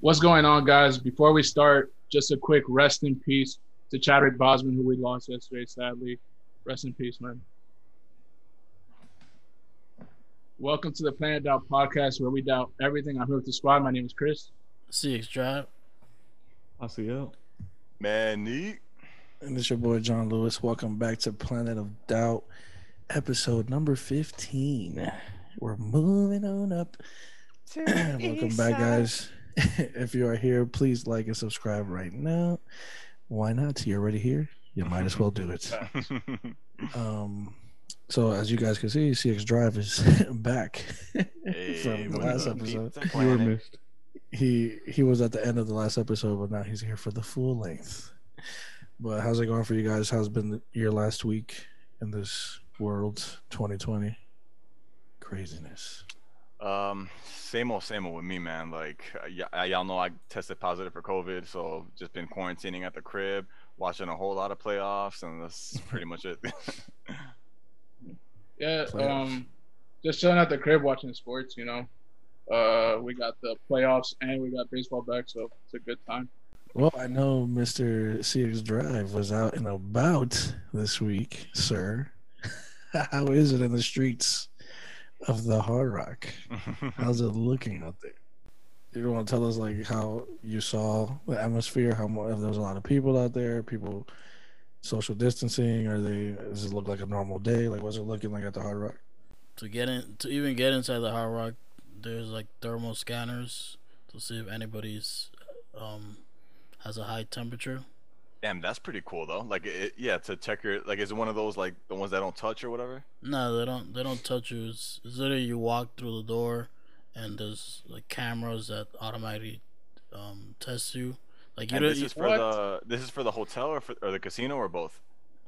What's going on, guys? Before we start, just a quick rest in peace to Chadwick Boseman, who we lost yesterday, sadly. Rest in peace, man. Welcome to the Planet Doubt podcast, where we doubt everything. I'm here with the squad. My name is Chris. CX Drive. I see you. Man, neat. And it's your boy John Lewis. Welcome back to Planet of Doubt, episode number 15. We're moving on up. Welcome back, guys. if you are here, please like and subscribe right now. Why not? You're already here. You might as well do it. Um, so as you guys can see, CX Drive is back Hey, from the last episode. peeps? You were missed. He he was at the end of the last episode, but now he's here for the full length. But how's it going for you guys? How's been your last week in this world 2020? Craziness. Um, same old, same old with me, man. Like, uh, y- y'all know I tested positive for COVID, so just been quarantining at the crib, watching a whole lot of playoffs, and that's pretty much it. Yeah, Playoffs. um, just chilling at the crib watching sports. You know, uh, we got the playoffs and we got baseball back, so it's a good time. Well, I know Mr. CX Drive was out and about this week, sir. How is it in the streets of the Hard Rock? How's it looking out there? You want to tell us like how you saw the atmosphere? How mu- if there was a lot of people out there, people social distancing, or they does it look like a normal day? Like what's it looking like at the Hard Rock? to get in to even get inside the hard rock there's like thermal scanners to see if anybody's um has a high temperature Damn, that's pretty cool though. Like, it, yeah, to check your like, is it one of those like the ones that don't touch or whatever? no they don't they don't touch you it's, it's literally you walk through the door and there's like cameras that automatically um test you like you And this is for What? the this is for the hotel or for or the casino or both.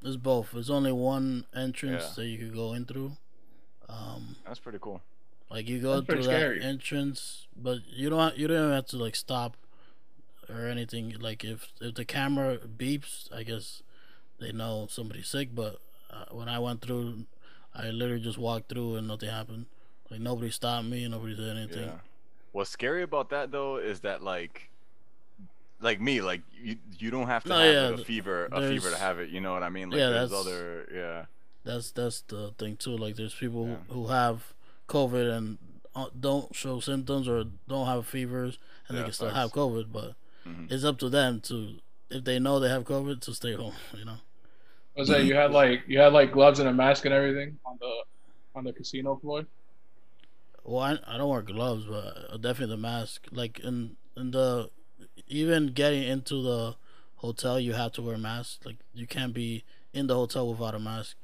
it's both there's only one entrance Yeah. that you could go in through um That's pretty cool. Like you go That's through that scary. entrance, but you don't you don't even have to like stop or anything. Like if if the camera beeps, I guess they know somebody's sick. But uh, when I went through, I literally just walked through and nothing happened. Like nobody stopped me, nobody did anything. Yeah. What's scary about that though is that like, like me, like you you don't have to No, have yeah, a fever, a fever to have it. You know what I mean? Like Yeah, there's that's- other, yeah. That's that's the thing too. Like there's people Yeah. who, have COVID and uh, don't show symptoms or don't have fevers, and they can still have COVID. But Mhm. it's up to them to if they know they have COVID to stay home. You know. Was that you had like you had like gloves and a mask and everything on the on the casino floor? Well, I, I don't wear gloves, but uh, definitely the mask. Like in in the even getting into the hotel, you have to wear a mask. Like you can't be in the hotel without a mask.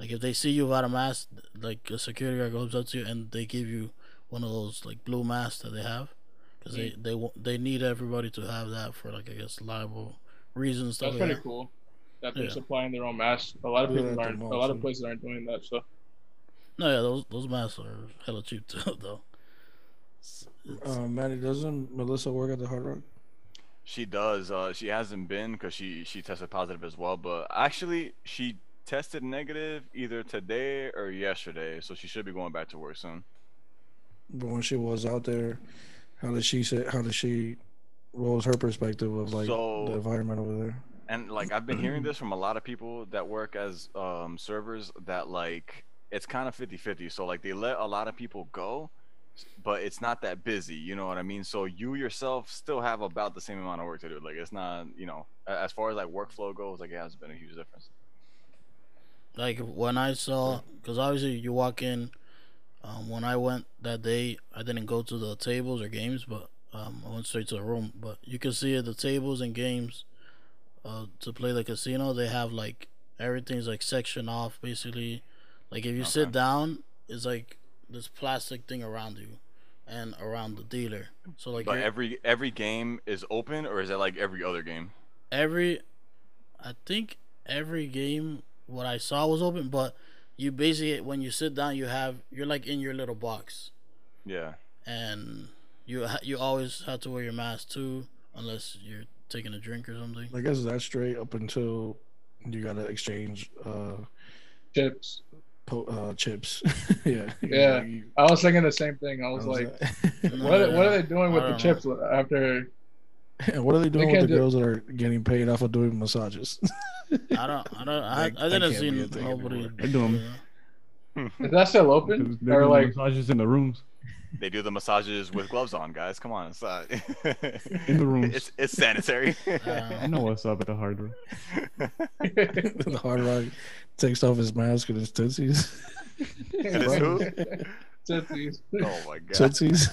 Like if they see you without a mask, like a security guard goes up to you and they give you one of those like blue masks that they have, because they they wa- they need everybody to have that for like I guess liable reasons. That's pretty like cool. That they're Yeah. supplying their own masks. A lot of people at aren't. A lot of places aren't doing that. So No, yeah, those those masks are hella cheap too, though. It's- it's- Um, Manny, doesn't Melissa work at the Hard Rock? She does. Uh, she hasn't been because she she tested positive as well. But actually, she tested negative either today or yesterday, so she should be going back to work soon. But when she was out there, how does she say? How did she? What was her perspective of like So- the environment over there? And like I've been hearing this from a lot of people that work as um, servers that like it's kind of 50-50. So like they let a lot of people go, but it's not that busy. You know what I mean? So you yourself still have about the same amount of work to do. Like it's not you know as far as like workflow goes, like it has been a huge difference. like when I saw, because obviously you walk in. Um, when I went that day, I didn't go to the tables or games, but um, I went straight to the room. But you can see at the tables and games, uh, to play the casino, they have like everything's like sectioned off basically. Like if you sit down, it's like this plastic thing around you, and around the dealer. So like But every every game is open, or is it like every other game? every I think every game what I saw was open, but you basically when you sit down you have you're like in your little box Yeah. and you you always have to wear your mask too unless you're taking a drink or something. I guess that's straight up until you gotta exchange uh chips. po- uh, chips. yeah. Yeah. I was thinking the same thing. I was I was like, like- what, are, what are they doing with the don't chips after? And what are they doing with the do- girls that are getting paid off of doing massages? I don't. I don't. I, That- I didn't see be nobody. anymore. They're doing- yeah. Is that still open? they're Or doing like, massages in the rooms. They do the massages with gloves on, guys. Come on, it's not. In the rooms. It's it's sanitary. I know what's up at the hard rock. the hard rock takes off his mask and his tootsies. And it's who? Tootsies. Oh my god. Tootsies.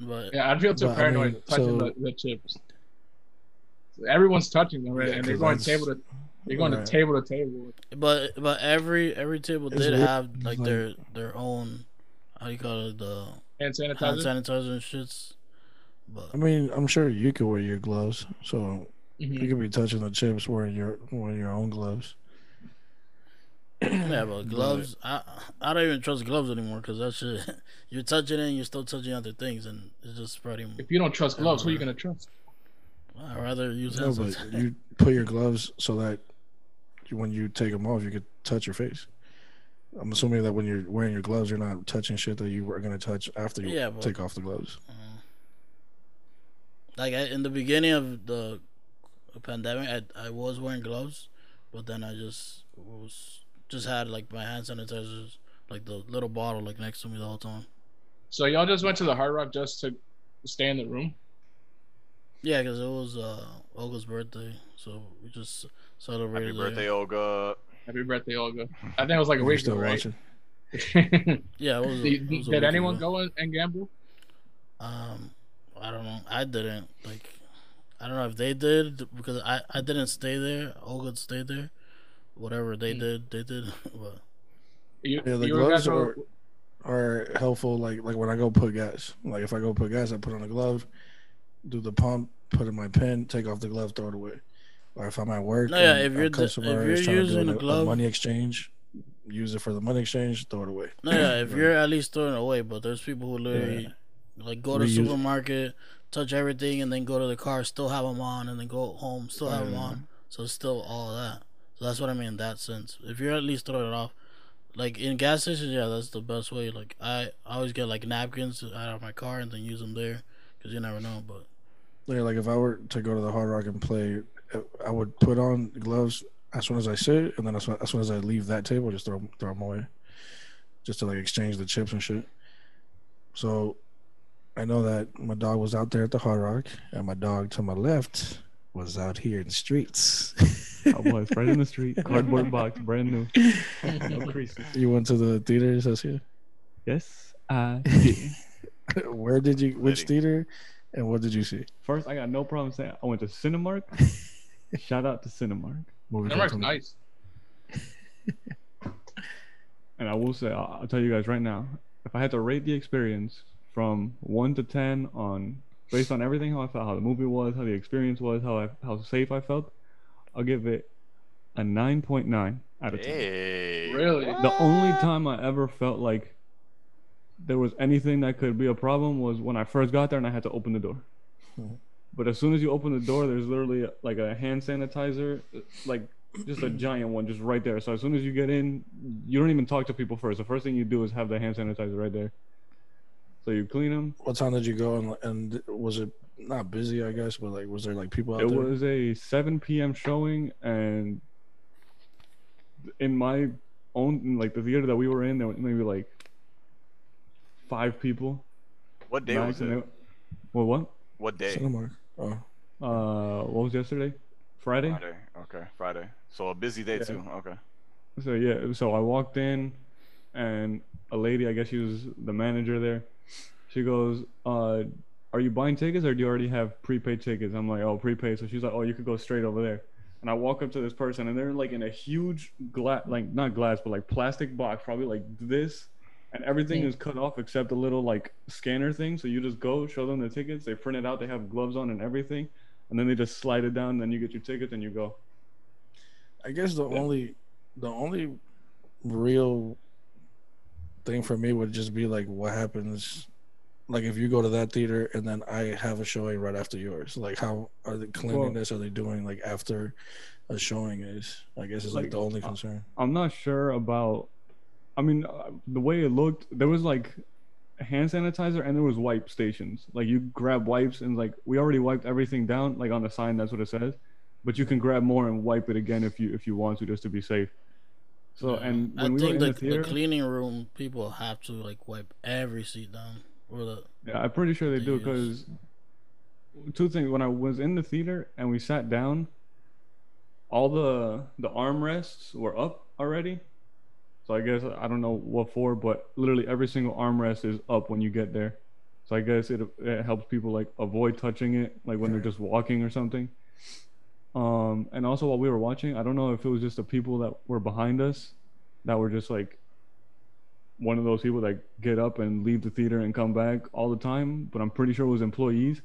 But Yeah, I'd feel too But, I paranoid mean, touching so- the, the chips. Everyone's touching them, right? Yeah, and they're 'cause going that's- table to they're going Right. to table to table. but but every every table It's did weird, have like like- their their own how you call it the Hand sanitizer, hand sanitizer. sanitizer and shits. But I mean, I'm sure you could wear your gloves, so Mhm. you could be touching the chips wearing your wearing your own gloves. Yeah, but gloves. I I don't even trust gloves anymore because that shit. You're touching it and you're still touching other things and it's just spreading. If you don't trust gloves, who are you gonna trust? I'd rather use No, but you put your gloves so that you, when you take them off, you could touch your face. I'm assuming that when you're wearing your gloves, you're not touching shit that you were gonna touch after you Yeah, but- take off the gloves. Uh, like I, in the beginning of the pandemic, I I was wearing gloves, but then I just was just had like my hand sanitizers, like the little bottle, like next to me the whole time. So y'all just went to the Hard Rock just to stay in the room. Yeah, because it was uh Olga's birthday, so we just celebrated. Happy there. birthday, Olga. Happy birthday, Olga. I think it was like a You're week still ago, right? Yeah, it was. did it was did anyone ago. go and, and gamble? Um, I don't know. I didn't like. I don't know if they did because I I didn't stay there. Olga stayed there. Whatever they Hmm. did, they did. but You, Yeah, the you gloves guys were- are are helpful. Like like when I go put gas. Like if I go put gas, I put on a glove, do the pump, put in my pen, take off the glove, throw it away. Or if I'm at work, No, yeah, if you're the- if customer you're is trying to do using a, a glove- money exchange, use it for the money exchange, throw it away. no, yeah, if Right. you're at least throwing it away, but there's people who literally like go to Reuse supermarket, touch everything, and then go to the car, still have them on, and then go home, still have them on. So it's still all that. So that's what I mean in that sense. If you're at least throwing it off, like in gas stations, yeah, that's the best way. Like I, I always get like napkins out of my car and then use them there because you never know. But Yeah, like if I were to go to the Hard Rock and play, I would put on gloves as soon as I sit, and then as soon as, soon as I leave that table, just throw throw them away, just to like exchange the chips and shit. So, I know that my dog was out there at the Hard Rock, and my dog to my left was out here in the streets. Oh, I was right in the street, cardboard box, brand new, no creases. you went to the theater, Cecilia? Yes, I did. Where did you? Which theater? And what did you see? First, I got no problem saying I went to Cinemark. Shout out to Cinemark. Movie Denmark's nice. And I will say, I'll, I'll tell you guys right now, if I had to rate the experience from one to ten on based on everything how I felt, how the movie was, how the experience was, how I, how safe I felt, I'll give it a nine point nine out of ten. Hey. Really? The only time I ever felt like there was anything that could be a problem was when I first got there and I had to open the door. Mhm. But as soon as you open the door, there's literally like a hand sanitizer, like just a giant one, just right there. So as soon as you get in, you don't even talk to people first. The first thing you do is have the hand sanitizer right there. So you clean them. What time did you go? And, and was it not busy? I guess, but like, was there like people out there? It there? was a 7 p.m. showing, and in my own like the theater that we were in, there were maybe like five people. What day was it? they- Well, what? What day? Cinemark. Oh, Uh, what was yesterday? Friday. Friday. Okay, Friday. So a busy day Yeah. too. Okay. So yeah, so I walked in, and a lady, I guess she was the manager there. She goes, uh, "Are you buying tickets or do you already have prepaid tickets?" I'm like, "Oh, prepaid." So she's like, "Oh, you could go straight over there." And I walk up to this person, and they're like in a huge glass, like not glass, but like plastic box, probably like this, and everything is cut off except a little like scanner thing. So you just go, show them the tickets, they print it out, they have gloves on and everything, and then they just slide it down, and then you get your tickets and you go. I guess the only, the only real thing for me would just be like what happens, like if you go to that theater and then I have a showing right after yours, like how are the cleanliness are they doing like after a showing is? I guess is like, Like, the only concern. I'm not sure about. I mean, uh, the way it looked, there was like hand sanitizer and there was wipe stations. Like you grab wipes and like we already wiped everything down. Like on the sign, that's what it says. But you can grab more and wipe it again if you if you want to, just to be safe. So and I when we were think in the, the the, cleaning room people have to like wipe every seat down. Yeah, I'm pretty sure they they do because two things. When I was in the theater and we sat down, all the the armrests were up already. So I guess I don't know what for, but literally every single armrest is up when you get there. So I guess it it helps people like avoid touching it, like when they're just walking or something. Um, and also while we were watching, I don't know if it was just the people that were behind us that were just like one of those people that get up and leave the theater and come back all the time, but I'm pretty sure it was employees.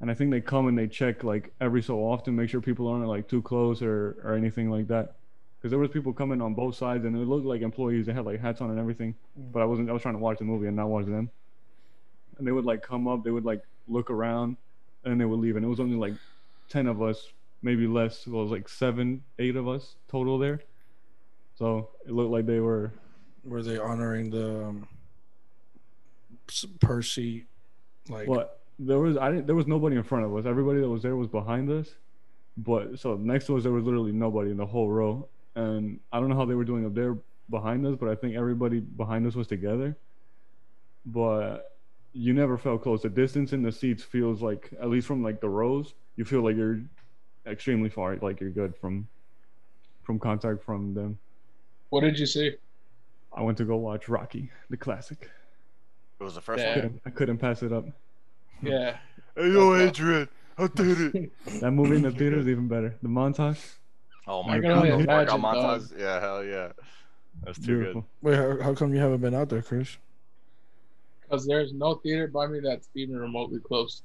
And I think they come and they check like every so often, make sure people aren't like too close or, or anything like that. Because there was people coming on both sides and it looked like employees. They had like hats on and everything. Mm. But I wasn't. I was trying to watch the movie and not watch them. And they would like come up. They would like look around, and they would leave. And it was only like ten of us, maybe less. So it was like seven, eight of us total there. So it looked like they were Were they honoring the um, s- per seat? Like what? there was I didn't there was nobody in front of us. Everybody that was there was behind us. But so next to us there was literally nobody in the whole row. And I don't know how they were doing up there behind us, but I think everybody behind us was together. But you never felt close. The distance in the seats feels like at least from like the rows, you feel like you're extremely far, like you're good from from contact from them. What did you see? I went to go watch Rocky, the classic. It was the first Yeah. one. Couldn't, I couldn't pass it up. Yeah. Hey yo, Adrian, I did it. That movie in the theater is even better. The montage, Oh my can god, only those workout imagine, dog. Yeah, hell yeah. That's too beautiful. wait, how, how come you haven't been out there, Chris? because there's no theater by me that's even remotely close.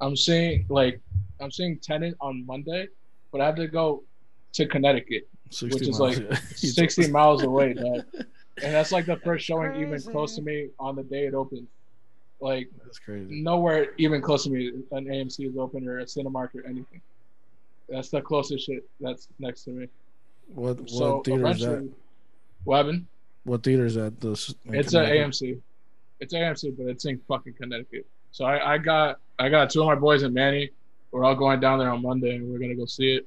I'm seeing like I'm seeing Tenet on Monday, but I have to go to Connecticut, which is miles, like yeah. 60 miles away, dog. And that's like the first showing even close to me on the day it opens. Like That's crazy. nowhere even close to me an AMC is open or a Cinemark or anything. That's the closest shit that's next to me. What what So theater is that? eventually, what theater is that? This It's an AMC. It's AMC, but it's in fucking Connecticut. So I, I got I got two of my boys and Manny. We're all going down there on Monday, and we're gonna go see it.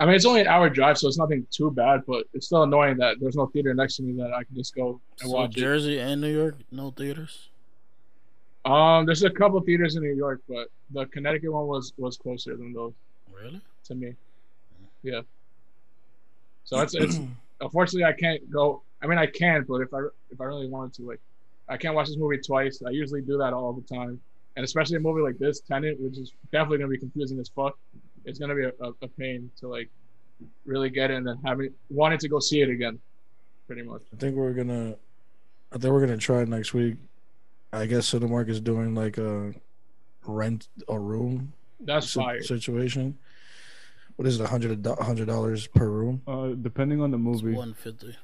I mean, it's only an hour drive, so it's nothing too bad, but it's still annoying that there's no theater next to me that I can just go and so watch it. Jersey and New York, no theaters. Um, there's a couple theaters in New York, but the Connecticut one was was closer than those Really? to me. Yeah. So it's it's unfortunately I can't go. I mean I can, but if I if I really wanted to, like, I can't watch this movie twice. I usually do that all the time, and especially a movie like this, Tenet, which is definitely gonna be confusing as fuck. It's gonna be a, a, a pain to like really get in and then having wanted to go see it again, pretty much. I think we're gonna. I think we're gonna try next week. I guess Cinemark is doing like a rent a room That's si- fire. situation. What is it? A hundred a hundred dollars per room. Uh, depending on the It's movie. one fifty.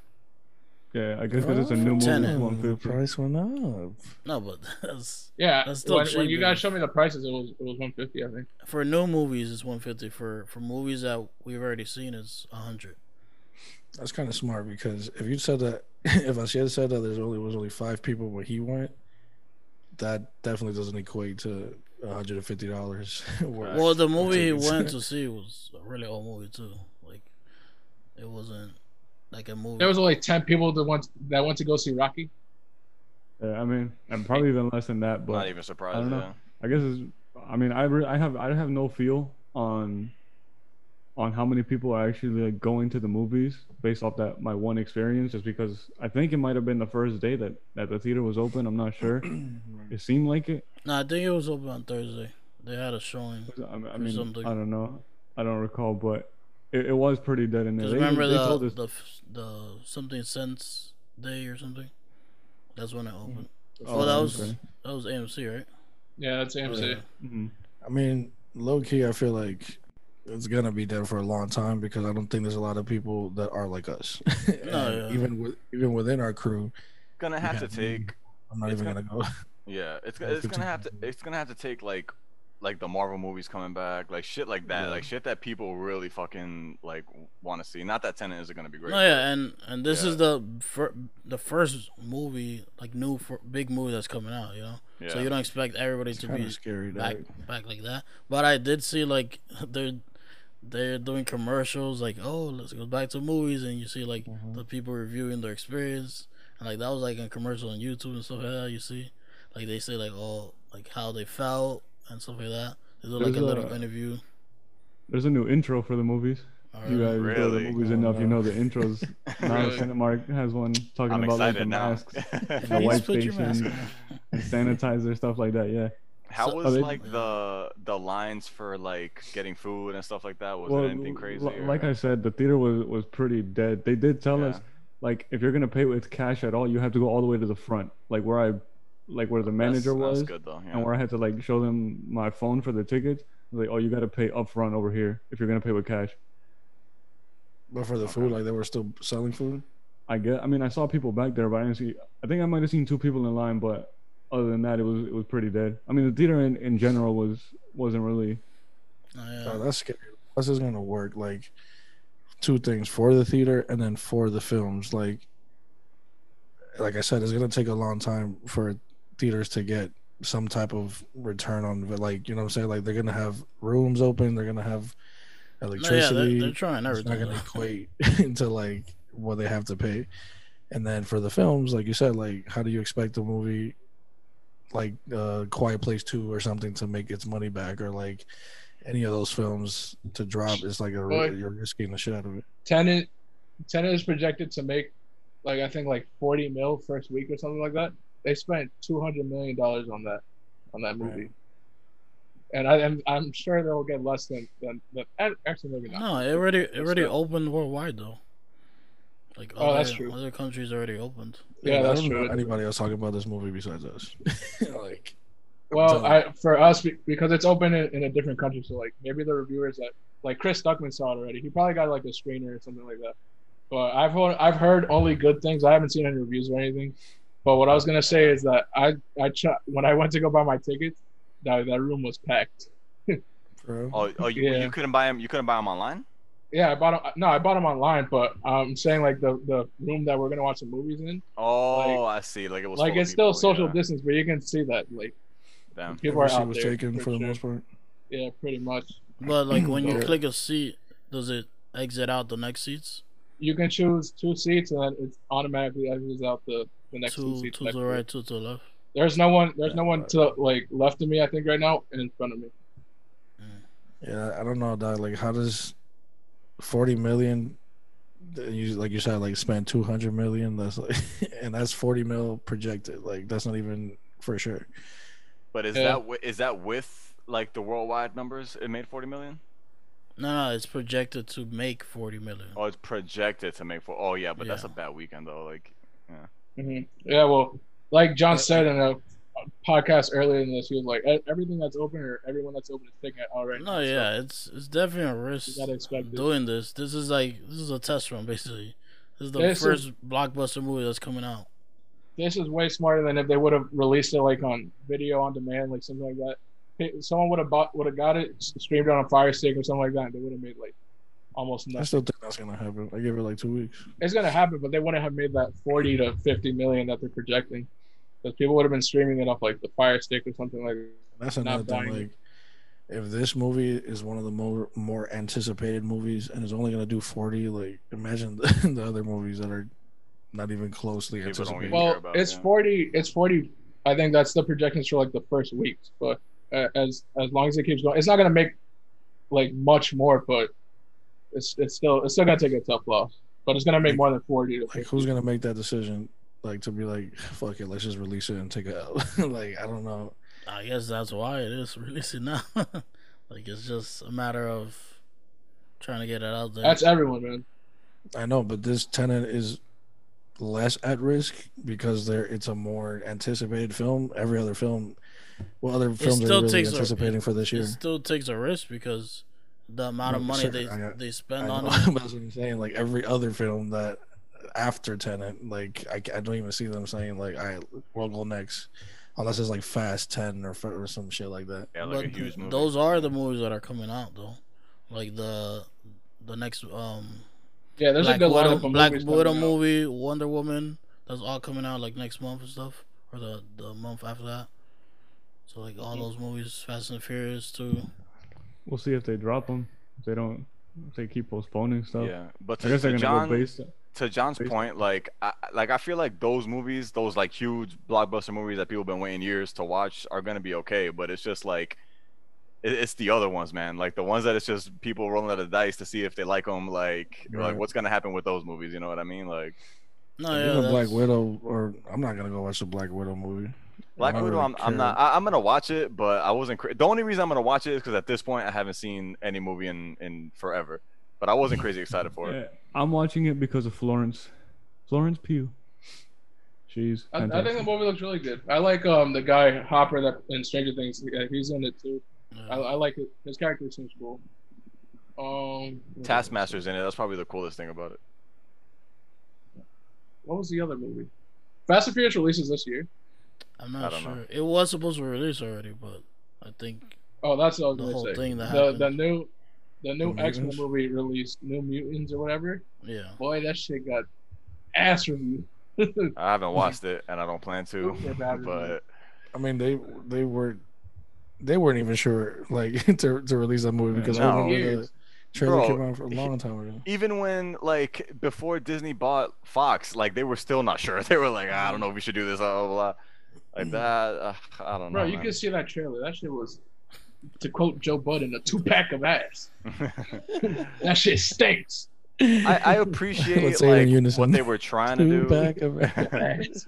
Yeah, I guess because it's a Oh, new movie. Tenet. It's The price went up. No, but that's Yeah, That's still when, when you guys showed me the prices, it was it was 150, I think. for new movies. It's one fifty. For for movies that we've already seen, it's hundred. That's kind of smart because if you said that, if I had said that there's only was only five people where he went, that definitely doesn't equate to hundred and fifty dollars. Well, the movie he went to see was a really old movie too. Like, it wasn't like a movie. There was only 10 people that went that went to go see Rocky. Yeah, I mean, and probably even less than that. Not But even I surprised. don't know. Yeah. I guess it's. I mean, I re- I have I have no feel on on how many people are actually like going to the movies based off that my one experience. Just because I think it might have been the first day that that the theater was open. I'm not sure. it seemed like it. no, I think it was open on Thursday. They had a showing. I mean, I, mean. I don't know. I don't recall, but it, it was pretty dead in there. Because They, remember they the told us the the something cents day or something. That's when it opened. Oh, Oh, that was okay. that was AMC, right? Yeah, that's AMC. Yeah. Mhm. I mean, low key, I feel like it's gonna be dead for a long time because I don't think there's a lot of people that are like us. And yeah. Even with even within our crew, Gonna have Yeah. to take. I'm not It's even gonna- gonna go. Yeah, it's Or it's gonna have to seconds. it's gonna have to take like like the Marvel movies coming back, like shit like that, Yeah. like shit that people really fucking like want to see. Not that Tenet isn't gonna be great. No, yeah, and and this Yeah. is the fir- the first movie like new for, big movie that's coming out. You know, but- so you don't expect everybody It's to be of scary. back Dog. back like that. But I did see like they're they're doing commercials like oh let's go back to movies and you see like Mhm. the people reviewing their experience and like that was like a commercial on YouTube and stuff like that. You see, like they say like oh like how they felt and stuff like that. They do like There's a little interview. There's a new intro for the movies. Or, You guys go to the movies Oh, enough, you know the intros. now Really? Cinemark has one talking I'm about like the now. masks, the Please white put mask station, on. and sanitizer stuff like that. Yeah. How So- was they- like the the lines for like getting food and stuff like that? Was well, it anything crazy? li- or- like I said, the theater was was pretty dead. They did tell us like if you're gonna pay with cash at all, you have to go all the way to the front, like where I, like where the manager that's, was, That's good though. Yeah. and where I had to like show them my phone for the tickets. Like, oh, you got to pay up front over here if you're gonna pay with cash. But for the food, like they were still selling food. I get. I mean, I saw people back there, but I didn't see. I think I might have seen two people in line, but other than that, it was it was pretty dead. I mean, the theater in, in general was wasn't really. Oh, yeah. Oh, that's scary. This is gonna work like two things for the theater and then for the films. Like, like I said, it's gonna take a long time for theaters to get some type of return on. But like, you know, what I'm saying like they're gonna have rooms open. They're gonna have No, yeah, electricity. they're, they're trying it's not gonna equate into like what they have to pay. And then for the films, like you said, like how do you expect a movie like uh Quiet Place Two or something to make its money back, or like any of those films to drop? It's like a Well, you're risking the shit out of it. Tenet, Tenet is projected to make like I think like 40 mil first week or something like that. They spent 200 million dollars on that on that movie. Right. And I am I'm sure they'll get less than than, than actually maybe not. No, it already it already still. opened worldwide though. Like Oh, other, that's true. other countries already opened. Yeah, I that's don't know true. anybody else talking about this movie besides us. like, Well, I for us because it's open in, in a different country, so like maybe the reviewers that like Chris Stuckman saw it already. He probably got like a screener or something like that. But I've heard I've heard only good things. I haven't seen any reviews or anything. But what I was gonna say is that I I ch- when I went to go buy my tickets, that that room was packed. bro. Oh, oh, you, Yeah. you couldn't buy them. You couldn't buy them online. Yeah, I bought them. No, I bought them online, but I'm saying like the the room that we're gonna watch the movies in, Oh, I see. Like it was. like full of it's still social yeah. distance, but you can see that like Damn. people are Every seat out was there. taken for the sure. most part. Yeah, pretty much. But like when you click a seat, does it exit out the next seats? You can choose two seats, and then it automatically exits out the the next two Two seats. two to to the right, two to the left. There's no one. There's no one to like left of me. I think right now, and in front of me. Mm. Yeah, I don't know, dog. Like, how does forty million? You like you said, like spend two hundred million. That's like, and that's forty mil projected. Like, that's not even for sure. But is Yeah. that that with like the worldwide numbers? It made forty million. No, no, it's projected to make forty million. Oh, it's projected to make four. Oh yeah, but that's a bad weekend though. Like, hmm Yeah, well, like John said in a podcast earlier in this, he was like, "E- everything that's open or everyone that's open is taking it already. No, yeah, it's it's definitely a risk You expect it. doing this. This is like this is a test run basically. This is the This is- first blockbuster movie that's coming out. This is way smarter than if they would have released it like on video on demand, like something like that. Someone would have bought, would have got it s- streamed on a Fire Stick or something like that. And they would have made like almost I nothing. still think that's gonna happen. I give it like two weeks. It's gonna happen, but they wouldn't have made that forty to fifty million that they're projecting, because people would have been streaming it off like the Fire Stick or something like. that. That's Not another thing. Like, if this movie is one of the more more anticipated movies and is only gonna do forty, like imagine the, the other movies that are not even closely People don't anticipated. even- Well, about, it's yeah. forty. It's forty. I think that's the projections for like the first weeks, but uh, as as long as it keeps going, it's not gonna make like much more, but it's it's still it's still gonna take a tough loss. But it's gonna make more than forty. To like who's gonna make that decision? Like to be like, fuck it, let's just release it and take it out. like I don't know. I guess that's why it is releasing now. like it's just a matter of trying to get it out there. That's everyone, man. I know, but this Tenet is less at risk because there it's a more anticipated film. Every other film, well, other films are still really takes a- anticipating for this year. it still takes a risk because the amount of money sure, they I- they I spend know, on it. that's what I'm saying. Like every other film that after Tenet, like I, I don't even see them saying like, "I right, we'll go next." unless it's like Fast Ten or or some shit like that. Yeah, like a but huge movie. those are the movies that are coming out though. Like the the next um Yeah, there's Black a good Widow, lineup of Black Widow coming out. movie, Wonder Woman. That's all coming out like next month and stuff, or the the month after that. So like all those movies, Fast and Furious too. We'll see if they drop them. If they don't, if they keep postponing stuff. Yeah, but I to, guess they're to gonna John, go based. to John's based- point, like, I, like I feel like those movies, those like huge blockbuster movies that people have been waiting years to watch, are gonna be okay. But it's just like, it, it's the other ones, man. Like the ones that it's just people rolling out the dice to see if they like them. Like, Right. like what's gonna happen with those movies? You know what I mean? Like No, yeah, Black Widow, or I'm not gonna go watch the Black Widow movie. Black I Widow, I'm, I'm not. I, I'm gonna watch it, but I wasn't. Cra- the only reason I'm gonna watch it is because at this point I haven't seen any movie in in forever. But I wasn't crazy excited for it. Yeah, I'm watching it because of Florence. Florence Pugh. She's I, I think the movie looks really good. I like um the guy Hopper that in Stranger Things. Yeah, he's in it too. I. I like it. His character seems cool. Um, Taskmaster's in it. That's probably the coolest thing about it. What was the other movie? Fast and Furious releases this year. I'm I not don't sure. know. It was supposed to release already, but I think Oh, that's what I was The whole say. thing that the happened. the new the new X Men movie released, New Mutants or whatever. yeah. Boy, that shit got ass review. I haven't watched it, and I don't plan to. Super bad. But I mean, they they were they weren't even sure like to to release that movie because No. I remember the trailer Bro, came out for a long time ago. even when like before Disney bought Fox, like they were still not sure. They were like, ah, I don't know if we should do this, blah blah blah. Like that, uh, I don't know. Bro, you man. can see that trailer. That shit was, to quote Joe Budden, a two pack of ass. That shit stinks. I, I appreciate Let's say it in like what they were trying to Two do. back of Ass.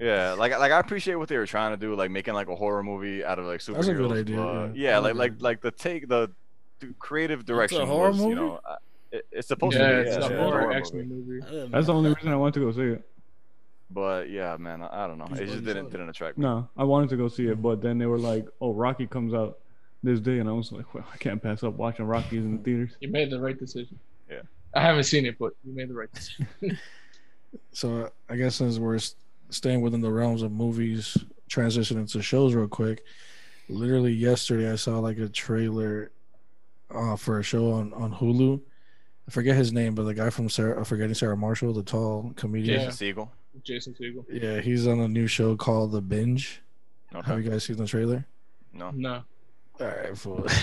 Yeah, like like I appreciate what they were trying to do, like making like a horror movie out of like superheroes. That's a good idea, but, yeah. yeah, I like agree. like like the take the, the creative direction. horror was, You movie? know, uh, it, it's supposed yeah, to be. it's yeah, a yeah, horror movie. X Men movie. I didn't That's the only reason I want to go see it. But yeah, man, I, I don't know. It just didn't didn't attract me. No, I wanted to go see it, but then they were like, "Oh, Rocky comes out this day," and I was like, "Well, I can't pass up watching Rockies in the theaters." You made the right decision. Yeah. I haven't seen it, but you made the right decision. So I guess since we're staying within the realms of movies, transitioning to shows real quick. Literally yesterday, I saw like a trailer uh, for a show on on Hulu. I forget his name, but the guy from Sarah, I'm forgetting Sarah Marshall, the tall comedian. Yeah. Segel. Jason Segel. Yeah, he's on a new show called The Binge. Have you guys seen the trailer? No. No. All right, fool.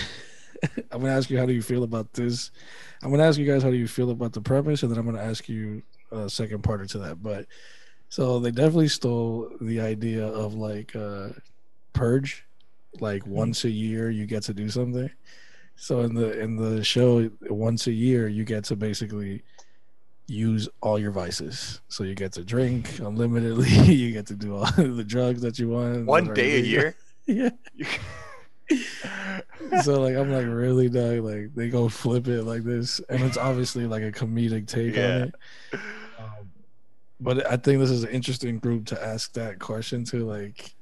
I'm gonna ask you how do you feel about this. I'm gonna ask you guys how do you feel about the premise, and then I'm gonna ask you a second part to that. But so they definitely stole the idea of like uh purge, like once a year you get to do something. So in the in the show, once a year you get to basically use all your vices. So you get to drink unlimitedly. you get to do all the drugs that you want. One day a year. Yeah. so like I'm like really dog like they go flip it like this and it's obviously like a comedic take Yeah. on it. Um, but I think this is an interesting group to ask that question to like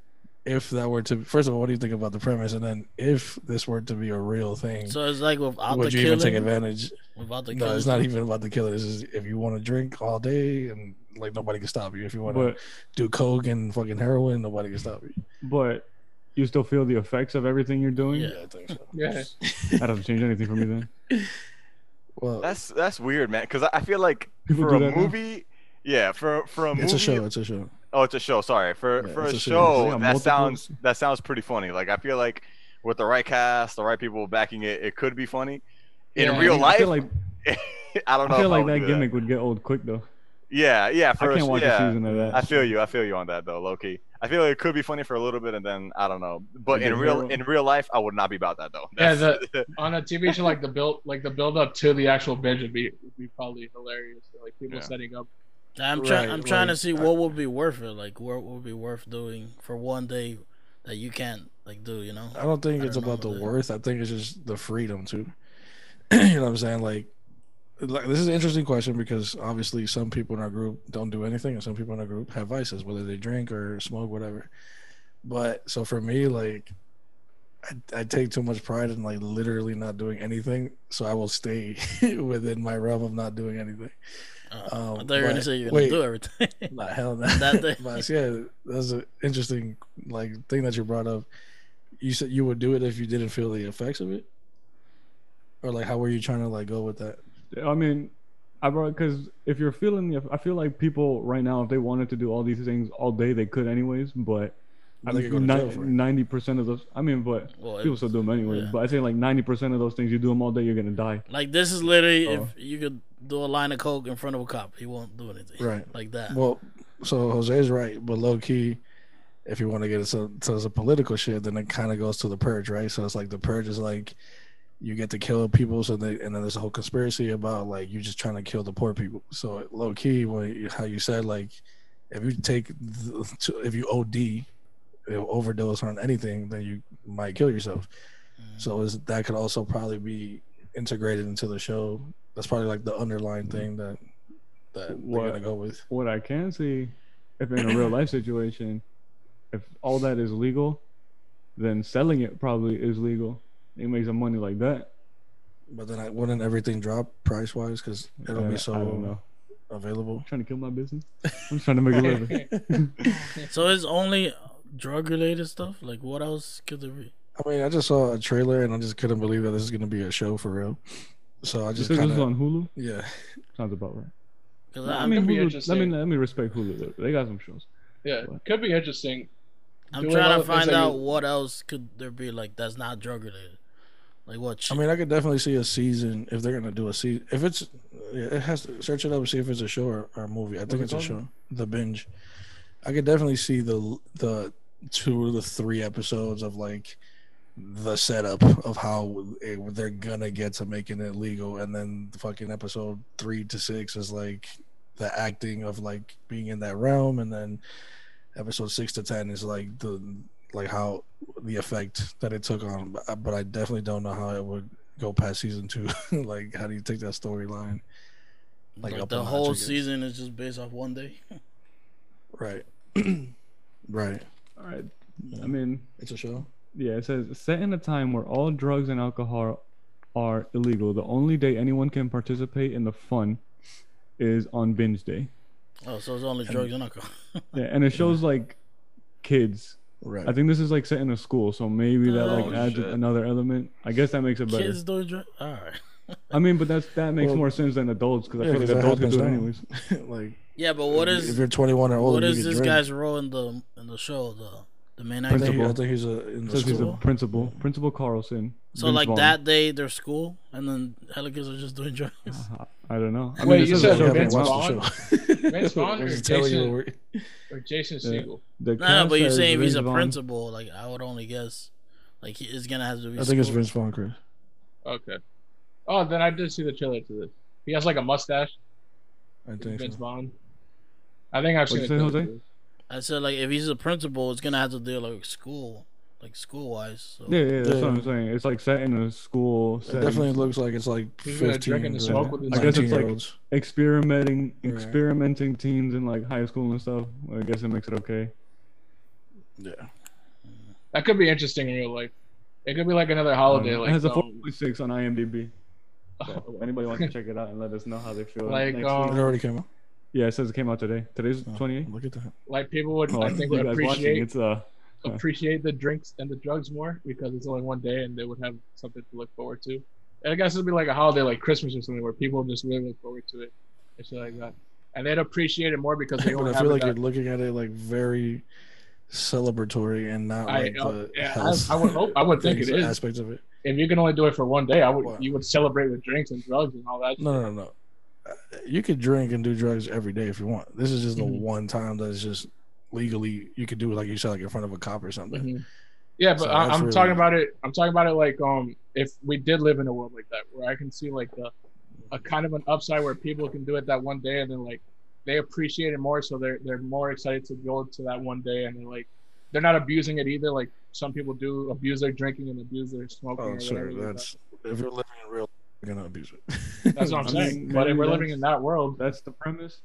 if that were to first of all what do you think about the premise and then if this were to be a real thing So it's like without would the you killing. even take advantage Without the no killing. it's not even about the killer this is if you want to drink all day and like nobody can stop you if you want to do coke and fucking heroin nobody can stop you but you still feel the effects of everything you're doing. Yeah. I think so Yeah. That doesn't change anything for me then. well That's that's weird, man. Because I I feel like People for a that now? movie, yeah, for for a movie, it's a show it's a show Oh, it's a show. Sorry for Yeah, for a a show. show. Yeah, that multiple- sounds that sounds pretty funny. Like I feel like with the right cast, the right people backing it, it could be funny. In Yeah, real I life, feel like I don't know. I feel like would that do gimmick would get old quick though. Yeah, yeah. For I a can't sh- watch yeah. a season of that. I feel you. I feel you on that though, Loki. I feel like it could be funny for a little bit, and then I don't know. But in real in real life, I would not be about that though. Yeah, That's- On a TV show like the build, like the build up to the actual binge would be would be probably hilarious. Like people Yeah. setting up. I'm trying. Right, I'm trying to see what would be worth it. Like what would be worth doing for one day that you can't like do. You know. I don't think I it's don't about the worth. I think it's just the freedom too. you know what I'm saying? Like, like this is an interesting question because obviously some people in our group don't do anything, and some people in our group have vices, whether they drink or smoke, whatever. But so for me, like, I, I take too much pride in like literally not doing anything, so I will stay within my realm of not doing anything. Uh, I Um, thought you were gonna say you're wait. gonna do everything. Not hell no. That day. but yeah, that's an interesting like thing that you brought up. You said you would do it if you didn't feel the effects of it, or like how were you trying to like go with that? I mean, I brought because if you're feeling, the, I feel like people right now, if they wanted to do all these things all day, they could anyways. But I think you're going to jail for it. ninety percent of those, I mean, but Well, people still do them anyway. yeah. But I say like ninety percent of those things, you do them all day, you're gonna die. like this is literally Oh. if you could do a line of coke in front of a cop, he won't do anything. Right. Like that. Well, so Jose's right, but low key, if you want to get into to some political shit, then it kind of goes to the purge, right? So it's like the purge is like you get to kill people, so they and then there's a whole conspiracy about like you just trying to kill the poor people. So low key, when you- how you said like if you take the, if you OD, you know, overdose on anything, then you might kill yourself. So is that could also probably be integrated into the show. That's probably like the underlying thing that that they're What- gonna go with. What I can see, if in a real life situation, if all that is legal, then selling it probably is legal. You make some money like that. But then I, wouldn't everything drop price wise because it'll Uh, be I don't so know. available? trying to kill my business. I'm trying to make a living. So it's only drug related stuff. Like what else could there be? I mean, I just saw a trailer and I just couldn't believe that this is gonna be a show for real. So I just is kind this is of on Hulu. yeah. Sounds about right. 'Cause I I'm, mean, Hulu, let me let me respect Hulu. They- They got some shows. Yeah, could be interesting. I'm doing trying to find out you- what else could there be like that's not drug related. Like what? I mean, I could definitely see a season if they're gonna do a season. If it's it has to search it up and see if it's a show or, or a movie. I think What's it's it a show. The binge. I could definitely see the the two or the three episodes of like the setup of how it, they're gonna get to making it legal, and then the fucking episode three to six is like the acting of like being in that realm, and then episode six to ten is like the like how the effect that it took on. But, I definitely don't know how it would go past season two. like, how do you take that storyline? like, like the a notch, I whole season is just based off one day. Right. right. All right. I mean, It's a show. yeah. It says set in a time where all drugs and alcohol are illegal. The only day anyone can participate in the fun is on binge day. Oh, so it's only drugs and alcohol. Yeah, and it shows like kids. Right. I think this is like set in a school, so maybe that oh, like Oh, adds shit. another element. I guess that makes it better. Kids doing drugs. All right. I mean, but that's that makes Well, more sense than adults because I yeah, feel like adults can do it anyways. like, Yeah, but what if is you're 21 or older, what you can this drink. guy's role in the in the show? The the main I actor. think, he- I think he's a in the he's a principal, Principal Carlson. So Vince like Vaughn. that day, their school, and then hella kids are just doing drugs. Uh, I don't know. I Wait, it you says said the show Vince came out. Vaughn? Vaughn? Vince Vaughn or telling you Jason- Or Jason Yeah. Segel. The No, no, but you're saying if he's a Vaughn. principal, like I would only guess, like he is gonna have to be. I think it's school. Vince Vaughn, Chris. Okay. Oh, then I did see the trailer to this. He has like a mustache. I think Vince so. Vaughn. I think I've seen What'd it. say, Jose? I said like if he's a principal, it's gonna have to deal like school, like school wise. So. Yeah, yeah, that's Yeah. what I'm saying. It's like set in a school It definitely looks like it's like 15 drink and to smoke with I guess it's like- year experimenting, Right. experimenting teens in like high school and stuff. I guess it makes it okay. Yeah. That could be interesting in real life. It could be like another holiday. Um, like it has a um, 4.6 on IMDb. So anybody wants to check it out and let us know how they feel. Like, next um, week. It already came out. Yeah, it says it came out today. Today's Oh, 28. Look at that. like people would Oh, I think would appreciate It's uh, appreciate the drinks and the drugs more because it's only one day and they would have something to look forward to. And I guess it'd be like a holiday like Christmas or something where people just really look forward to it and shit like that. And they'd appreciate it more because they But only I feel it like that- you're looking at it like very celebratory and not I, like uh, the yeah, health I, I would hope I would think it is. aspects of it. If you can only do it for one day, I would What? you would celebrate with drinks and drugs and all that. No, no, no, no. You could drink and do drugs every day if you want. This is just the Mhm. one time that it's just legally you could do it like you said, like in front of a cop or something. Mhm. Yeah, but So I, I'm really- talking about it. I'm talking about it like um, if we did live in a world like that, where I can see like a, a kind of an upside where people can do it that one day, and then like they appreciate it more, so they're they're more excited to go to that one day, and they're like they're not abusing it either. Like some people do abuse their drinking and abuse their smoking. Oh, sure. That's if you're living in real, gonna abuse it. that's what I'm saying. mean, but if we're living in that world, that's the premise.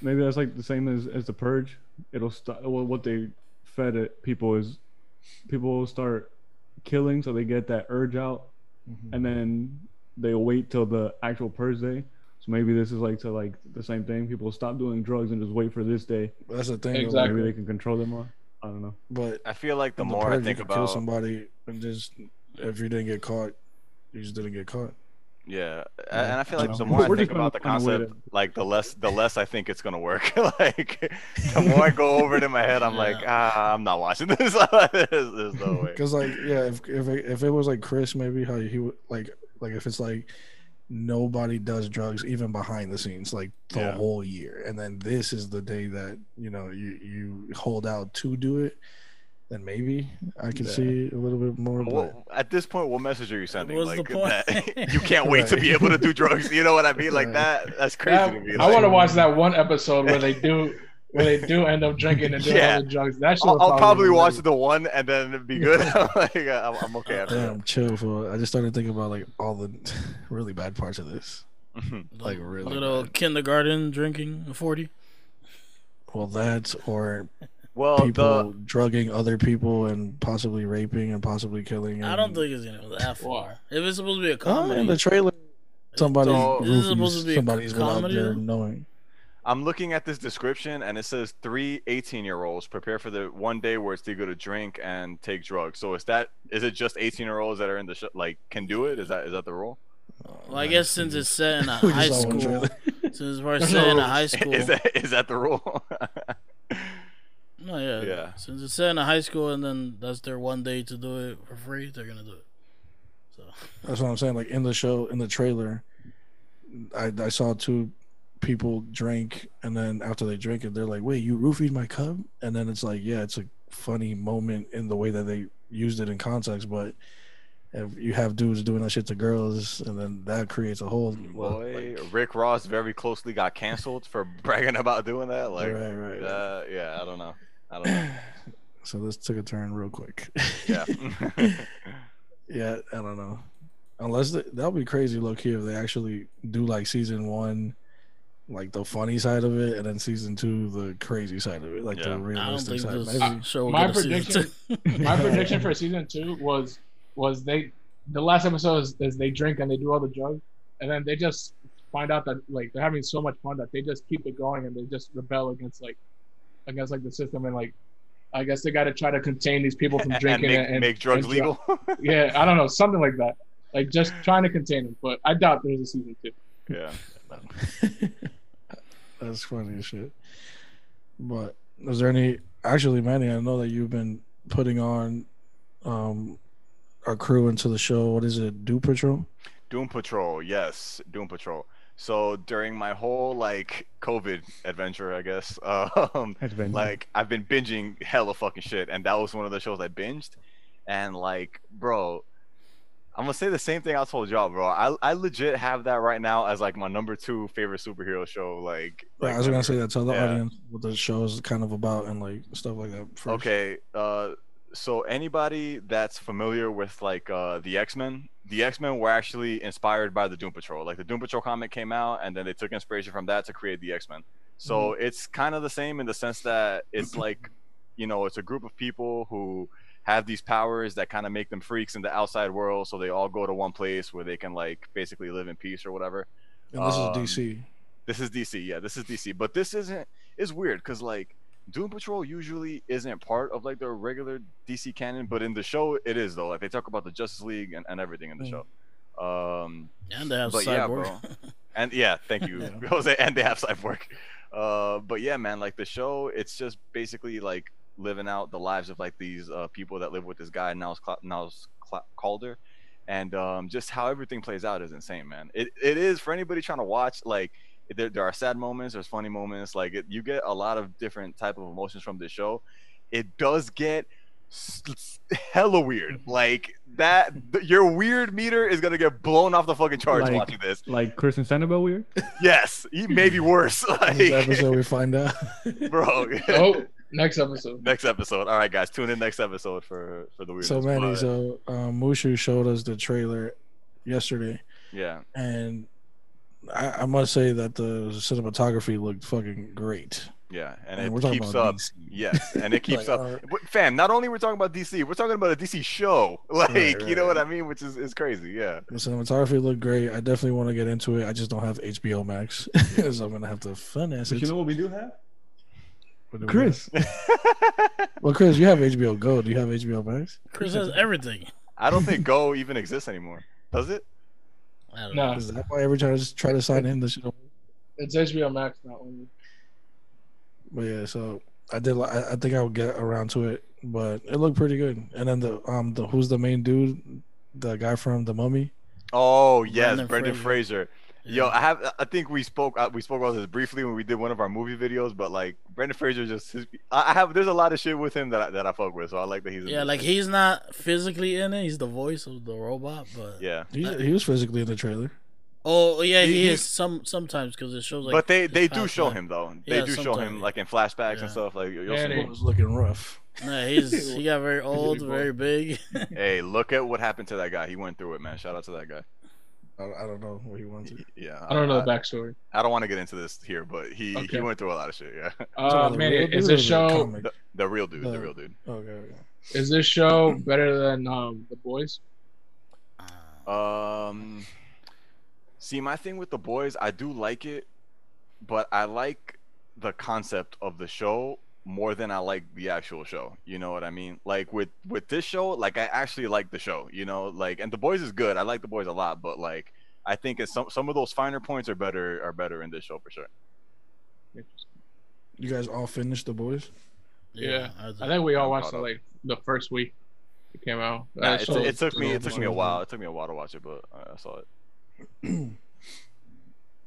Maybe that's like the same as as the purge. It'll stop. Well, what they fed it people is people start killing, so they get that urge out, Mhm. and then they wait till the actual purge day. So maybe this is like to like the same thing. People stop doing drugs and just wait for this day. That's the thing. Exactly. Maybe they can control them more. I don't know. But I feel like the in more I purge, you think could kill about somebody and just if you didn't get caught, you just didn't get caught. Yeah, Yeah, and I feel like know. the more I We're think about the find a way concept, like the less the less I think it's gonna work. like the more I go over it in my head, I'm like, ah, I'm not watching this. there's, there's no way. Because like yeah, if if it, if it was like Chris, maybe how he would like like if it's like nobody does drugs even behind the scenes like the Yeah. whole year, and then this is the day that you know you you hold out to do it, then maybe I can Yeah. see a little bit more. But What, at this point, what message are you sending? What's the like point? that you can't wait to be able to do drugs. You know what I mean? Like Right. that. That's crazy That- to me. I Like, want to watch that one episode where they do where they do end up drinking and doing Yeah. all the drugs. That should I'll, I'll probably be watch the one and then it'd be good. like, I'm, I'm okay after damn, chill for. I just started thinking about like all the really bad parts of this. that. Mhm. Like, really little bad. kindergarten drinking a forty. Well, that's or well, people the drugging other people and possibly raping and possibly killing. I don't and- think it's gonna go that far. If it's supposed to be a Oh, comedy, in the trailer, somebody So- is supposed to be a somebody's without comedy, their though? knowing. I'm looking at this description and it says three 18 year olds prepare for the one day where it's legal to drink and take drugs. So is that is it just 18 year olds that are in the show like can do it? Is that is that the rule? well, I guess since it's set in a high just saw one school, since we're set in a high school, Is that is that the rule? no, yeah, Yeah. Since it's set in a high school, and then that's their one day to do it for free, they're gonna do it. So That's what I'm saying. Like in the show, in the trailer, I I saw two people drink, and then after they drink it, they're like, "Wait, you roofied my cup?" And then it's like, yeah, it's a funny moment in the way that they used it in context, but. If you have dudes doing that shit to girls, and then that creates a whole well, Boy, like- Rick Ross very closely got canceled for bragging about doing that. Like, right, right, right. uh, yeah, I don't know. I don't know. So this took a turn real quick. Yeah. yeah, I don't know. Unless the, that'll be crazy, low key, if they actually do like season one, like the funny side of it, and then season two, the crazy side of it, like Yeah. the realistic side. this Maybe, show My get a season prediction- My prediction for season two was was they the last episode is, is they drink and they do all the drugs, and then they just find out that like they're having so much fun that they just keep it going and they just rebel against like against like the system and like I guess they got to try to contain these people from and drinking make, and, and make drugs and legal. yeah, I don't know, something like that. Like just trying to contain them, but I doubt there's a season two. yeah. that's funny as shit. But is there any? Actually, Manny, I know that you've been putting on um our crew into the show. What is it? Doom Patrol? Doom Patrol, yes, Doom Patrol. So during my whole like COVID adventure, I guess, um, Adventure. like I've been binging hella fucking shit, and that was one of the shows I binged. And like, bro, I'm gonna say the same thing I told y'all, bro. I I legit have that right now as like my number two favorite superhero show. Like, Right, like I was gonna say that. Tell the Yeah. audience what the show is kind of about and like stuff like that. First. Okay, uh, so anybody that's familiar with like uh, the X Men, the X Men were actually inspired by the Doom Patrol. Like the Doom Patrol comic came out, and then they took inspiration from that to create the X Men. So it's kind of the same in the sense that it's like, you know, it's a group of people who have these powers that kind of make them freaks in the outside world. So they all go to one place where they can like basically live in peace or whatever. And this Um, is DC. This is DC, yeah. This is DC, but this isn't. Is weird because like Doom Patrol usually isn't part of like the regular DC canon, but in the show it is though. Like they talk about the Justice League and, and everything in the Mm. show. Um, and they have but yeah, cyborg. bro. and yeah, thank you, Yeah. Jose. And they have Cyborg. Uh, but yeah, man, like the show, it's just basically like living out the lives of like these uh, people that live with this guy Niles Cla- Niles Cla- Caulder, and um, just how everything plays out is insane, man. It it is for anybody trying to watch. Like there, there are sad moments, there's funny moments. Like it, you get a lot of different type of emotions from this show. It does get s- s- hella weird. Like that, your weird meter is gonna get blown off the fucking charts Like- watching this. like Chris and Sanibel weird. Yes, maybe worse. In this episode, we find out. bro. Oh, next episode. next episode. All right, guys, tune in next episode for for the weird. so Manny, but, so um, Mushu showed us the trailer yesterday, yeah, and I, I must say that the cinematography looked fucking great. Yeah, and, And it we're talking keeps about up. DC. Yes, and it keeps Like, up. our- Fam, not only we're talking about DC, we're talking about a DC show. Like, Right, you know right. what I mean? Which is, is crazy. Yeah. The cinematography looked great. I definitely want to get into it. I just don't have HBO Max, so I'm gonna have to finance But it. you know what we do have? What do we Chris. have? Well, Chris, you have HBO Go. Do you have HBO Max? Chris has everything. I don't think Go even exists anymore. Does it? I don't know. No, Is that why every time I just try to sign in, this shit? don't- it's HBO Max, not only. But yeah, so I did. I, I think I'll get around to it, but it looked pretty good. And then the um the who's the main dude? The guy from the Mummy. Oh yes, Brendan Brendan, Fraser. Fraser. Yo, I have. I think we spoke. uh, We spoke about this briefly when we did one of our movie videos. But like Brendan Fraser, just his, I I have. There's a lot of shit with him that I, that I fuck with. So I like that he's. Yeah, like shit. he's not physically in it. He's the voice of the robot, but Yeah, He he was physically in the trailer. oh yeah, He- he, he- is some sometimes because it shows like. but they they do show life. him though. They Yeah, do show him like in flashbacks Yeah. and stuff. Like you'll Yeah, see- It was looking rough. Nah, he's he got very old, very big. Hey, look at what happened to that guy. He went through it, man. Shout out to that guy. I, I don't know what he wanted. Yeah, I don't know I, the backstory. I don't want to get into this here, but he he went through a lot of shit. Yeah, Uh, the man, real is this or the show the, the real dude, the The- real dude. Okay, okay. is this show better than um the boys? Um, see, my thing with the boys, I do like it, but I like the concept of the show more than I like the actual show. You know what I mean? Like with with this show, like I actually like the show. You know, like and the boys is good. I like the boys a lot, but like I think it's some some of those finer points are better are better in this show for sure. You guys all finished the boys? Yeah, I, I think we all watched it like the first week it came out. Nah, Uh, it, it took me it took me a while. It took me a while to watch it, but I I saw it.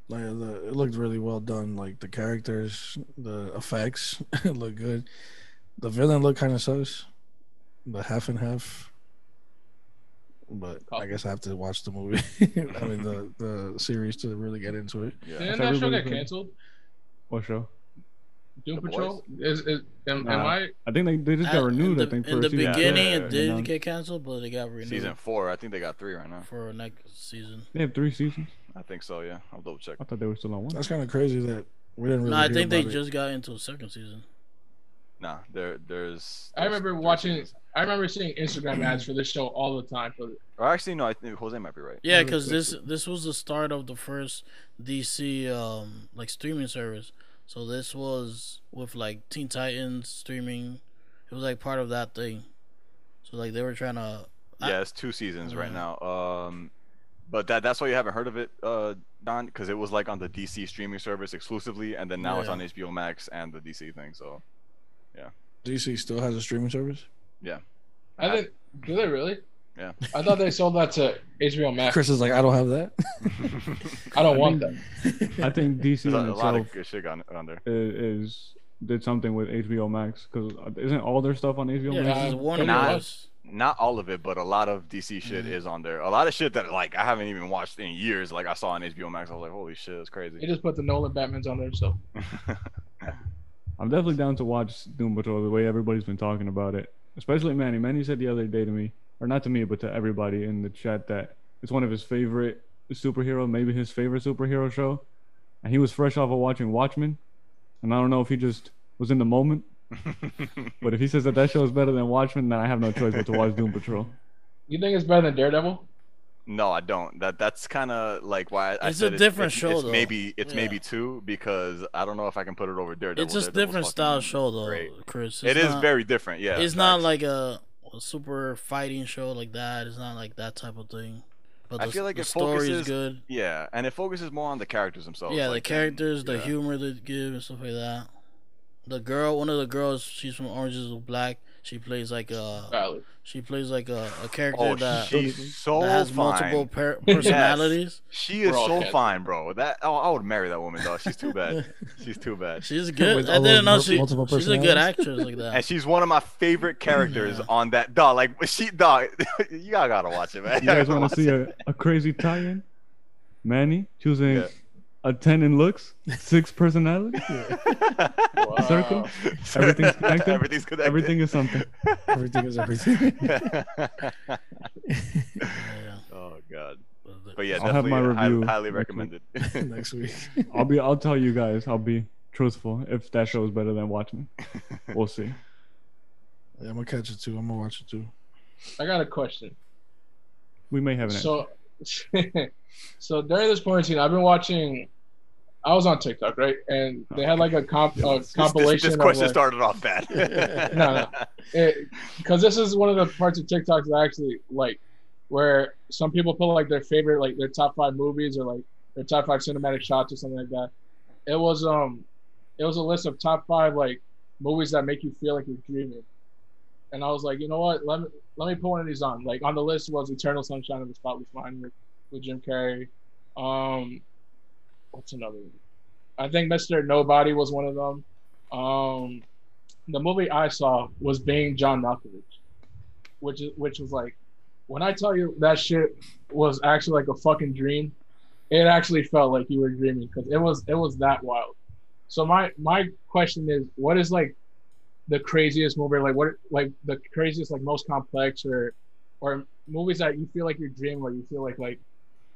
Like the, it looked really well done. Like the characters, the effects look good. The villain looked kind of sus, the half and half. But I guess I have to watch the movie. I mean the the series to really get into it. Yeah. Didn't that show get canceled? What show? Doom The Patrol? Is is am, am I? I think they, they just got At- renewed. the, I think for in a the beginning, Yeah, it did announced. get canceled, but it got renewed Season four, I think they got three right now. for next season. They have three seasons. I think so. Yeah, I'll double check. I thought they were still on one. That's kind of crazy that we didn't really. no, I think they it. just got into a second season. Nah, there there's. I remember three watching. seasons. I remember seeing Instagram ads for this show all the time. For Or actually, no. I think Jose might be right. Yeah, because this this was the start of the first DC um like streaming service. So this was with like Teen Titans streaming. It was like part of that thing. So like they were trying to. Yeah, it's two seasons right now. Um, but that that's why you haven't heard of it, uh, Don, because it was like on the DC streaming service exclusively, and then now it's Yeah. on HBO Max and the DC thing. So yeah. DC still has a streaming service. Yeah. I think. Do they really? Yeah. I thought they sold that to HBO Max. Chris is like, I don't have that. I don't I want think- that. I think DC there's a, a lot of itself good shit on, on there. is, is did something with HBO Max because isn't all their stuff on HBO Yeah, Max? this is Warner Nah. Bros. Not all of it, but a lot of DC shit Mhm. is on there. A lot of shit that like I haven't even watched in years. Like I saw on HBO Max, I was like, holy shit, it's crazy. They just put the Nolan Batmans on there, so I'm definitely down to watch Doom Patrol the way everybody's been talking about it. Especially Manny. Manny said the other day to me, or not to me, but to everybody in the chat that it's one of his favorite superhero, maybe his favorite superhero show. And he was fresh off of watching Watchmen. And I don't know if he just was in the moment, but if he says that that show is better than Watchmen, then I have no choice but to watch Doom Patrol. you think it's better than Daredevil? No, I don't. That that's kind of like why I It's said a different it's, show, It's though. maybe it's Yeah. maybe two because I don't know if I can put it over Daredevil. It's just Daredevil's different style show though, great. Chris. It It's is very different. Yeah, it's not like a, a super fighting show like that. It's not like that type of thing. But I feel like the it story is good. yeah, and it focuses more on the characters themselves. yeah, like, the than- characters, the yeah. humor they give and stuff like that. The girl, one of the girls, she's from Orange is the Black. She plays like a, Valid. she plays like a, a character Oh, that, she's so that has fine. multiple per- personalities. She is We're so kids. fine, bro. That oh, I would marry that woman, though. She's too bad. She's too bad. She's good. With I all didn't know she, she's a good actress like that. And she's one of my favorite characters Yeah. on that dog. Like she dog, you gotta, gotta watch it, man. You guys want to see a, a crazy tie-in? Manny choosing Yeah. A 10 in looks, six personality. Wow. Circle? Everything's connected? Everything's connected. Everything is something. Everything is everything. Oh god. but yeah, I'll have my review highly next recommended. Next week. I'll be. I'll tell you guys. I'll be truthful. If that show is better than watching. we'll see. Yeah, I'm gonna catch it too. I'm gonna watch it too. I got a question. We may have an So, so during this quarantine, I've been watching. I was on TikTok, right, and they had like a comp a This- this, compilation. this question of, like, started off bad. No, no. because this is one of the parts of TikTok that I actually like, where some people put like their favorite, like their top five movies or like their top five cinematic shots or something like that. It was um, it was a list of top five like movies that make you feel like you're dreaming, and I was like, you know what, let me let me put one of these on. Like on the list was Eternal Sunshine of the Spotless Mind with, with Jim Carrey. Um, what's another? one? I think Mr. Nobody was one of them. Um, the movie I saw was Being John Malkovich, which is which was like, when I tell you that shit was actually like a fucking dream, it actually felt like you were dreaming because it was it was that wild. So my my question is, what is like the craziest movie? Like what like the craziest like most complex or or movies that you feel like you're dreaming, or you feel like like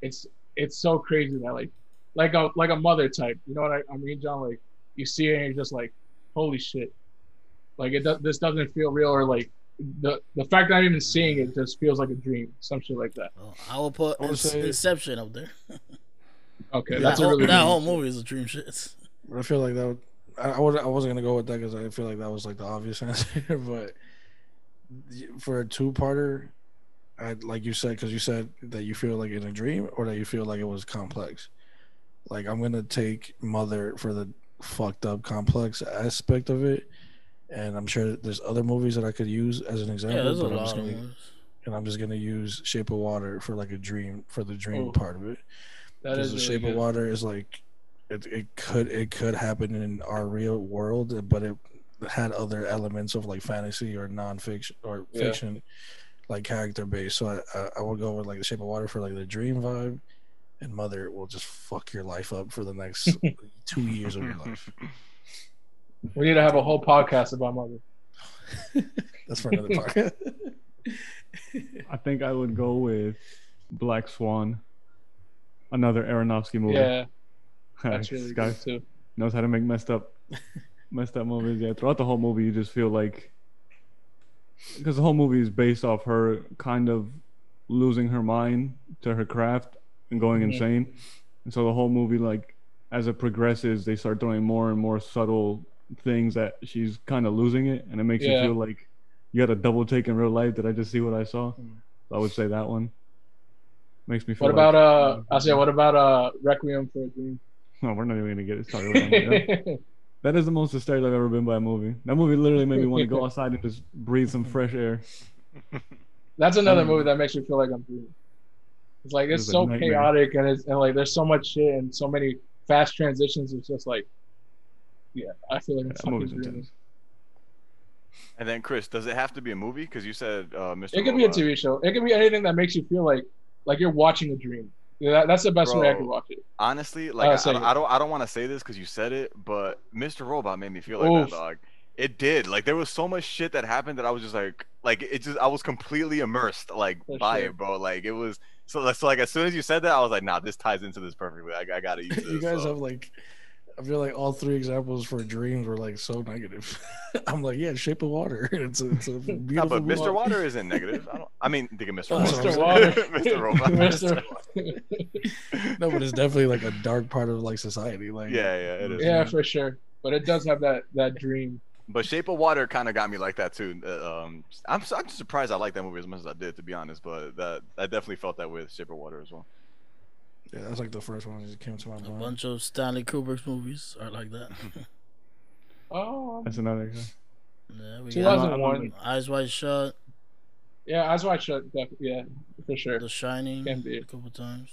it's it's so crazy that like like a like a mother type. You know what I, I mean, John? Like you see it and you're just like, holy shit. Like it does, this doesn't feel real, or like the the fact that I'm even seeing it just feels like a dream, some shit like that. Well, I will put In- say- Inception up there. Okay, that that's a whole, that whole movie is a dream shit. But I feel like that. Would, I I, would, I wasn't gonna go with that because I feel like that was like the obvious answer. but for a two-parter, I like you said because you said that you feel like in a dream or that you feel like it was complex. Like I'm gonna take Mother for the fucked up complex aspect of it, and I'm sure that there's other movies that I could use as an example. Yeah, there's a but I'm lot gonna, and I'm just gonna use Shape of Water for like a dream for the dream Oh, part of it. That Because the really Shape good. of Water is like it, it could it could happen in our real world, but it had other elements of like fantasy or nonfiction or Yeah. fiction, like character based. So I, I I would go with like the Shape of Water for like the dream vibe, and Mother will just fuck your life up for the next two years of your life. We need to have a whole podcast about Mother. That's for another podcast. I think I would go with Black Swan, another Aronofsky movie. Yeah, that's really this guy good too. knows how to make messed up, messed up movies. Yeah, throughout the whole movie, you just feel like because the whole movie is based off her kind of losing her mind to her craft and going Mhm. insane, and so the whole movie, like as it progresses, they start throwing more and more subtle things that she's kind of losing it, and it makes Yeah. you feel like you had a double take in real life. Did I just see what I saw? Mm. I would say that one makes me feel. What about like, uh? I say, what about uh? Requiem for a Dream. No, we're not even gonna get it started. With that one. That is the most hysterical I've ever been by a movie. That movie literally made me want to go outside and just breathe some fresh air. That's another Um, movie that makes me feel like I'm dreaming. It's like it's It's a so chaotic and it's and like there's so much shit and so many fast transitions. It's just like, yeah, I feel like I'm fucking movie's And then Chris, does it have to be a movie? Because you said uh, Mr. It could be a TV show. It could be anything that makes you feel like like you're watching a dream. Yeah, that, that's the best way I Bro. could watch it. Honestly, Uh, like I, say I, don't- I don't, I don't want to say this because you said it, but Mr. Robot made me feel like Oof. that, dog. It did. Like there was so much shit that happened that I was just like, like it just, I was completely immersed, like For by sure. it, bro. Like it was. So, so like as soon as you said that, I was like, nah, this ties into this perfectly. I, I gotta use this. you guys so. have like I feel like all three examples for dreams were like so negative. I'm like, yeah, Shape of Water. It's a, it's a No, beautiful. but Mr. movie. Water isn't negative. I don't. I mean, think of Mr. Water. Mr. Water. Mr. Robot. Mr. No, but it's definitely like a dark part of like society. Like, Yeah, yeah, it is. yeah, for sure. But it does have that that dream. But Shape of Water kind of got me like that too. Uh, Um, I'm, I'm surprised I like that movie as much as I did, to be honest. But that I definitely felt that with Shape of Water as well. yeah, that's like the first one that came to my mind. A bunch of Stanley Kubrick's movies are like that. Oh, That's another. guy. yeah, we Two got thousand one. Eyes Wide Shut, Yeah, Eyes Wide Shut. def- Yeah, for sure. The Shining, Can be. a couple times.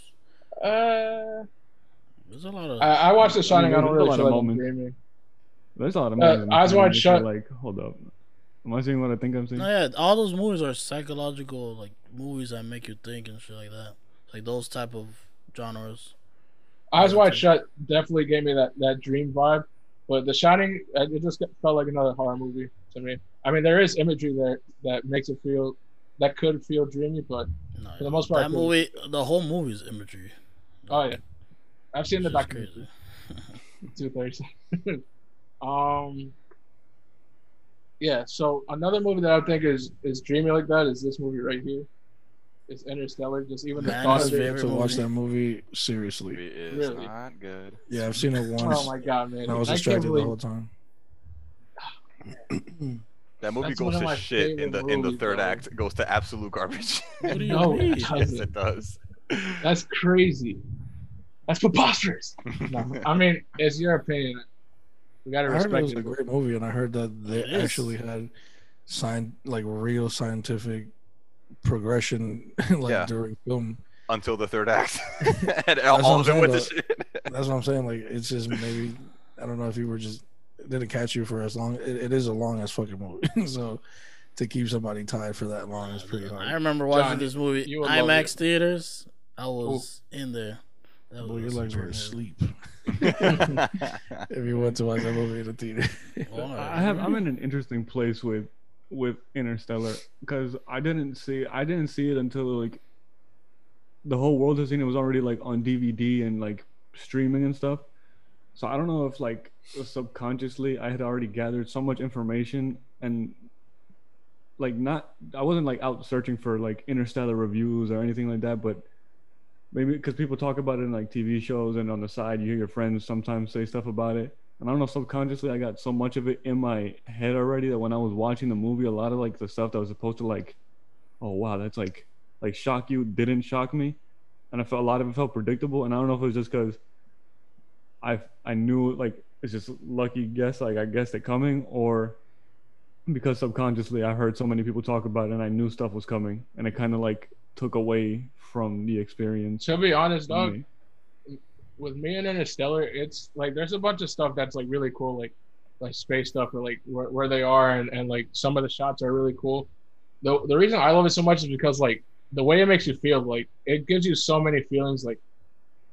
Uh, There's a lot of. I, I watched The Shining. I there's don't a really lot feel of like I'm moments. dreaming. There's a lot of Uh, movies. in Eyes the Wide film that you're Shut. Like, hold up. Am I seeing what I think I'm seeing? no, yeah, all those movies are psychological, like movies that make you think and shit like that. Like those type of genres. Eyes Wide too. Shut definitely gave me that, that dream vibe, but The Shining uh, it just felt like another horror movie to me. I mean, there is imagery there that makes it feel that could feel dreamy, but No, For the most part, that movie, the whole movie is imagery. oh yeah, I've seen the It's just documentary. crazy. Two thirds. Um. Yeah. So another movie that I think is is dreamy like that is this movie right here. It's Interstellar. Just even the thought of it. to watch movie. that movie seriously. It is Really? not good. Yeah, I've seen it once. Oh my god, man! and I was I can't the believe whole time. That movie That's goes to shit in the favorite in the third bro. act. It goes to absolute garbage. What do you No, mean? it yes, it does. That's crazy. That's preposterous. No, I mean, it's your opinion. We gotta I heard it was it. a great movie, and I heard that they It is. actually had signed like real scientific progression like Yeah. during film. Until the third act, and all of it with the shit. That's what I'm saying. Like it's just maybe I don't know if you were just didn't catch you for as long. It, it is a long as fucking movie, so to keep somebody tied for that long is pretty hard. I remember watching John, this movie you would love IMAX it. theaters. I was in there. That Boy, your was a legs were great asleep movie. if you went to watch that movie in the theater. I have I'm in an interesting place with with Interstellar because I didn't see I didn't see it until like the whole world has seen it was already like on DVD and like streaming and stuff. So I don't know if like subconsciously I had already gathered so much information and like not I wasn't like out searching for like interstellar reviews or anything like that, but maybe because people talk about it in like TV shows and on the side you hear your friends sometimes say stuff about it. And I don't know, subconsciously I got so much of it in my head already that when I was watching the movie, a lot of like the stuff that was supposed to like, oh wow, that's like like shock you didn't shock me, and I felt a lot of it felt predictable. And I don't know if it was just because I I knew like it's just lucky guess like I guessed it coming or because subconsciously I heard so many people talk about it and I knew stuff was coming and it kind of like took away from the experience. To be honest, dog, me. with me and Interstellar, it's like there's a bunch of stuff that's like really cool, like like space stuff or like where, where they are and, and like some of the shots are really cool. The the reason I love it so much is because like the way it makes you feel, like it gives you so many feelings like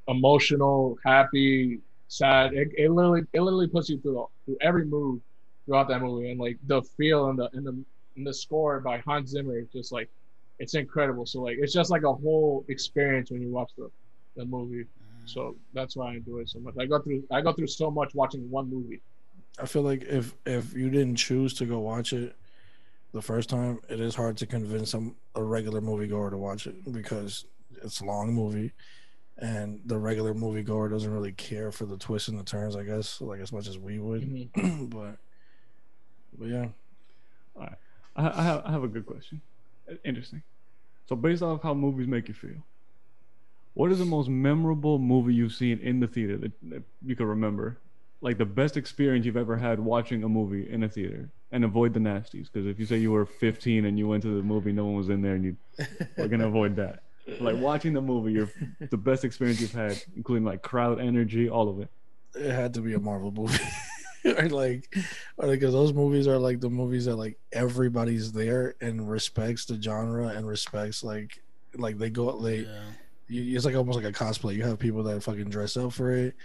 emotional, happy, sad. It, it literally it literally puts you through, through every move throughout that movie and like the feel and the and the and the score by Hans Zimmer is just like it's incredible. So like it's just like a whole experience when you watch the, the movie. So that's why I enjoy it so much. I go through I go through so much watching one movie. I feel like if if you didn't choose to go watch it the first time, it is hard to convince some a regular moviegoer to watch it because it's a long movie, and the regular moviegoer doesn't really care for the twists and the turns. I guess like as much as we would, Mhm. but but yeah, I, I have I have a good question. Interesting. So based off how movies make you feel, what is the most memorable movie you've seen in the theater that, that you can remember? Like the best experience you've ever had watching a movie in a theater, and avoid the nasties. Because if you say you were 15 and you went to the movie, no one was in there, and you we're gonna avoid that. Like watching the movie, you're the best experience you've had, including like crowd energy, all of it. it had to be a Marvel movie. or like, or because those movies are like the movies that like everybody's there and respects the genre and respects like like they go they Yeah. you, it's like almost like a cosplay. You have people that fucking dress up for it,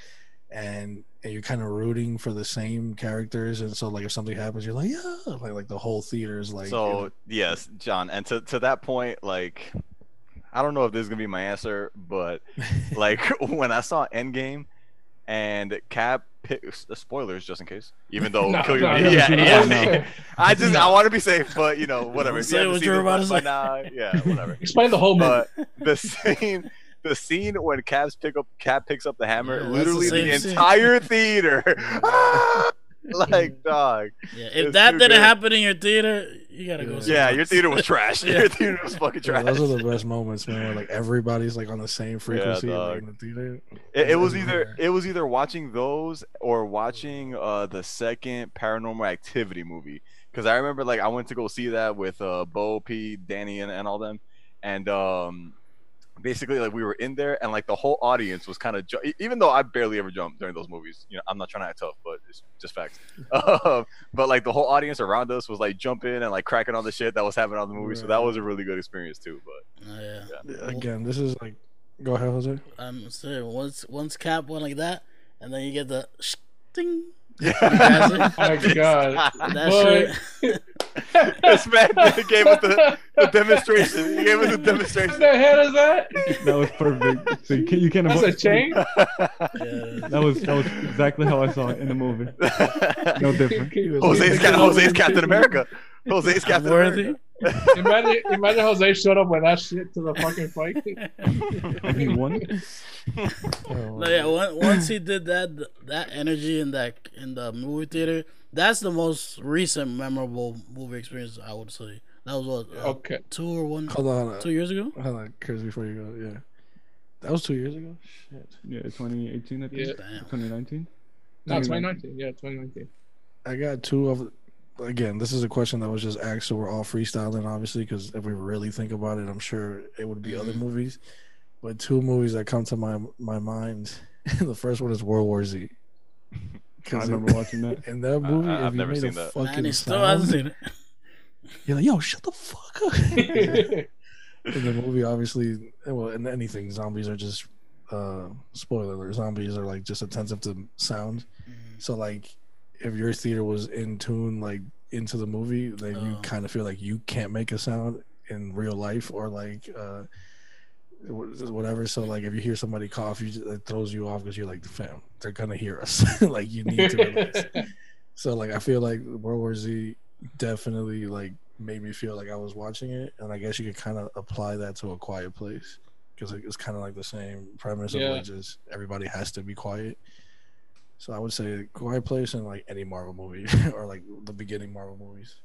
and and you're kind of rooting for the same characters. And so like if something happens, you're like yeah, like like the whole theater is like so yes, John, and to to that point, like, I don't know if this is gonna be my answer, but like when I saw Endgame and Cap, pick, spoilers just in case, even though No, kill your no, no, yeah, no, yeah, no. I just I want to be safe, but you know whatever. Don't you say what you're about by- to say. now, yeah, whatever. Explain the whole movie. But the scene, the scene when Cap's pick up, Cap picks up the hammer, Yeah, that's the literally the, same scene. entire theater, like dog. Yeah. If that didn't good. happen in your theater, you gotta go. Yeah. Yeah, your theater was trash. Yeah. Your theater was fucking Yeah, trash. those are the best moments, man. Where like everybody's like on the same frequency like, dog. in the theater. It, it was either it was either watching those or watching uh the second Paranormal Activity movie because I remember like I went to go see that with uh Bo, P, Danny, and, and all them, and um basically like we were in there and like the whole audience was kind of ju- even though I barely ever jump during those movies, you know I'm not trying to act tough, but it's just facts. um, but like the whole audience around us was like jumping and like cracking on the shit that was happening on the movie, so that was a really good experience too. But Oh, yeah. Yeah, Again, this is like. Go ahead, Jose. I'm saying once once Cap went like that, and then you get the sh- ding. Yeah, Oh my God. That Boy. shit. this man gave us the, the demonstration. He gave us a What demonstration. the hell is that? That was perfect. So you can't, you can't That's a avoid- chain. Yeah. That was that was exactly how I saw it in the movie. No different. Jose's, Cap- Jose's Captain America. Jose's Captain Worthy. America. Imagine, imagine Jose showed up with that shit to the fucking fight. He won. Oh, No, yeah, on- once he did that, that energy in that in the movie theater, that's the most recent memorable movie experience I would say. That was what uh, Okay. two or one Hold on. uh, two years ago. Hold on, Chris, before you go. Yeah. That was two years ago? Shit. Yeah, 2018, I think. Yeah. 2019. No, 2019. Yeah, 2019. I got two of. Again, this is a question that was just asked, so we're all freestyling, obviously, because if we really think about it, I'm sure it would be other Mm-hmm. movies. But two movies that come to my my mind. the first one is World War Z. I 'Cause remember watching that. in that movie, I- I've if you never made seen a that. fucking Man, he still sound, hasn't seen it. you're like, yo, shut the fuck up. in the movie, obviously, well, in anything, zombies are just uh spoiler alert. Zombies are like just attentive to sound. So like, if your theater was in tune, like into the movie, then you Oh. kind of feel like you can't make a sound in real life or like uh whatever. So like, if you hear somebody cough, you just, it throws you off because you're like, fam, they're gonna hear us. like you need to. Relax. So like I feel like World War Z definitely like made me feel like I was watching it, and I guess you could kind of apply that to a Quiet Place because it's kind of like the same premise Yeah. of like just everybody has to be quiet. So I would say Quiet Place and like any Marvel movie or like the beginning Marvel movies.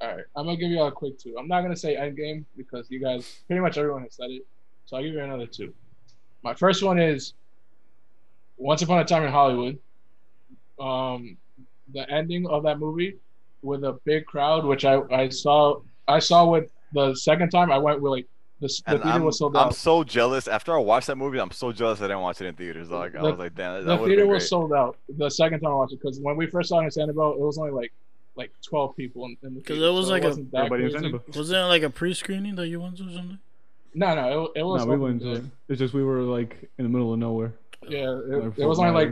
All right, I'm gonna give you all a quick two. I'm not gonna say Endgame because you guys, pretty much everyone has said it. So I'll give you another two. My first one is Once Upon a Time in Hollywood. Um, the ending of that movie with a big crowd, which I, I saw I saw with the second time I went with like the, the And theater I'm, was sold I'm so jealous. After I watched that movie, I'm so jealous I didn't watch it in theaters. Like I was like, damn, that, the that would theater was sold out the second time I watched it because when we first saw it in Sanibel, it was only like like 12 people in, in the 'Cause theater. it was so like a- wasn't that Everybody in crazy. Sanibel. Wasn't it like a pre-screening that you went to or something? No, no, it, it was. No, we went to It's just we were like in the middle of nowhere. Yeah, it, it was only like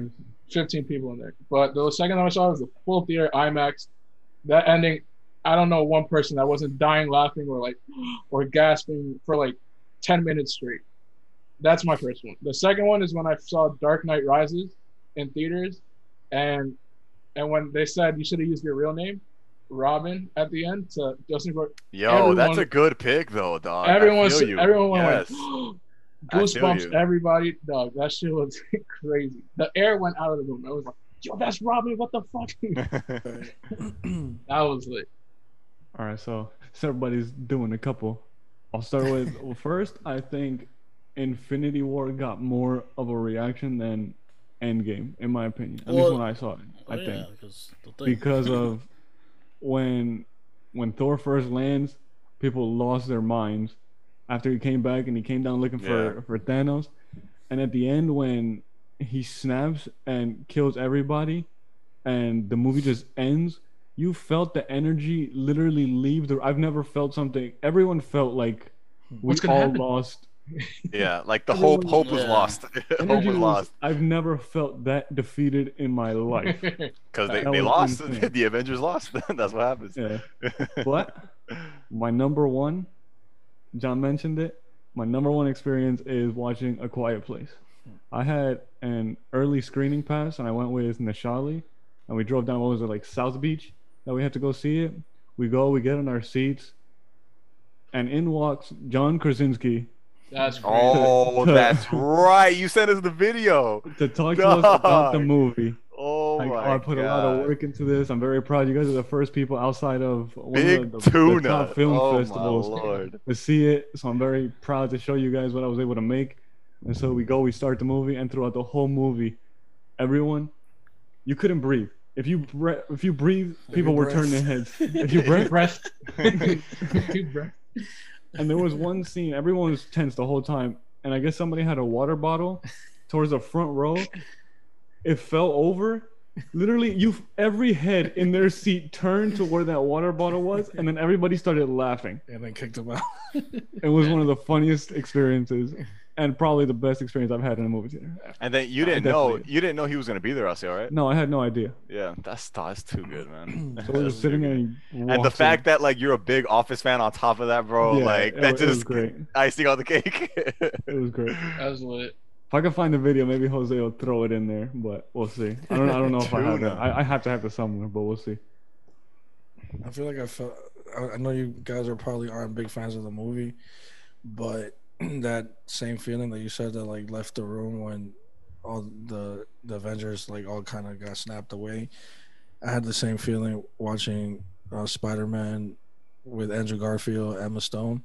15 people in there. But the second time I saw it was the full theater IMAX. That ending, I don't know one person that wasn't dying laughing or like or gasping for like 10 minutes straight. That's my first one. The second one is when I saw Dark Knight Rises in theaters, and and when they said you should have used your real name, Robin, at the end to Justin. Yo, that's a good pick though, dog. Everyone, everyone yes. went goosebumps. Everybody, dog, that shit was crazy. The air went out of the room. I was like, yo, that's Robin. What the fuck? that was lit. All right, so so everybody's doing a couple. I'll start with well, first. I think Infinity War got more of a reaction than Endgame, in my opinion. At Well, least when I saw it, I Oh, think yeah, because the thing. because of when when Thor first lands, people lost their minds after he came back and he came down looking for Yeah. for Thanos, and at the end when he snaps and kills everybody, and the movie just ends. You felt the energy literally leave the. I've never felt something. Everyone felt like hmm. we What's gonna all happen? lost. yeah, like the hope, Everyone- hope was Yeah. lost. hope Energy was was- lost I've never felt that defeated in my life. because they, they lost. insane. the Avengers lost. That's what happens. Yeah. But my number one, John mentioned it. My number one experience is watching A Quiet Place. I had an early screening pass, and I went with Nishali, and we drove down. What was it like South Beach? That we had to go see it. We go, we get in our seats, and in walks John Krasinski That's oh, crazy. Oh, that's right. You sent us the video. to talk to us about the movie. Oh Like, my oh, I put a lot of work into this. I'm very proud. You guys are the first people outside of one Big of the, the, tuna. the top film oh festivals to see it. So I'm very proud to show you guys what I was able to make. And so we go, we start the movie, and throughout the whole movie, everyone, you couldn't breathe. If you bre- if you breathe, people were turning their heads. If you Deep breath, breath. Breath. and there was one scene, everyone was tense the whole time, and I guess somebody had a water bottle towards the front row. It fell over. Literally, you every head in their seat turned to where that water bottle was, and then everybody started laughing. and then kicked him out. It was one of the funniest experiences. And probably the best experience I've had in a movie theater. And then you didn't know definitely- you didn't know he was gonna be there, Asio, right? No, I had no idea. Yeah, that's that's too good, man. So we're just sitting there and, And the fact that like you're a big Office fan on top of that, bro, Yeah, like it that wa- it was just great. icing on the cake. it was great. That was lit. If I can find the video, maybe Jose will throw it in there, but we'll see. I don't. I don't know if I have Tuna. it. I, I have to have it somewhere, but we'll see. I feel like I felt. I I know you guys are probably aren't big fans of the movie, but that same feeling that you said that like left the room when all the the Avengers like all kind of got snapped away. I had the same feeling watching uh, Spider Man with Andrew Garfield, Emma Stone.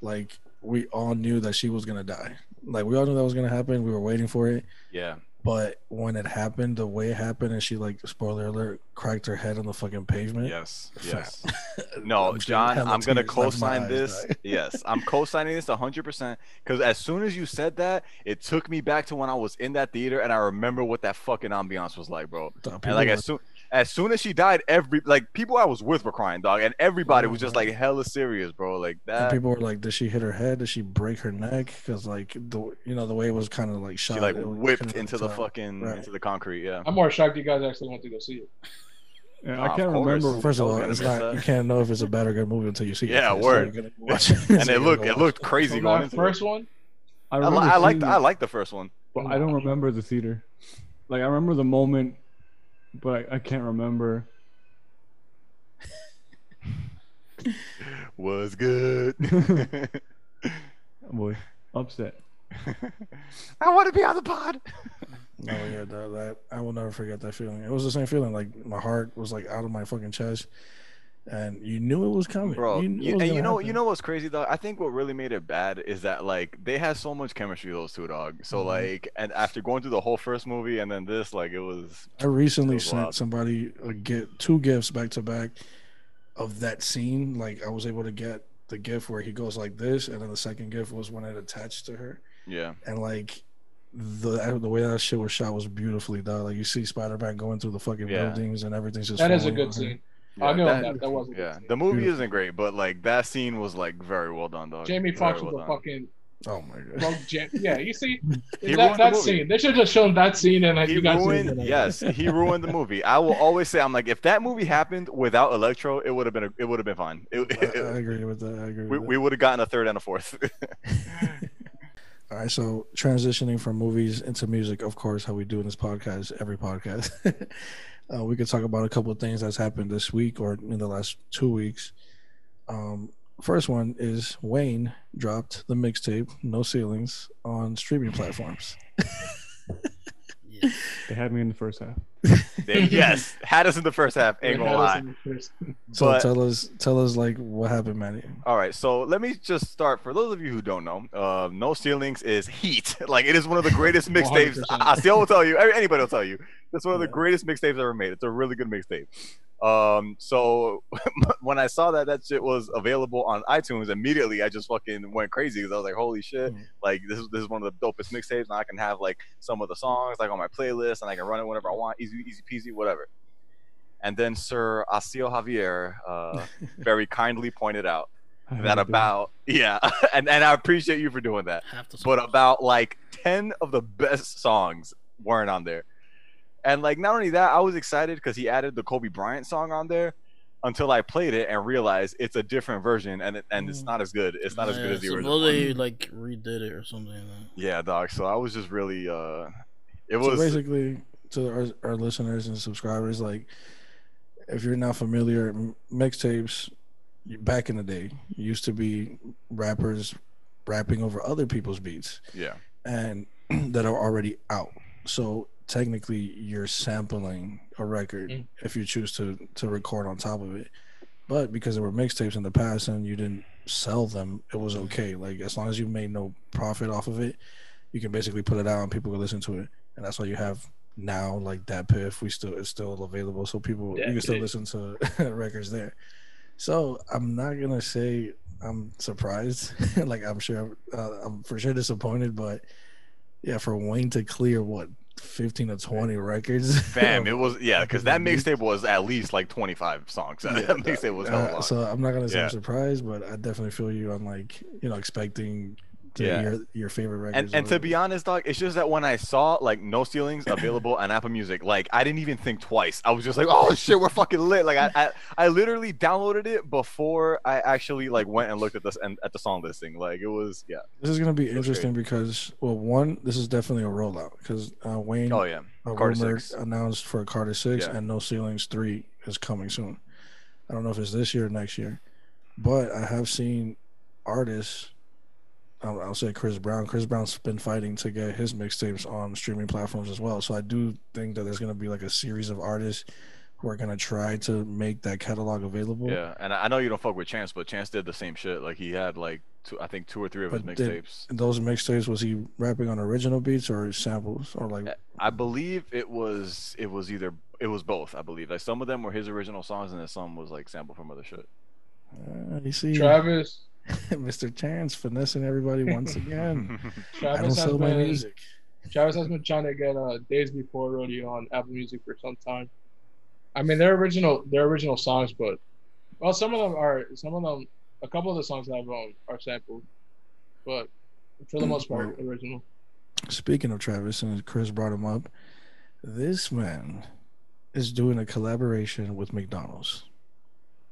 Like we all knew that she was gonna die. Like we all knew that was gonna happen. We were waiting for it. yeah. But when it happened, the way it happened, and she like spoiler alert, cracked her head on the fucking pavement. Yes. Yes. No, I'm John, I'm gonna tears left my co-sign this. yes, I'm co-signing this 100% because as soon as you said that, it took me back to when I was in that theater and I remember what that fucking ambiance was like, bro. And like as soon as soon as she died, every like people I was with were crying, dog, and everybody was just like hella serious, bro. Like and that. people were like, "Did she hit her head? Did she break her neck?" Because like the you know the way it was kind of like shot, She like whipped couldn't into the fucking Right. into the concrete. Yeah. I'm more shocked you guys actually went to go see it. Yeah, Nah, I can't remember. First of all, it's not that. you can't know if it's a bad or good movie until you see it. Yeah, first, so word. watch it. And So it looked it looked crazy So going that into first it. one, I I, I like seeing I it, like the first one. but I don't remember the theater. Like I remember the moment, but I, I can't remember. Was good. Boy, upset. I want to be on the pod. No, oh, yeah, that, that I will never forget that feeling. It was the same feeling. Like my heart was like out of my fucking chest, and you knew it was coming, bro. You knew You, and you know, happen. you know what's crazy though? I think what really made it bad is that like they had so much chemistry, those two dog. So Mhm. like, and after going through the whole first movie and then this, like, it was I recently It was sent wild. somebody a get two gifts back to back of that scene. Like I was able to get the gift where he goes like this, and then the second gift was when it attached to her, yeah, and like the the way that shit was shot was beautifully done. Like you see Spider Man going through the fucking Yeah. buildings and everything's just that is a good scene. Yeah. I'll give him that- that. That was a good yeah. The movie Beautiful. isn't great, but like that scene was like very well done, dog. Jamie Very Foxx well was a done. fucking Oh my god. broke jam. Yeah, you see He that, ruined the that scene. They should have just shown that scene and like He you guys ruined, yes, he ruined the movie. I will always say, I'm like, if that movie happened without Electro, it would have been, a, it would have been fine. It, I, it- I agree with that. I agree. we, we would have gotten a third and a fourth. All right, so transitioning from movies into music, of course, how we do in this podcast, every podcast. Uh, we could talk about a couple of things that's happened this week or in the last two weeks. Um, first one is Wayne dropped the mixtape "No Ceilings" on streaming platforms. Yeah. They had me in the first half. They- yes, had us in the first half. Ain't gonna lie. So But- tell us, tell us, like what happened, Manny. All right, so let me just start. For those of you who don't know, uh, No Ceilings is heat. Like it is one of the greatest mixtapes. 100%. I, I still will tell you. Anybody will tell you. It's one of the Yeah. greatest mixtapes ever made. It's a really good mixtape. Um, so when I saw that that shit was available on iTunes, immediately I just fucking went crazy because I was like, "Holy shit! Mhm. Like this is this is one of the dopest mixtapes, and I can have like some of the songs like on my playlist, and I can run it whenever I want, easy, easy peasy, whatever." And then Sir Asio Javier uh, very kindly pointed out that had to. about yeah, and and I appreciate you for doing that. But about like ten of the best songs weren't on there, and like not only that, I was excited because he added the Kobe Bryant song on there. Until I played it and realized it's a different version and it, and it's Mm. not as good. It's not as good as the original. Supposedly, one. like redid it or something. Like that. Yeah, dog. So I was just really uh, it So was basically, to our, our listeners and subscribers, like if you're not familiar, mixtapes back in the day used to be rappers rapping over other people's beats yeah, and that are already out. So technically, you're sampling a record Mm. if you choose to to record on top of it. But because there were mixtapes in the past and you didn't sell them, it was okay. Like as long as you made no profit off of it, you can basically put it out and people can listen to it. And that's why you have now like DatPiff. We still it's still available, so people you can still Yeah. listen to records there. So I'm not gonna say I'm surprised. like I'm sure uh, I'm for sure disappointed, but yeah, for Wayne to clear what 15 to 20 records, fam. It was yeah, because that mixtape was at least like twenty five songs. Yeah, that mixtape was uh, so I'm not gonna say Yeah. I'm surprised, but I definitely feel you on like you know expecting to Yeah. your your favorite records. And and to be honest, dog, it's just that when I saw like No Ceilings available on Apple Music, like I didn't even think twice. I was just like, oh shit, we're fucking lit. Like I I, I literally downloaded it before I actually like went and looked at this and at the song listing. Like it was yeah. this is gonna be interesting because well, one, this is definitely a rollout because uh, Wayne Oh yeah. Carter Six. announced for Carter Six Yeah. and No Ceilings Three is coming soon. I don't know if it's this year or next year, but I have seen artists. I'll, I'll say Chris Brown. Chris Brown's been fighting to get his mixtapes on streaming platforms as well. So I do think that there's going to be like a series of artists who are going to try to make that catalog available. Yeah, and I I know you don't fuck with Chance, but Chance did the same shit. Like he had like two, I think two or three of his But did- mixtapes. Those mixtapes was he rapping on original beats or samples or like? I believe it was it was either it was both. I believe like some of them were his original songs, and then some was like sample from other shit. Uh, you see, Travis, Mr. Chance finessing everybody once again. I don't Travis has sell my been music. Travis has been trying to get uh, Days Before Rodeo on Apple Music for some time. I mean, they're original, they're original songs, but well, some of them are, some of them, a couple of the songs I've um, are sampled, but for the most part, original. Speaking of Travis, and Chris brought him up, this man is doing a collaboration with McDonald's.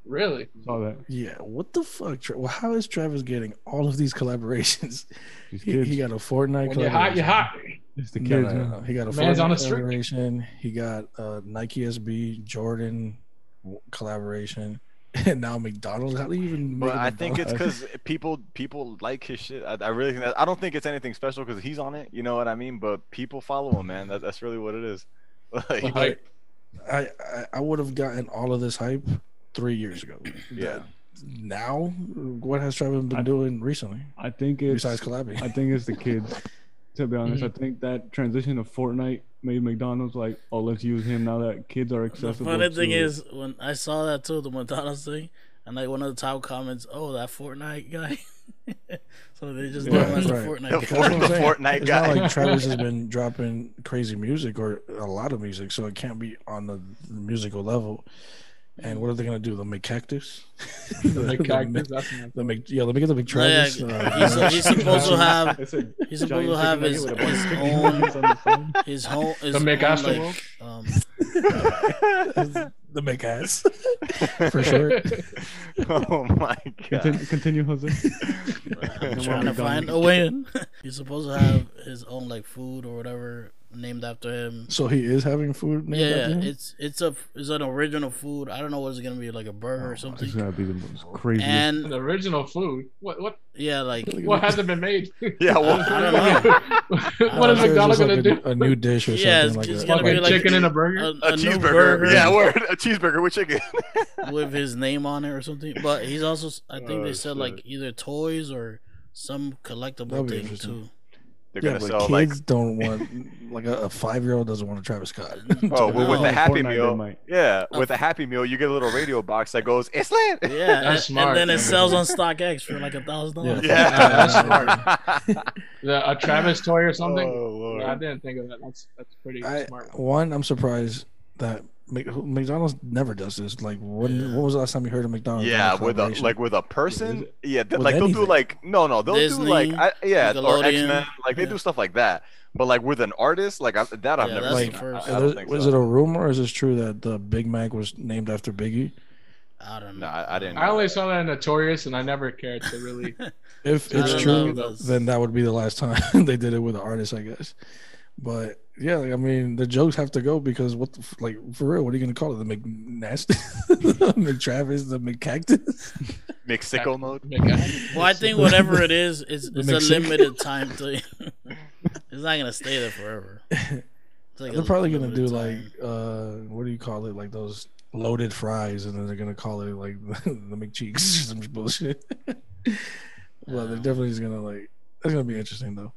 Really? Saw that. Yeah, what the fuck? Tra- Well, how is Travis getting all of these collaborations? These He, he got a Fortnite When you're hot, you're hot. it's the No, kids. no, no, no. He got a Man's Fortnite on a streak. collaboration. He got a Nike SB Jordan collaboration, and now McDonald's. How do you even? But a I think it's because people people like his shit. I, I really think that I don't think it's anything special because he's on it. You know what I mean? But people follow him, man. That, that's really what it is. Like, The. I I, I would have gotten all of this hype three years ago. Yeah. That- Now, what has Travis been I- doing recently I think it's. besides collabing? I think it's the kids. To be honest, I Mm-hmm. think that transition to Fortnite made McDonald's like, oh, let's use him now that kids are accessible. The accessible. funny thing to- is, when I saw that too, the McDonald's thing, and like one of the top comments, "Oh, that Fortnite guy." so they just Yeah, know him right. Fortnite The guy. That's The saying. Fortnite it's guy. not like Travis has been dropping crazy music or a lot of music, so it can't be on the musical level. And what are they gonna do? The McCactus? The big cactus. That's my The Mc, yeah, let me get the No, McTravis. yeah, uh, he's, he's supposed to have he's supposed to have his, nugget with a bunch his of own the phone. his home his The own, McAstimal? like, um, the McAss for sure. oh my god. Continue, continue Jose. I'm trying to find a McDonald's. win. He's supposed to have his own like food or whatever named after him. So he is having food. named Yeah, after him? it's it's a it's an original food. I don't know what it's gonna be like a burger or something. It's something. gotta be the most craziest. And The original food. What what yeah, like what hasn't been made? Yeah, well, I don't know. what I'm is sure it's McDonald's gonna a, do? new- a new dish or Yeah, something it's- like it's a, gonna be like chicken in a burger. a, a, a cheeseburger. burger Yeah, word. A cheeseburger with chicken. with his name on it or something. But he's also I think Oh, they said shit. like either toys or some collectible That'd thing too. They're yeah, gonna but sell kids like don't want like a, a five year old doesn't want a Travis Scott. oh, well, with No. the Happy Fortnite, Meal. might. Yeah, with a Happy Meal, you get a little radio box that goes, "It's lit." Yeah, and, That's smart, and then it sells on StockX for like a thousand dollars. Yeah. Yeah, that's The, a Travis toy or something. Oh, Lord. Yeah, I didn't think of that. That's that's pretty I, smart. one, I'm surprised that Mc- McDonald's never does this. Like, when Yeah. when was the last time you heard of McDonald's? Yeah, with a like with a person. Yeah, th- With like they'll do like no, no, they'll Disney, do like I, yeah, or X Men. Like they yeah. do stuff like that. But like with an artist, like I, that I've Yeah, never that's seen. I- first. I, Is it- was so. it a rumor or is this true that the Big Mac was named after Biggie? I don't No, know. I, I didn't. I only saw that in Notorious, and I never cared to really. If it's true, know. then that would be the last time they did it with an artist, I guess. But yeah, like, I mean, the jokes have to go because what, the, like, for real, what are you gonna call it? The McNasty, the McTravis, the McCactus. make sicko mode. Well, I think whatever it is, it's, it's a limited time thing. it's not gonna stay there forever. It's like They're probably gonna do like, uh, what do you call it? Like those loaded fries, and then they're gonna call it like the McCheeks or some bullshit. well, they're definitely just gonna like. That's gonna be interesting though.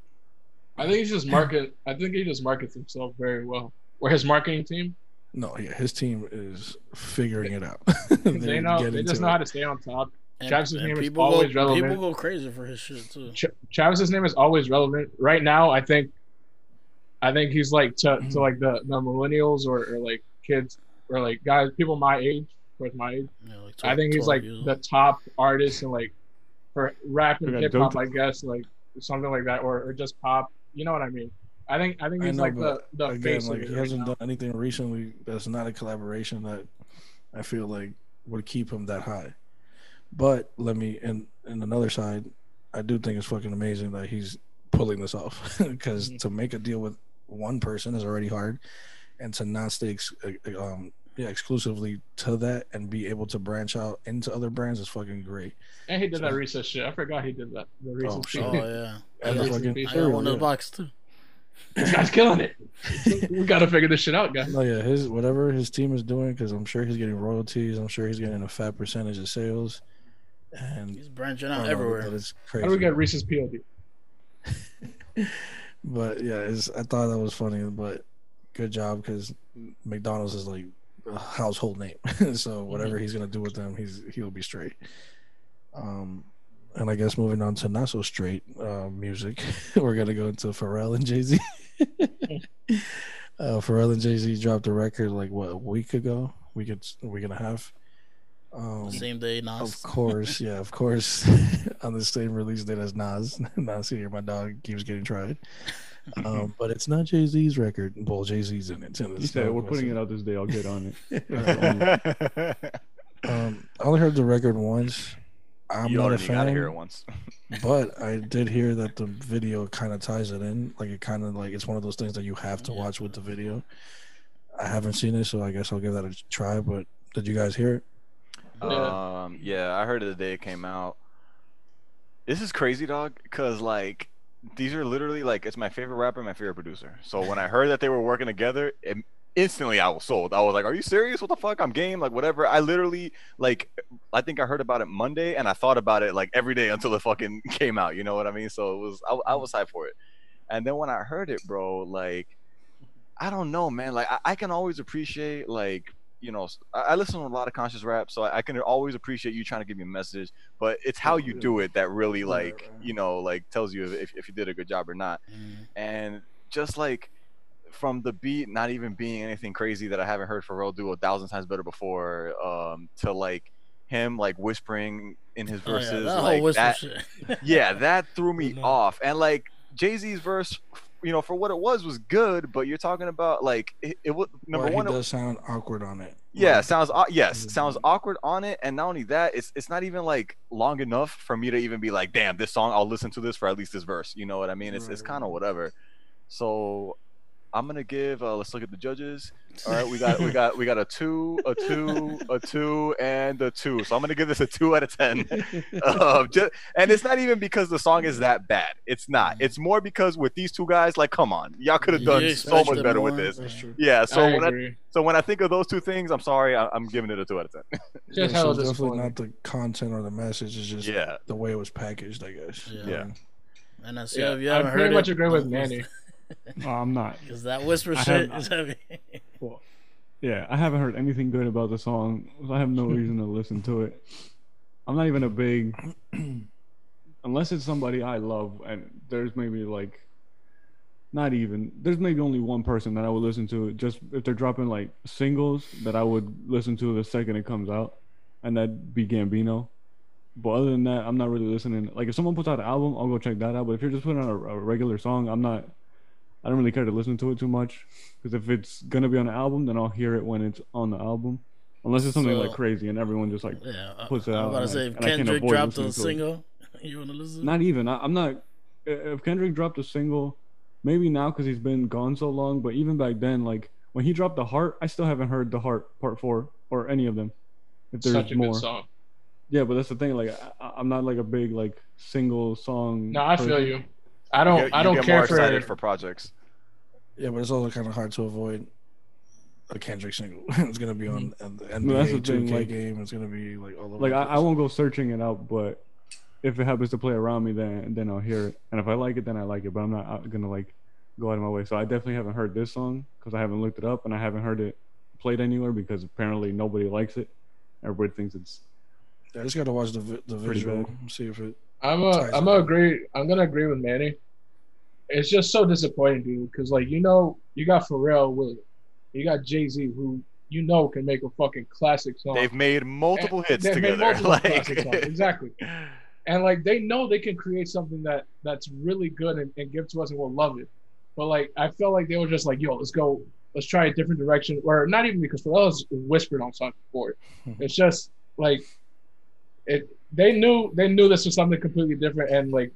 I think he's just market. I think he just markets himself very well. Or his marketing team, No, yeah, his team is figuring it out. they know. They just know it. how to stay on top. And, Travis's and name is people always go, relevant. People go crazy for his shit too. Ch- Travis's name is always relevant. Right now, I think, I think he's like to, to mm-hmm. like the, the millennials or, or like kids or like guys, people my age, towards my age. You know, like I think he's like the old. top artist and like for rap and hip hop, I guess. Like something like that, or, or just pop. You know what I mean? I think I think I know, like the the Again, face like he right hasn't now. done anything recently that's not a collaboration that I feel like would keep him that high. But let me and and another side, I do think it's fucking amazing that he's pulling this off because Mhm. to make a deal with one person is already hard, and to not stay ex- um yeah exclusively to that and be able to branch out into other brands is fucking great. And he did that So- Reese's shit. I forgot he did that. The Reese's oh, shit. Oh yeah. And I the got, fucking I got cereal, one in the box too. This guy's killing it. we gotta figure this shit out, guys. No, yeah, his whatever his team is doing, because I'm sure he's getting royalties. I'm sure he's getting a fat percentage of sales, and He's branching out don't know, everywhere. That is How crazy. do we get Reese's POD? but yeah, it's, I thought that was funny. But good job because McDonald's is like a household name. so whatever he's gonna do with them, he's he'll be straight. Um, and I guess moving on to not so straight uh, music, we're gonna go into Pharrell and Jay Z. uh, Pharrell and Jay Z dropped a record like what a week ago, week a week and a half. Um, Same day, Nas. of course, yeah, of course, on the same release date as Nas. Nas here, my dog keeps getting tried. Um, but it's not Jay Z's record. Well, Jay Z's in it. He said, "We're putting it out this day. I'll get on it." Um, I only heard the record once. I'm you not a already gotta fan, hear it once. but I did hear that the video kind of ties it in. Like it kind of like it's one of those things that you have to Yeah. watch with the video. I haven't seen it, so I guess I'll give that a try. But did you guys hear it? Yeah. Um, yeah, I heard it the day it came out. This is crazy, dog. Cause like these are literally like it's my favorite rapper, my favorite producer. So when I heard that they were working together, it, instantly I was sold. I was like, "Are you serious? What the fuck? I'm game. Like whatever." I literally like, I think I heard about it Monday, and I thought about it like every day until it fucking came out. You know what I mean? So it was I, I was hyped for it. And then when I heard it, bro, like I don't know, man. Like I, I can always appreciate like you know I listen to a lot of conscious rap, so I, I can always appreciate you trying to give me a message. But it's how you do it that really like you know like tells you if if you did a good job or not. Mhm. And just like from the beat not even being anything crazy that I haven't heard Pharrell do a thousand times better before, um, to like him like whispering in his Oh, yeah, verses, that like that, yeah, that threw me off. And like Jay Z's verse, you know, for what it was, was good. But you're talking about like it, it was number Well, one. it- does sound awkward on it. yeah, Like, sounds yes, Mhm. sounds awkward on it, and not only that, it's it's not even like long enough for me to even be like, damn, this song, I'll listen to this for at least this verse. You know what I mean? It's it's kind of whatever. So I'm gonna give. Uh, let's look at the judges. All right, we got we got we got a two, a two, a two, and a two. So I'm gonna give this a two out of ten. um, just, and it's not even because the song is that bad. It's not. It's more because with these two guys, like, come on, y'all could have You done so much better with this. That's true. Yeah. So I when I so when I think of those two things, I'm sorry, I, I'm giving it a two out of ten. Just Yeah, so it's definitely disappointing. not the content or the message. It's just yeah. the way it was packaged, I guess. Yeah. Yeah. And I see Yeah, if you I haven't pretty heard much it, agree with Manny. Oh, I'm not. Because that whisper I shit is heavy. Well, yeah, I haven't heard anything good about the song. So I have no reason to listen to it. I'm not even a big, unless it's somebody I love, and there's maybe like, not even. There's maybe only one person that I would listen to. Just if they're dropping like singles that I would listen to the second it comes out, and that'd be Gambino. But other than that, I'm not really listening. Like if someone puts out an album, I'll go check that out. But if you're just putting out a, a regular song, I'm not. I don't really care to listen to it too much because if it's gonna be on an album, then I'll hear it when it's on the album. Unless it's something like crazy and everyone just like yeah, I, Puts it I'm out about to and I- say, if and I can't Kendrick avoid dropped a listening to it. single, you want to listen? not even. I, I'm not. If Kendrick dropped a single, maybe now because he's been gone so long. But even back then, like when he dropped the Heart, I still haven't heard the Heart Part Four or any of them. If there's Such a more, good song. yeah, but that's the thing. Like I, I'm not like a big like single song. No, I feel you. I don't. You- I don't get care more for. excited for projects. Yeah, but it's also kind of hard to avoid a Kendrick single. it's gonna be on Mm-hmm. the that's NBA the 2K like- game. It's gonna be like all over. Like I, I won't go searching it out, but if it happens to play around me, then then I'll hear it. And if I like it, then I like it. But I'm not gonna like go out of my way. So I definitely haven't heard this song because I haven't looked it up and I haven't heard it played anywhere because apparently nobody likes it. Everybody thinks it's Yeah, I just gotta watch the vi- the visual, see if it. I'm a. Ties I'm a agree. I'm gonna agree with Manny. It's just so disappointing, dude. Because like you know, you got Pharrell Williams, you got Jay Z, who you know can make a fucking classic song. They've made multiple And hits together. multiple like exactly. and like they know they can create something that that's really good and, and give to us and we'll love it. But like I felt like they were just like, yo, let's go, let's try a different direction. Or not even because for us whispered on songs before. It's just like it they knew they knew this was something completely different and like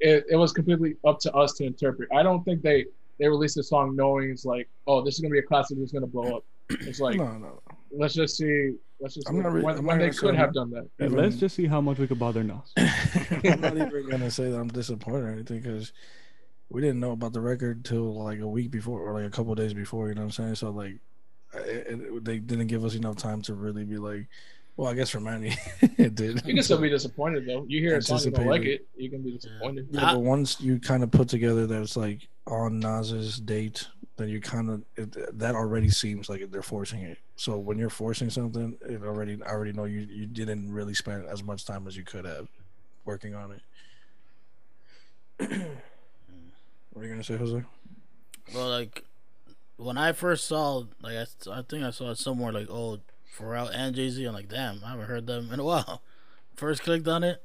it, it was completely up to us to interpret. I don't think they they released a song knowing it's like, oh, this is gonna be a classic, this is gonna blow up. It's like no, no. let's just see let's just I'm see not re- when, I'm when not they could have done that. And Even- let's just see how much we could bother Nas. I'm not even gonna say that I'm disappointed or anything because we didn't know about the record till like a week before or like a couple days before. You know what I'm saying? So like, it, it, they didn't give us enough time to really be like, well, I guess for Manny, it did. You can still be disappointed though. You hear a song you don't like it, you can be disappointed. Yeah, but once you kind of put together that it's like on Nas's date, then you kind of it, that already seems like they're forcing it. So when you're forcing something, it already I already know you you didn't really spend as much time as you could have working on it. what are you gonna say, Jose? Well, like when I first saw, like I, I think I saw it somewhere like oh Pharrell and Jay Z. I'm like, damn, I haven't heard them in a while. First clicked on it,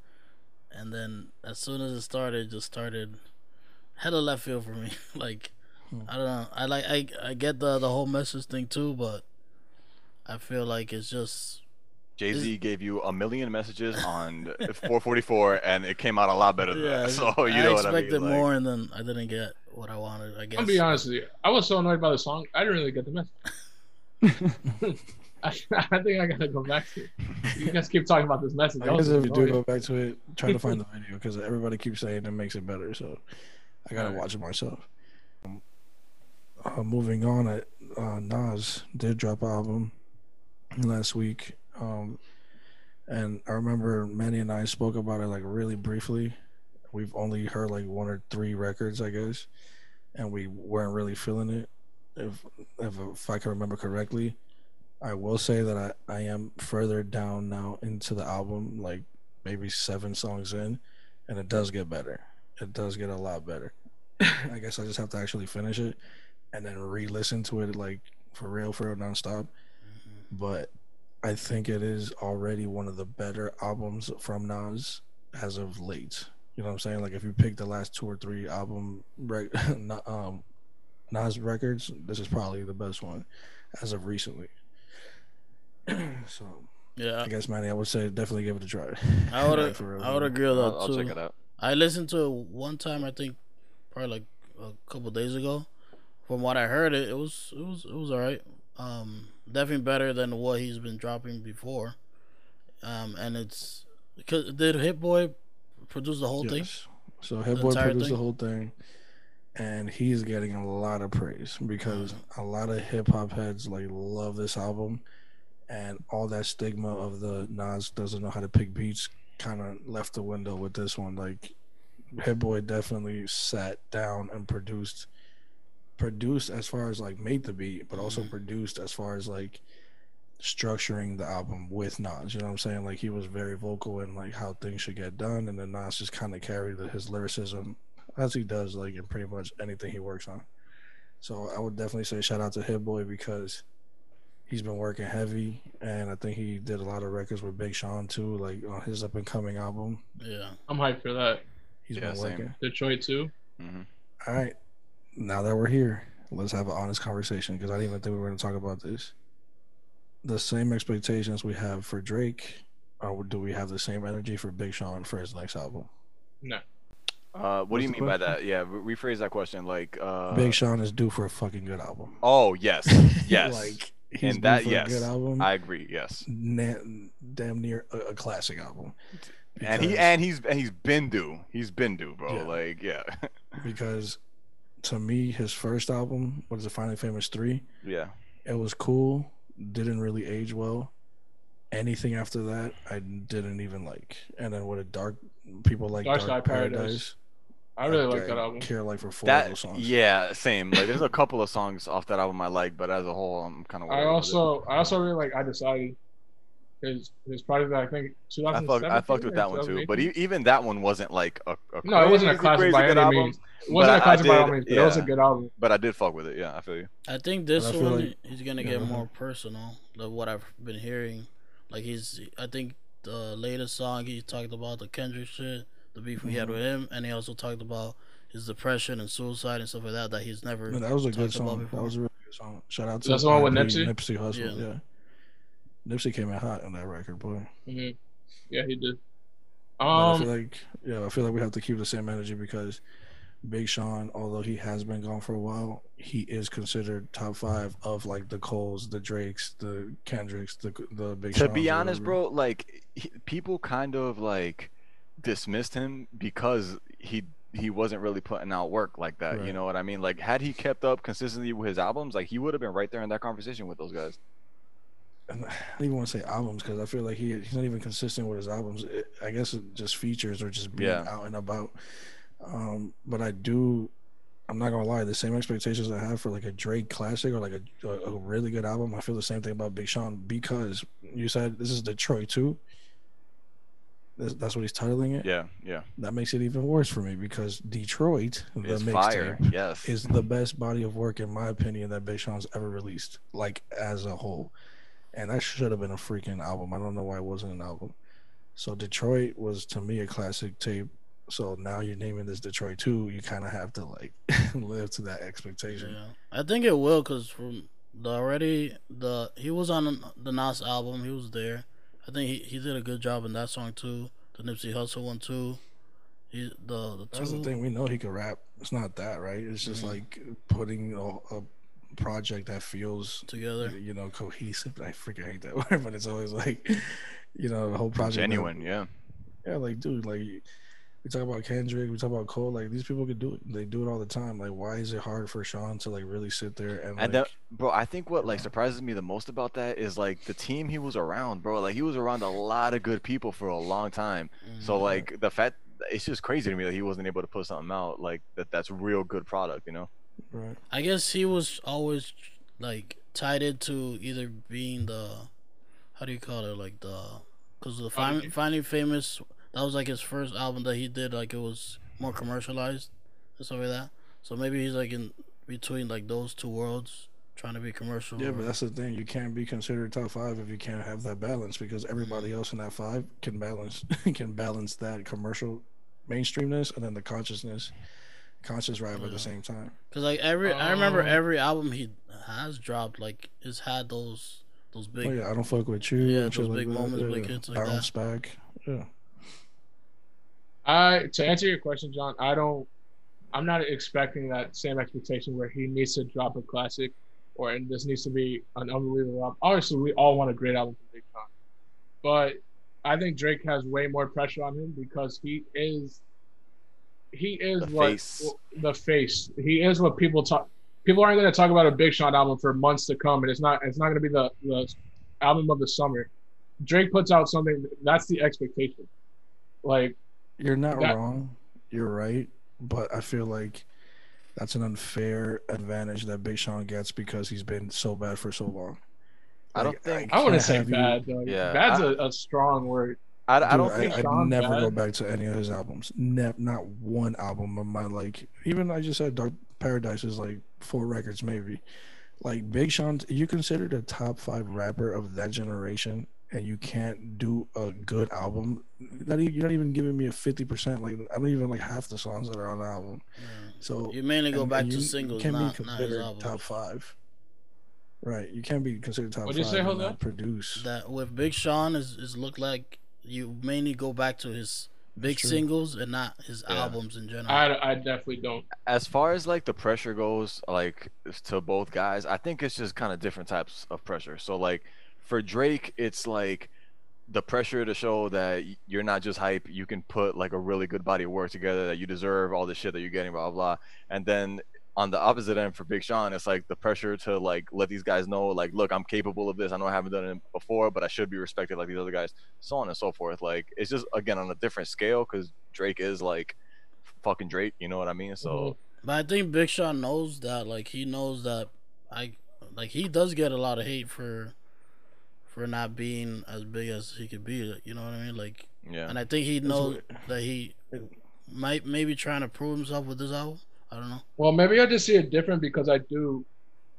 and then as soon as it started, just started hella left field for me. like hmm. I don't know. I like I I get the the whole message thing too, but I feel like it's just Jay Z gave you a million messages on 444, and it came out a lot better than yeah. that. So you I know what I expected mean. like- more, and then I didn't get what I wanted. I guess. I'll be honest with you. I was so annoyed by the song, I didn't really get the message. I, I think I gotta go back to it. You guys keep talking about this message. I guess if you do go back to it, try to find the video because everybody keeps saying it makes it better. So I gotta Alright. watch it myself. Um, Uh, moving on, uh, uh, Nas did drop an album last week, um, and I remember Manny and I spoke about it like really briefly. We've only heard like one or three records, I guess, and we weren't really feeling it. If if, if I can remember correctly, I will say that I, I am further down now into the album, like maybe seven songs in, and it does get better. It does get a lot better. I guess I just have to actually finish it and then re-listen to it like for real, for real, nonstop. But I think it is already one of the better albums from Nas as of late. You know what I'm saying? Like if you pick the last two or three album rec- um, Nas records, this is probably the best one as of recently. so Yeah, I guess Manny, I would say definitely give it a try. I would Like, for real, I would for agree with that I'll, I'll check it out. I listened to it one time. I think probably like a couple days ago. From what I heard, it, it was it was it was alright. Um, definitely better than what he's been dropping before. Um, and it's because did Hit Boy produce the whole thing? Yes. So Hit Boy entire produced the whole thing, and he's getting a lot of praise because a lot of hip hop heads like love this album, and all that stigma of the Nas doesn't know how to pick beats kind of left the window with this one. Like Hit Boy definitely sat down and produced, produced as far as like made the beat, but also Mhm. produced as far as like structuring the album with Nas. You know what I'm saying? Like he was very vocal in like how things should get done, and then Nas just kind of carried the- his lyricism as he does like in pretty much anything he works on. So I would definitely say shout out to Hit Boy because he's been working heavy, and I think he did a lot of records with Big Sean too, like on his up and coming album. Yeah. I'm hyped for that. He's Yeah, been same. working. Detroit too. hmm All right, now that we're here, let's have an honest conversation because I didn't even think we were going to talk about this. The same expectations we have for Drake, or do we have the same energy for Big Sean for his next album? No. Uh, what do you What's the mean by that? Yeah, re- rephrase that question. Like, uh, Big Sean is due for a fucking good album. Oh yes, yes. like he's And that- due yes, a good album. I agree. Yes, Na- damn near a, a classic album. and he and he's and he's been due. He's been due, bro. Yeah. Like, yeah, because to me, his first album, what is it, Finally Famous Three, yeah. it was cool. Didn't really age well. Anything after that, I didn't even like. And then what a dark, people like Dark Dark, Sky Paradise. Paradise. I really like that album. Care like for four of those songs. yeah, same. Like, there's a couple of songs off that album I like, but as a whole, I'm kind of. I also I also really like I decided his his project that I think I 2017 fucked, I fucked with that one too, but 2018. e- even that one wasn't like a, a No, it wasn't a crazy, classic crazy by any album, means. It wasn't but a classic I by all did- means, but it was a good album. But I did fuck with it. Yeah, I feel you. I think this I one like- he's gonna Yeah, get go ahead. more personal than what I've been hearing. Like he's, I think the latest song, he talked about the Kendrick shit, the beef we had Mhm. with him, and he also talked about his depression and suicide and stuff like that that he's never. Man, that was a good talked about song. before. That was a really good song. Shout out to That's the one with Nipsey? Nipsey Hussle. Yeah. Yeah. Nipsey came in hot on that record, boy. hmm Yeah, he did. But I feel Um, like yeah, I feel like we have to keep the same energy because Big Sean, although he has been gone for a while, he is considered top five of like the Coles, the Drakes, the Kendricks, the the Big. to Sean's be honest, whatever. bro, like he, people kind of like dismissed him because he he wasn't really putting out work like that. You know what I mean? Like had he kept up consistently with his albums, like he would have been right there in that conversation with those guys. I don't even want to say albums because I feel like he he's not even consistent with his albums. It, I guess it just features or just being Yeah. out and about. Um, but I do. I'm not gonna lie. The same expectations I have for like a Drake classic or like a, a, a really good album, I feel the same thing about Big Sean because you said this is Detroit too. That's, that's what he's titling it. Yeah, yeah. That makes it even worse for me because Detroit, the It's fire. mixtape, Yes. is the best body of work in my opinion that Big Sean's ever released, like as a whole. And that should have been a freaking album. I don't know why it wasn't an album. So Detroit was to me a classic tape. So now you're naming this Detroit 2, you kind of have to like live to that expectation. Yeah, I think it will because from the already the he was on the Nas album. He was there. I think he, he did a good job in that song too. The Nipsey Hussle one too. He the the That's the thing. We know he could rap. It's not that, right? It's just Mhm. like putting a, a project that feels together. you know, cohesive. I freaking hate that word, but it's always like, you know, the whole project. that- Genuine. Yeah. yeah, like, dude, like, we talk about Kendrick, we talk about Cole. Like, these people could do it. They do it all the time. Like, why is it hard for Sean to like really sit there and like, And that, bro, I think what like surprises me the most about that is like the team he was around, bro. Like he was around a lot of good people for a long time. So Mhm. like the fact, it's just crazy to me that he wasn't able to put something out like that. That's real good product, you know. right? I guess he was always like tied into either being the how do you call it like the because the Finding Find, Finding Famous that was like his first album that he did like it was more commercialized and stuff like that. So maybe he's like in between like those two worlds trying to be commercial. Yeah, or- but that's the thing. You can't be considered top five if you can't have that balance because everybody mm-hmm. else in that five can balance can balance that commercial mainstreamness and then the consciousness, conscious rap at the same time. Cause like every, I remember Oh. every album he has dropped, like has had those those oh, big. oh yeah, I don't fuck with you. Yeah, and shit those like big that. moments, yeah. big hits like Bounce that. back. Yeah. I to answer your question, John, I don't. I'm not expecting that same expectation where he needs to drop a classic, or and this needs to be an unbelievable album. Obviously, we all want a great album from Big Sean, but I think Drake has way more pressure on him because he is. He is The what face. the face. He is what people talk. People aren't going to talk about a Big Sean album for months to come, and it's not. It's not going to be the the album of the summer. Drake puts out something. That's the expectation. Like You're not That- wrong. You're right. But I feel like that's an unfair advantage that Big Sean gets because he's been so bad for so long. I don't Like, think- I wouldn't say have you- bad. Though. Yeah, bad's I- a a strong word. I, I don't Dude, think I, would Sean never go back to any of his albums. Ne- not one album of my like. Even I just said Dark Paradise is like four records maybe. Like Big Sean, you considered a top five rapper of that generation, and you can't do a good album. Not even, you're not even giving me a fifty percent. Like I don't even like half the songs that are on the album. Yeah. So You mainly go and- back and to singles, can't not, be considered albums. top five. Right, you can't be considered top What'd you five say, and Jose? not produce. That with Big Sean is is look like you mainly go back to his big true. singles and not his Yeah. albums in general. I, I definitely don't. as far as like the pressure goes, like to both guys, I think it's just kind of different types of pressure. So like for Drake, it's like the pressure to show that you're not just hype. You can put like a really good body of work together. That you deserve all the shit that you're getting. Blah blah. blah. And then on the opposite end for Big Sean, it's like the pressure to like let these guys know, like, look, I'm capable of this. I know I haven't done it before, but I should be respected like these other guys. So on and so forth. Like it's just again on a different scale because Drake is like fucking Drake. You know what I mean? So. Mm-hmm. But I think Big Sean knows that. Like he knows that I like he does get a lot of hate for for not being as big as he could be. You know what I mean? Like, Yeah. and I think he knows that he might maybe trying to prove himself with this album. I don't know. Well, maybe I just see it different because I do,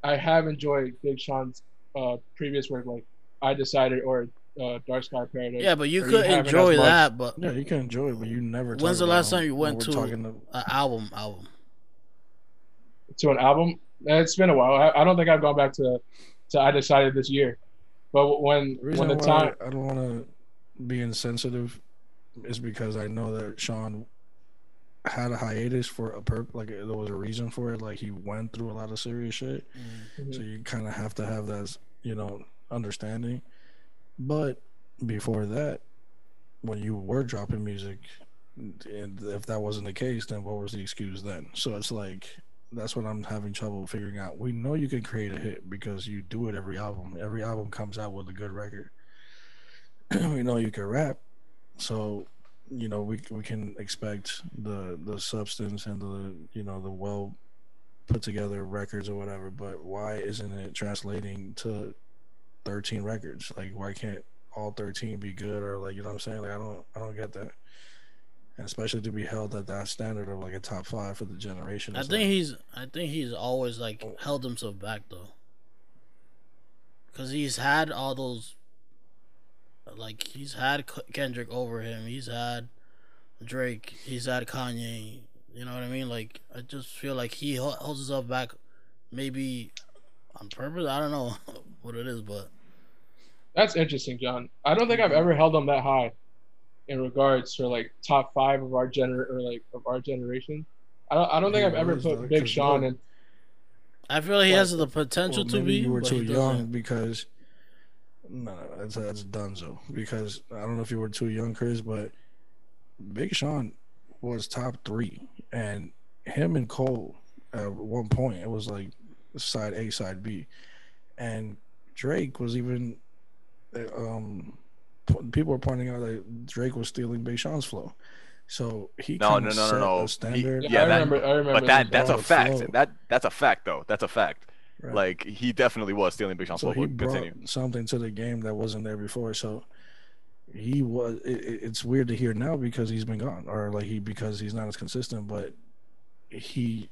I have enjoyed Big Sean's uh, previous work. Like I decided, or uh, Dark Sky Paradise. Yeah, but you Or could haven't enjoy that. But Yeah, you can enjoy it, but you never. When's talk the last time you went we're to- an album, album. to an album. It's been a while. I, I don't think I've gone back to to I decided this year, but when The when the time I don't want to be insensitive is because I know that Sean had a hiatus for a perp. Like there was a reason for it. Like he went through a lot of serious shit. Mm-hmm. So you kind of have to have that, you know, understanding. But before that, when you were dropping music, and if that wasn't the case, then what was the excuse then? So it's like that's what I'm having trouble figuring out. We know you can create a hit because you do it every album. Every album comes out with a good record. we know you can rap, so you know we we can expect the the substance and the you know the well put together records or whatever, but why isn't it translating to 13 records? Like, why can't all 13 be good or like, you know what I'm saying? Like, I don't, I don't get that. And especially to be held at that standard of like a top five for the generation. I think like, he's. I think he's always like oh. held himself back though, because he's had all those. Like he's had Kendrick over him. He's had Drake. He's had Kanye. You know what I mean? Like I just feel like he holds himself back, maybe on purpose. I don't know what it is, but that's interesting, John. I don't think I've ever held him that high in regards to like top five of our gener or like of our generation. I don't. I don't think I've ever put though, Big 'cause Sean in. I feel like he has the potential well, to maybe be. you were too young doesn't. because no, no, that's that's Dunzo. Because I don't know if you were too young, Chris, but Big Sean was top three, and him and Cole at one point it was like side A, side B, and Drake was even. uh, Um, p- people were pointing out that Drake was stealing Big Sean's flow, so he No, kinda no, no, no, no. a He- standard. Yeah, Yeah, I that- remember. I remember. But that that's a fact. flow. That that's a fact though. That's a fact. Right. Like he definitely was stealing Big Sean's so flow. he brought Continue. something to the game that wasn't there before. So he was. It, it- it's weird to hear now because he's been gone, or like he because he's not as consistent. But he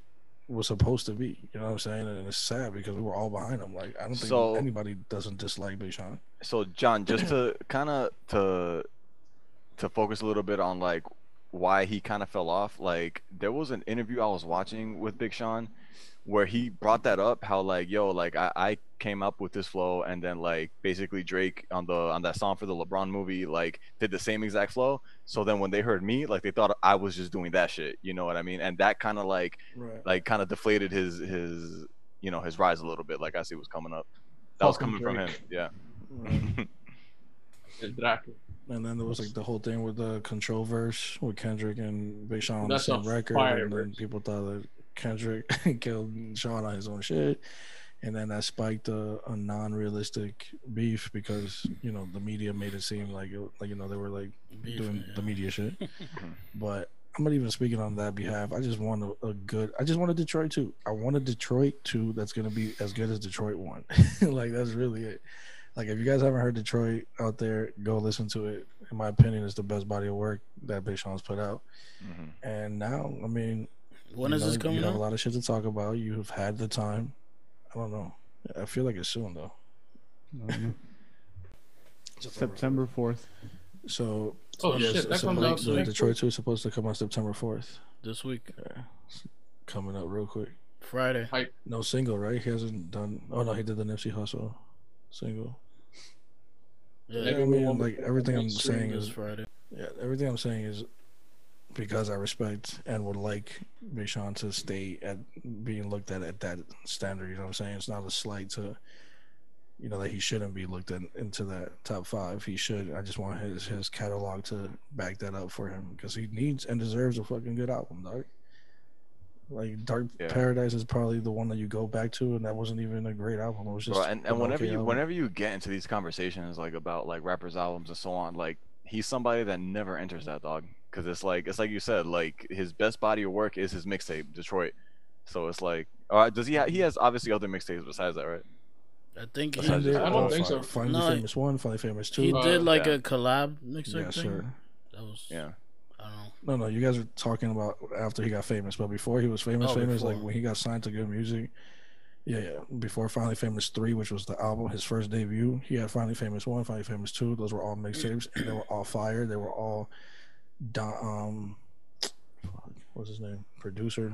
was supposed to be. You know what I'm saying? And it's sad because we were all behind him. Like I don't think So- anybody doesn't dislike Big Sean. So John, just to kind of to to focus a little bit on like why he kind of fell off. Like there was an interview I was watching with Big Sean where he brought that up how like yo like I, I came up with this flow and then like basically Drake on the on that song for the LeBron movie like did the same exact flow so then when they heard me like they thought I was just doing that shit you know what I mean and that kind of like Right. like kind of deflated his his you know his rise a little bit like I see what's coming up that was Fucking coming from him yeah right. Drake. And then there was like the whole thing with the control verse with Kendrick and Big Sean on That's the same record, fire and then verse. people thought that Kendrick killed Sean on his own shit, and then that spiked a, a non-realistic beef because you know the media made it seem like it, like you know they were like Beef, doing yeah. the media shit, but. I'm not even speaking on that behalf. I just want a, a good. I just want a Detroit two. I want a Detroit two that's gonna be as good as Detroit one. like that's really it. Like if you guys haven't heard Detroit out there, go listen to it. In my opinion, it's the best body of work that Big Sean's put out. Mhm. And now, I mean, When you is this coming You have out? a lot of shit to talk about. You've had the time. I don't know. I feel like it's soon though. September fourth. So Oh yes, shit, that comes the- out the next Detroit week? two is supposed to come out September fourth. This week, Yeah, coming up real quick. Friday. No single, right? He hasn't done. Oh no, he did the Nipsey Hussle single. Yeah, Maybe I mean, like everything I'm saying is Friday. Yeah, everything I'm saying is because I respect and would like Sean to stay at being looked at at that standard. You know what I'm saying? It's not a slight to, you know, that he shouldn't be looked at into that top five. He should. I just want his his catalog to back that up for him because he needs and deserves a fucking good album, dog. Like Dark Yeah. Paradise is probably the one that you go back to, and that wasn't even a great album. It was just Bro, and, and whenever okay you album. whenever you get into these conversations like about like rappers albums and so on like he's somebody that never enters that dog because it's like it's like you said like his best body of work is his mixtape detroit so it's like uh, does he ha- he has obviously other mixtapes besides that right I think he, Besides did, I don't uh, think so. Finally No, Famous One, Finally Famous Two. he Uh, did like yeah. a collab mixtape yes, thing. sir. That was yeah I don't know. No, no, you guys are talking about after he got famous, but before he was famous, Oh, famous, before. like when he got signed to G.O.O.D. Music, Yeah, yeah. Before Finally Famous three, which was the album, his first debut, he had Finally Famous one, Finally Famous two. Those were all mixtapes, and they were all fire. They were all, Don, um, what's his name? Producer,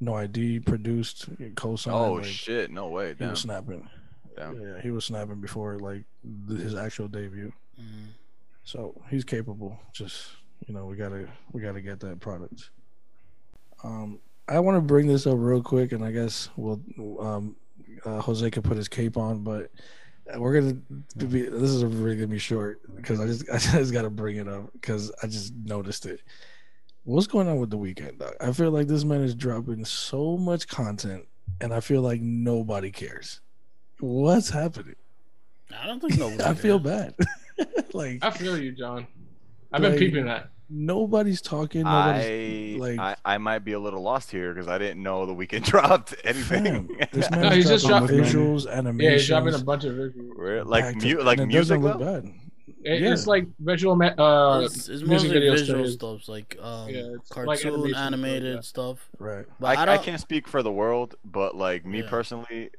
No I.D. produced, co-signed. Oh like, shit! No way. He was snapping. Damn. Yeah, he was snapping before like th- his actual debut. Mhm. So he's capable. Just you know, we gotta we gotta get that product. Um, I want to bring this up real quick, and I guess we'll um, uh, Jose can put his cape on, but we're gonna be. This is really gonna be short because I just I just gotta bring it up because I just noticed it. What's going on with the Weeknd, dog? I feel like this man is dropping so much content, and I feel like nobody cares. What's happening? I don't think nobody. I feel bad. like I feel you, John. I've been Like, peeping that. Nobody's talking. Nobody's I, like- I I might be a little lost here because I didn't know the Weeknd dropped anything. Fam, this man No, he's just dropping dropping- visuals, animations. Yeah, he's dropping a bunch of visuals. Where- like back mu- like it music doesn't look though. bad. It, Yeah. It's like visual, uh, it's, it's music mostly videos visual to- stuff, like um, Yeah, it's like cartoon animation, animated yeah. stuff. Right. But I, I, I, can't speak for the world, but like me Yeah. personally,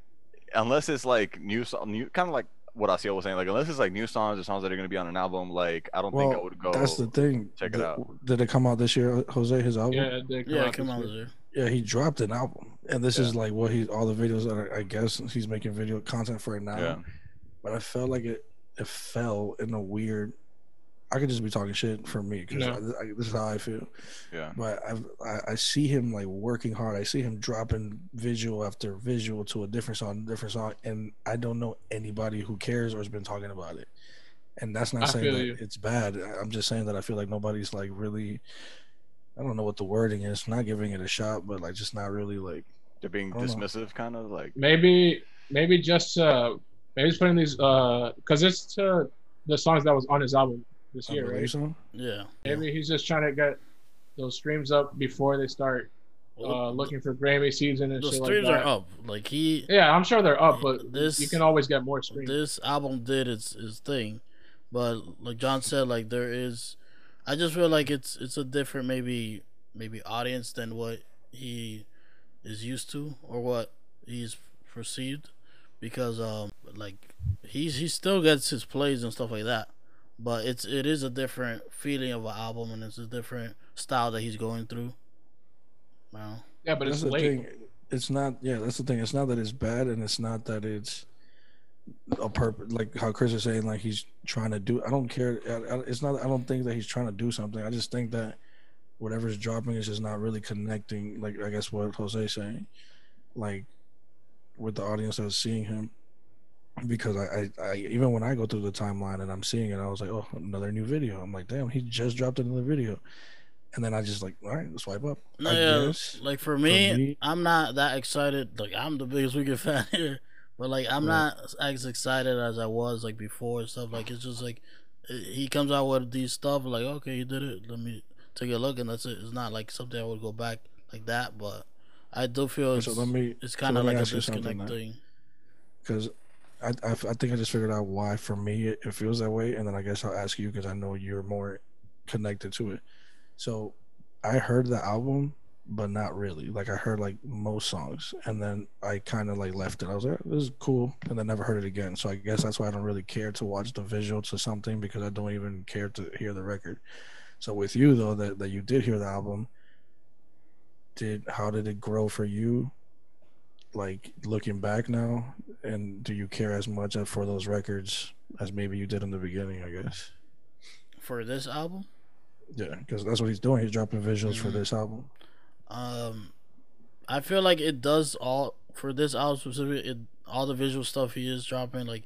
unless it's like new song, new kind of like what I Asiel was saying, like unless it's like new songs or songs that are gonna be on an album, like I don't think I would go. that's the thing. check it out. Did it come out this year, Jose? His album? yeah, they come Yeah, out it came this out year. this year. Yeah, he dropped an album, and this Yeah. is like what he all the videos that I, I guess he's making video content for it now. Yeah. But I felt like it it fell in a weird. I could just be talking shit for me because No. I, I, this is how I feel. Yeah. But I've, I I see him like working hard. I see him dropping visual after visual to a different song, different song, and I don't know anybody who cares or has been talking about it. And that's not I saying that you. it's bad. I- I'm just saying that I feel like nobody's like really. I don't know what the wording is. Not giving it a shot, but like just not really like. They're being I don't know. dismissive, kind of like. Maybe, maybe just uh, maybe he's putting these uh, cause it's to the songs that was on his album this year, right? so. Yeah. Maybe he's just trying to get those streams up before they start uh, looking for Grammy season and the shit like streams that. are up. Like he, Yeah, I'm sure they're up, but This- you can always get more streams. this album did its its thing, but like John said, like there is, I just feel like it's it's a different maybe maybe audience than what he is used to or what he's perceived, because um like he's he still gets his plays and stuff like that, but it's it is a different feeling of an album and it's a different style that he's going through. Wow. yeah, but that's it's the late. thing. It's not. Yeah, that's the thing. It's not that it's bad, and it's not that it's a purpose. Like how Chris is saying, like he's trying to do. I don't care. I, I, it's not. I don't think that he's trying to do something. I just think that whatever's dropping is just not really connecting. Like I guess what Jose saying, like with the audience that's seeing him. Because I, I, I, even when I go through the timeline and I'm seeing it, I was like, oh, another new video. I'm like, damn, he just dropped another video, and then I just like, all right, swipe up. No, I yeah, guess. like for me, me- I'm not that excited. Like I'm the biggest Weeknd fan here, but like I'm Right. not as excited as I was like before and stuff. Like it's just like eh, he comes out with these stuff. Like okay, you did it. Let me take a look, and that's it. It's not like something I would go back like that, but I do feel it's, So let me it's kind of me like a ask you something, disconnect thing. because I, I I think I just figured out why for me it, it feels that way, and then I guess I'll ask you because I know you're more connected to it. So I heard the album, but not really. Like I heard like most songs, and then I kind of like left it. I was like, oh, this is cool, and then never heard it again. So I guess that's why I don't really care to watch the visual to something because I don't even care to hear the record. So with you though, that that you did hear the album, did how did it grow for you? Like looking back now, and do you care as much for those records as maybe you did in the beginning? I guess. For this album, Yeah, because that's what he's doing. He's dropping visuals for Mhm. this album. um, I feel like it does all for this album specifically. It all the visual stuff he is dropping, like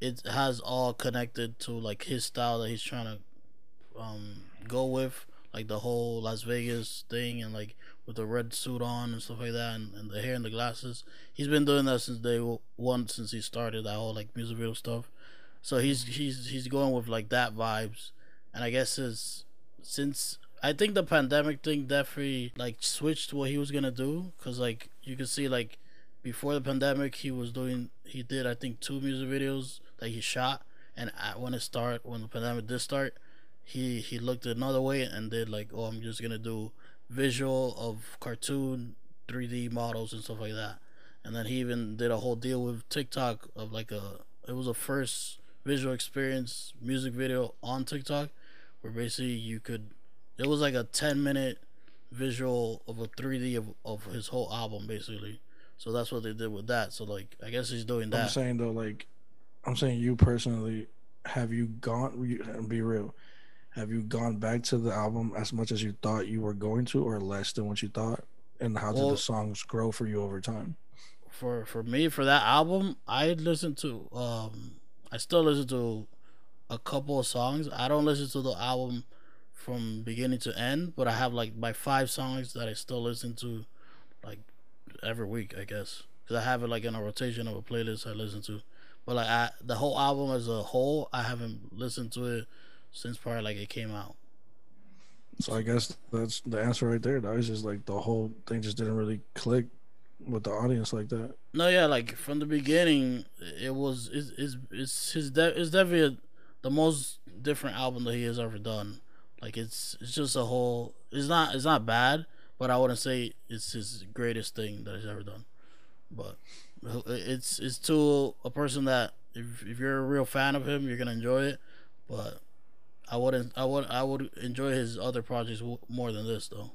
it has all connected to like his style that he's trying to um go with, like the whole Las Vegas thing and like with the red suit on and stuff like that, and, and the hair and the glasses. He's been doing that since day one, since he started that whole like music video stuff. So he's mm-hmm. he's he's going with like that vibes, and I guess his since I think the pandemic thing definitely like switched what he was gonna do, cause like you can see like before the pandemic he was doing he did I think two music videos that he shot, and at, when it start when the pandemic did start, he he looked another way and did like oh I'm just gonna do visual of cartoon 3D models and stuff like that, and then he even did a whole deal with TikTok of like a it was a first visual experience music video on TikTok where basically you could it was like a 10 minute visual of a 3D of, of his whole album basically. So that's what they did with that. So like I guess he's doing that. I'm saying though, like, I'm saying you personally, have you gone? Be real. Have you gone back to the album as much as you thought you were going to, or less than what you thought? And how did the songs grow for you over time? for for me for that album i listened to um i still listen to a couple of songs i don't listen to the album from beginning to end but i have like my five songs that i still listen to like every week i guess because i have it like in a rotation of a playlist i listen to but like I, the whole album as a whole i haven't listened to it since probably like it came out So I guess that's the answer right there. That was just like the whole thing just didn't really click with the audience like that. No, yeah, like from the beginning, it was it's it's, it's his de- it's definitely the most different album that he has ever done. Like it's it's just a whole. It's not it's not bad, but I wouldn't say it's his greatest thing that he's ever done. But it's it's to a person that if if you're a real fan of him, you're gonna enjoy it. But I wouldn't I would I would enjoy his other projects w- more than this though.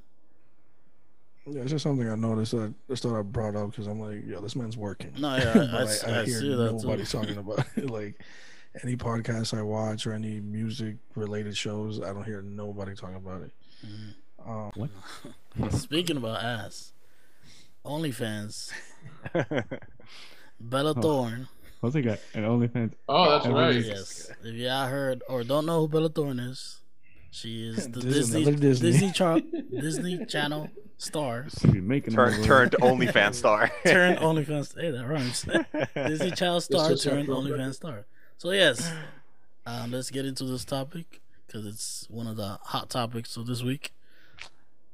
Yeah, it's just something I noticed that I just thought I brought up because I'm like, yo, this man's working. No, yeah, I, I, I, I hear see that nobody too. talking about it. Like any podcast I watch or any music related shows, I don't hear nobody talking about it. Mhm. Um, Speaking about ass, OnlyFans, Bella Thorne. Jose got an OnlyFans. Oh, that's Every right. Yes, if y'all heard or don't know who Bella Thorne is, she is the This is Disney another Disney. Disney char- Disney Channel star She be making them Turn, turned OnlyFans star. turned OnlyFans. Hey, that rhymes. Disney Channel star just turned. OnlyFans star. So yes, um, let's get into this topic because it's one of the hot topics of this week.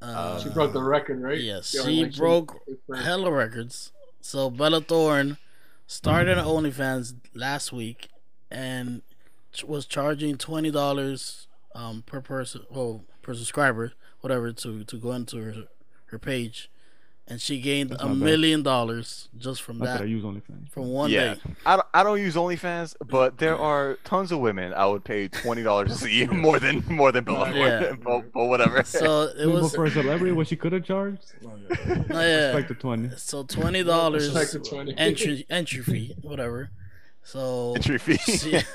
Uh, She broke the record, right? Yes, The she broke for- hella records. So Bella Thorne started on OnlyFans last week and was charging twenty dollars um, per person, well, per subscriber, whatever, to to go into her her page, and she gained a not bad. million dollars just from Not that I use OnlyFans. from one yeah, day. I don't, I don't use OnlyFans, but there are tons of women I would pay twenty dollars to see more than more than Bella Yeah. But, but whatever. So it But was for a celebrity, what she could have charged? oh, yeah. oh, yeah. Respect the twenty. So twenty dollars Respect the 20. entry entry fee, whatever. So Entry fee. she, It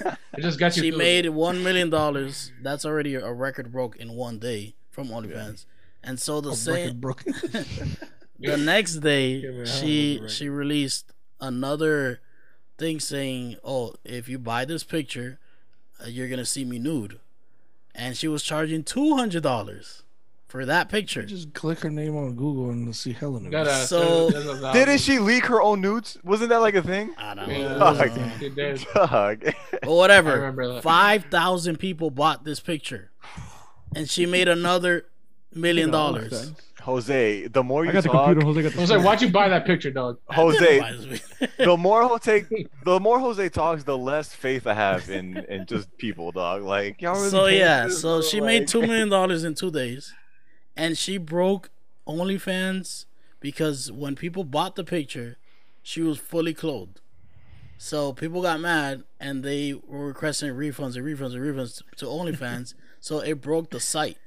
just got you. she made one million dollars. That's already a record broke in one day from OnlyFans. And so the A same record broken. The next day she how- she released another thing saying, "Oh, if you buy this picture, uh, you're gonna see me nude," and she was charging two hundred dollars for that picture. just click her name on Google and see Helen. That ass, So- that- that's a Didn't she leak her own nudes? Wasn't that like a thing? I don't Yeah, know, Fuck. she did. Dog. but whatever. Five thousand people bought this picture, and she made another million dollars. Jose, the more I you got the talk, computer. Jose got the. I was like, why'd you buy that picture, dog? Jose, Jose, the more Jose, the more Jose talks, the less faith I have in in just people, dog. Like y'all really. so yeah, this, so bro? she made two million dollars in two days, and she broke OnlyFans because when people bought the picture, she was fully clothed. So people got mad and they were requesting refunds and refunds and refunds to OnlyFans. so it broke the site.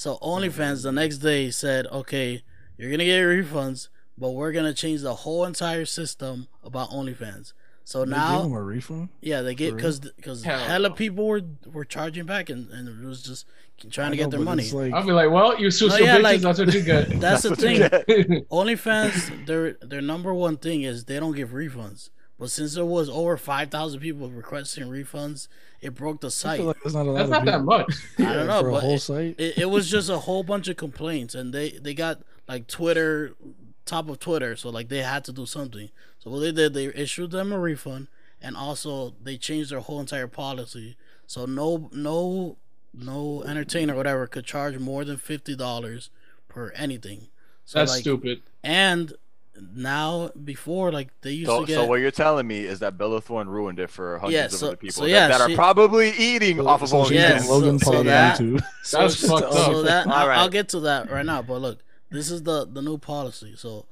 So OnlyFans the next day said, "Okay, you're gonna get your refunds, but we're gonna change the whole entire system about OnlyFans." So They now give him a refund. yeah, they get because because Hell hella no. people were were charging back and, and it was just trying I to get know, their money. Like, I'll be like, well, you sue No, oh, some yeah, bitches, like- that's what you get. That's the thing. get. OnlyFans, their their number one thing is they don't give refunds. But since there was over five thousand people requesting refunds, it broke the site. like that's not a lot That's not that much. I don't know, but whole it- site. it, it was just a whole bunch of complaints, and they they got like Twitter, top of Twitter, so like they had to do something. So what they did, they issued them a refund, and also they changed their whole entire policy. So no no no entertainer or whatever could charge more than fifty dollars per anything. So That's like, stupid. And now before like they used So, to get so what you're telling me is that Bella Thorne ruined it for hundreds Yeah, of other people so that, yeah, that she- are probably eating off of So she's Yeah, so- Logan so Paul that- too. So, That's so, fucked so up. that All I'll. I'll get to that right now. But look, this is the the new policy. So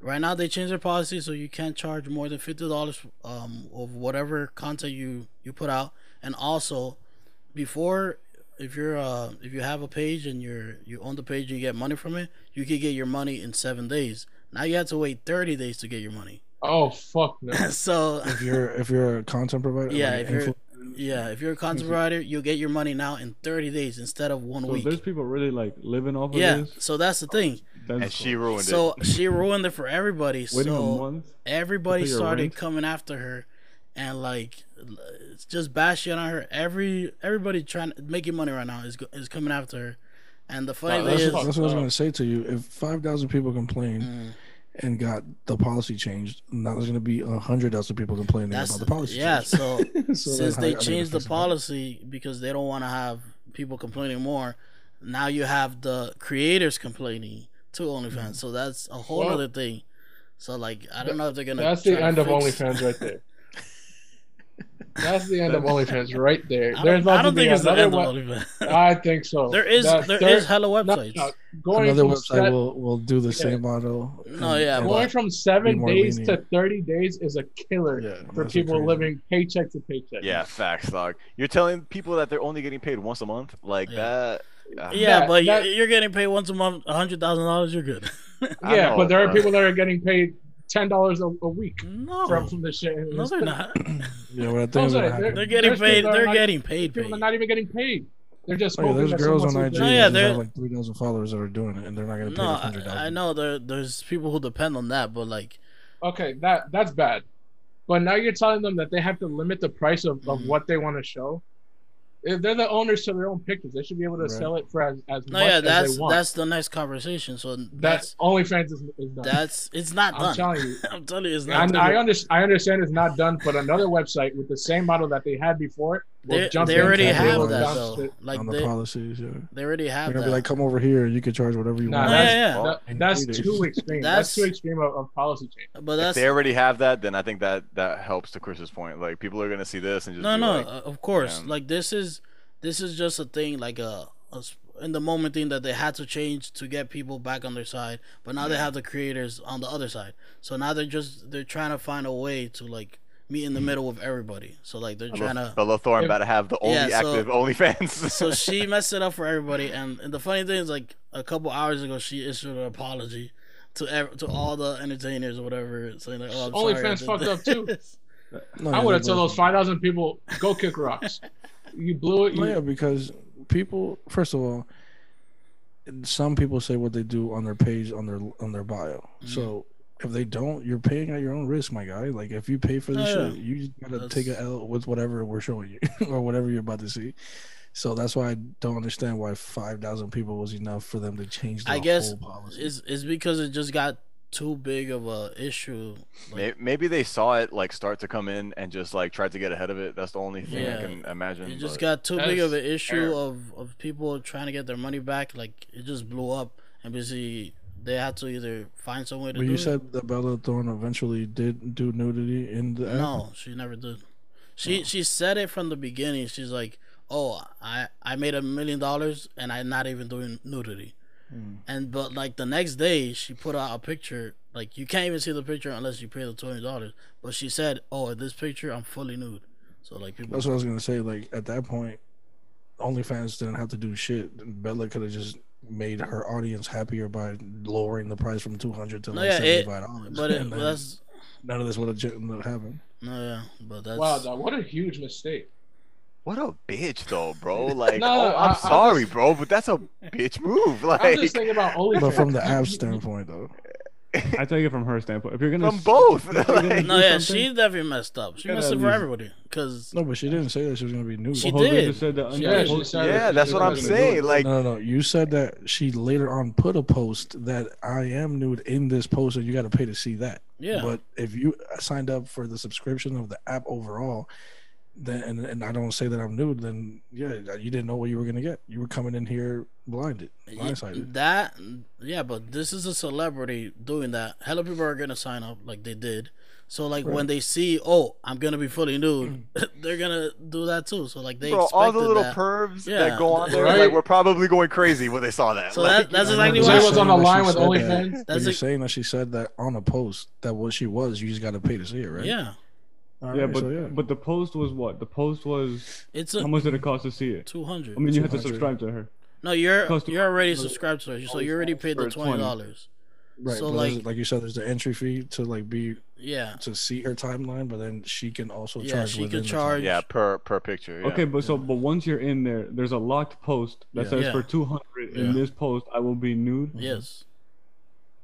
Right now they changed their policy so you can't charge more than fifty dollars um of whatever content you you put out, and also before if you're uh if you have a page and you're you own the page and you get money from it, you can get your money in seven days. Now you have to wait thirty days to get your money. Oh fuck no. so If you're if you're a content provider, Yeah, like if you're- influ- yeah, if you're a content provider, you'll get your money now in thirty days instead of one So week. there's people really like living off of Yeah, this. so that's the thing. That's and she ruined So it. So she ruined it for everybody. waiting So everybody to pay your started rent? coming after her, and like just bashing on her. Every everybody trying to making money right now is is coming after her, and the funny Wow, thing that's, is, what, that's what I was gonna say to you. If five thousand people complain Mm, and got the policy changed, now there's gonna be a hundred thousand people complaining that's about the policy. yeah. change. So So since they are gonna changed the fix it? policy because they don't want to have people complaining more, now you have the creators complaining to OnlyFans. Mm. So that's a whole Well, other thing. So like I don't know if they're gonna. That's the end of fix- OnlyFans right there. That's the end of OnlyFans right there. I There's don't, I about don't think it's the end of OnlyFans. I think so. There is That there third- is hella no, websites. no, going Another from website se- will will do the Yeah. same model. No, yeah, going from seven more days to thirty days is a killer Yeah, for people crazy. living paycheck to paycheck. Yeah, facts, dog. You're telling people that they're only getting paid once a month, like Yeah. that. uh, Yeah, That- but that- you- you're getting paid once a month, a hundred thousand dollars. You're good. Yeah, know, but there are people that are getting paid ten dollars a a week no, from from this shit. no, they're not. Yeah, what I think sorry, they're- happen. They're getting paid. people that are They're not- getting paid. People paid. are not even getting paid. They're just Oh, yeah, there's girls on IG will No, yeah, that they're- have like three thousand followers that are doing it, and they're not gonna pay No, the I, I know there there's people who depend on that, but like, okay, that that's bad. But now you're telling them that they have to limit the price of, of Mhm. what they want to show. If they're the owners to their own pictures, they should be able to Right. sell it for as, as no, much yeah, as they want. that's the next conversation. So that that's OnlyFans is, is done. that's it's not I'm done. telling you. I'm telling you, it's not done. I, under, I understand it's not done, but another website with the same model that they had before will They, they already have that though. Like on the they, policies, yeah. they already have They're gonna that. be like, come over here, you can charge whatever you Nah, want. That's, yeah, yeah. That- that's too extreme. That's- That's, too extreme of, of policy change. but if they already have that, then I think that that helps to Chris's point. Like people are gonna see this and just no, be no. like, uh, of course, man. like this is this is just a thing, like a in the moment thing that they had to change to get people back on their side. But now they have the creators on the other side. So now they're just they're trying to find a way to like meet in the middle with everybody. So like they're trying to. Bella Thorne If- about to have the only Yeah, so- active OnlyFans. so she messed it up for everybody, and, and the funny thing is, like a couple hours ago, she issued an apology to ev- to all the entertainers or whatever, saying like, "Oh, I'm OnlyFans did fucked up, too. No, I would have told those five thousand people, go kick rocks. You blew it. You, yeah, because people, first of all, some people say what they do on their page on their on their bio. Mhm. So if they don't, you're paying at your own risk, my guy. Like if you pay for this Oh, yeah. shit, you just gotta That's- take a L with whatever we're showing you or whatever you're about to see. So that's why I don't understand why five thousand people was enough for them to change the I guess whole policy. It's it's because it just got too big of a issue. Like, Maybe they saw it like start to come in and just like tried to get ahead of it. That's the only thing Yeah. I can imagine. it just but- got too That big of an issue terrible. of, of people trying to get their money back. Like it just blew up, and basically they had to either find some way to But do you it. said that Bella Thorne eventually did do nudity in the app. No, she never did. She she said it from the beginning. She's like, "Oh, I I made a million dollars and I'm not even doing nudity." Hmm. And but like the next day, she put out a picture. Like you can't even see the picture unless you pay the twenty dollars. But she said, "Oh, in this picture, I'm fully nude." So like people, That's what I was gonna say. Like at that point, OnlyFans didn't have to do shit. Bella could have just made her audience happier by lowering the price from two hundred to No, like yeah, seventy five dollars. but it, but that's none of this would have happened. no, yeah, but that's wow, dog, what a huge mistake. What a bitch, though, bro. Like, No, oh, no, I'm I- I sorry, just- bro, but that's a bitch move. Like, I'm Like, just thinking about OnlyFans. But from the You- app standpoint, though, I take it from her standpoint. If you're gonna From both. if you're gonna no, yeah, something- she definitely messed up. She gotta messed up for everybody because no, but she didn't say that she was gonna be nude. She Well, did. said that Yeah, she said yeah, it. that's what I'm saying. doing it. Like, no, no, no. You said that she later on put a post that I am nude in this post, and you got to pay to see that. yeah, But if you signed up for the subscription of the app overall, then and, and I don't say that I'm nude, then yeah, you didn't know what you were gonna get. You were coming in here blinded, Y- blindsided. That yeah, but this is a celebrity doing that. Hella people are gonna sign up like they did. So like Right. when they see, oh, I'm gonna be fully nude, they're gonna do that too. So like they Bro, expected all the little that. pervs Yeah. that go on there, Right. like, were probably going crazy when they saw that. So Like, that- that's I know, exactly but why- was on the line with said that- OnlyFans. But That's you're a- saying that she said that on a post that what she was, you just got to pay to see it, right? Yeah, All yeah, right, but so yeah. but the post was what? The post was it's how much did it cost to see it? two hundred. I mean, you had to subscribe to her. No, you're you're already subscribed to her, so you oh, already paid the twenty dollars. right, so, like- like you said, there's the entry fee to like be Yeah, to see her timeline, but then she can also Yeah, charge. she can charge- yeah, per per picture. Yeah. Okay, but so but once you're in there, there's a locked post that Yeah. says Yeah. for 200 Yeah. in this post I will be nude, yes,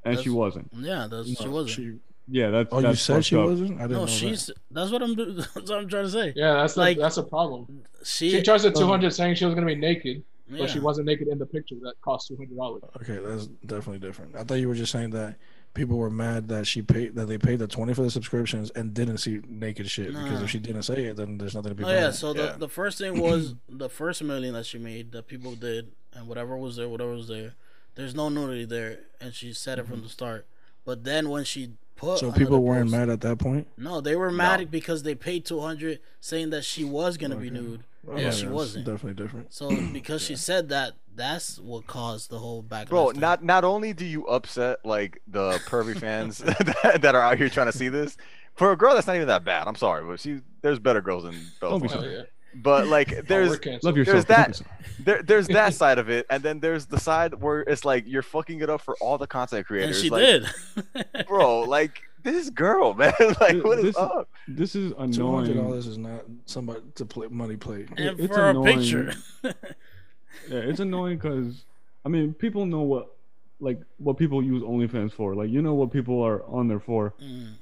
and she wasn't. yeah. That's time. she wasn't. She, Yeah, that's oh, you that's said she up. wasn't. I didn't No, know she's. That's what I'm. That's what I'm trying to say. Yeah, that's the, Like- that's a problem. She. She charged her um, two hundred, saying she was gonna be naked, yeah. but she wasn't naked in the picture. That cost two hundred dollars. Okay, that's definitely different. I thought you were just saying that people were mad that she paid that they paid the twenty for the subscriptions and didn't see naked shit because if she didn't say it, then there's nothing to be. Oh mad yeah. So Yeah. the the first thing was the first million that she made that people did, and whatever was there, whatever was there. There's no nudity there, and she said it from the start. But then when she put, so people weren't post- mad at that point. No, they were mad because they paid two hundred, saying that she was gonna be nude, Oh, but she that's wasn't. Definitely different. So because she said that, that's what caused the whole backlash. Bro, thing. not not only do you upset like the pervy fans that, that are out here trying to see this, for a girl that's not even that bad. I'm sorry, but she there's better girls than Don't be Bella. So- yeah. But like Oh, there's. Love yourself. that- there, there's that side of it, and then there's the side where it's like you're fucking it up for all the content and creators. she like, did. bro. Like this girl, man. like what is This- up? This is Two hundred annoying. dollars is not somebody to play money play. and It's for a annoying. picture. Yeah, it's annoying because I mean people know what like what people use OnlyFans for. Like you know what people are on there for, Mm.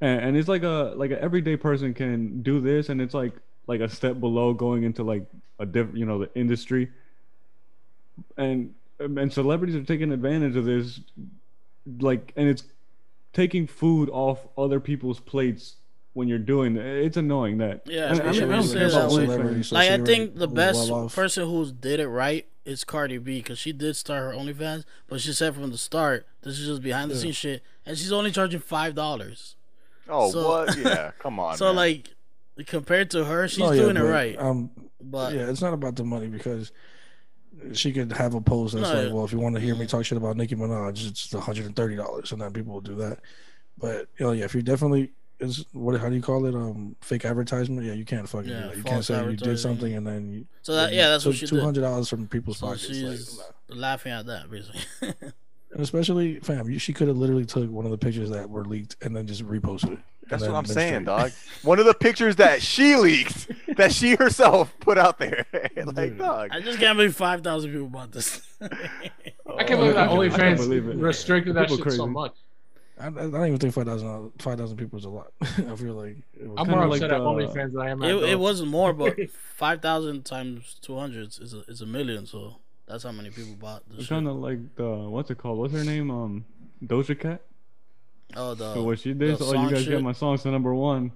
and, and it's like a like an everyday person can do this, and it's like like a step below going into like a different you know the industry, and and celebrities are taking advantage of this, like and it's taking food off other people's plates when you're doing it. It's annoying that. Yeah, I, mean, I don't care about it's OnlyFans. like I think the best well person who did it right is Cardi B because she did start her OnlyFans, but she said from the start this is just behind the Yeah. scenes shit, and she's only charging five dollars. Oh So- what? Yeah, come on. So man. like compared to her, she's No, yeah, doing it right. Um, But yeah, it's not about the money because she could have a post that's No, like, well, if you want to hear me talk shit about Nicki Minaj, it's one hundred and thirty dollars, and then people will do that. But you know, yeah, if you definitely is what how do you call it? Um, fake advertisement. Yeah, you can't fucking Yeah, do that. You can't say you did something and then you. so that yeah, that's what she two hundred dollars from people's So pockets. She's nah. laughing at that basically. And especially, fam, you, she could have literally took one of the pictures that were leaked and then just reposted it. That's what I'm saying, dog. One of the pictures that she leaked, that she herself put out there. like, dog. I just can't believe five thousand people bought this. I can't Oh, believe that I can't- I can't OnlyFans restricted that People shit so much. I, I don't even think 5,000 5,000 people is a lot. I feel like it was I'm more like upset the, at OnlyFans than I am at it, it wasn't more, but five thousand times two hundred is a, is a million. So that's how many people bought this. It's shit. kind of like the what's it called? What's her name? Um, Doja Cat. Oh, the So what she did? the So, oh, you guys shit. get my songs to number one.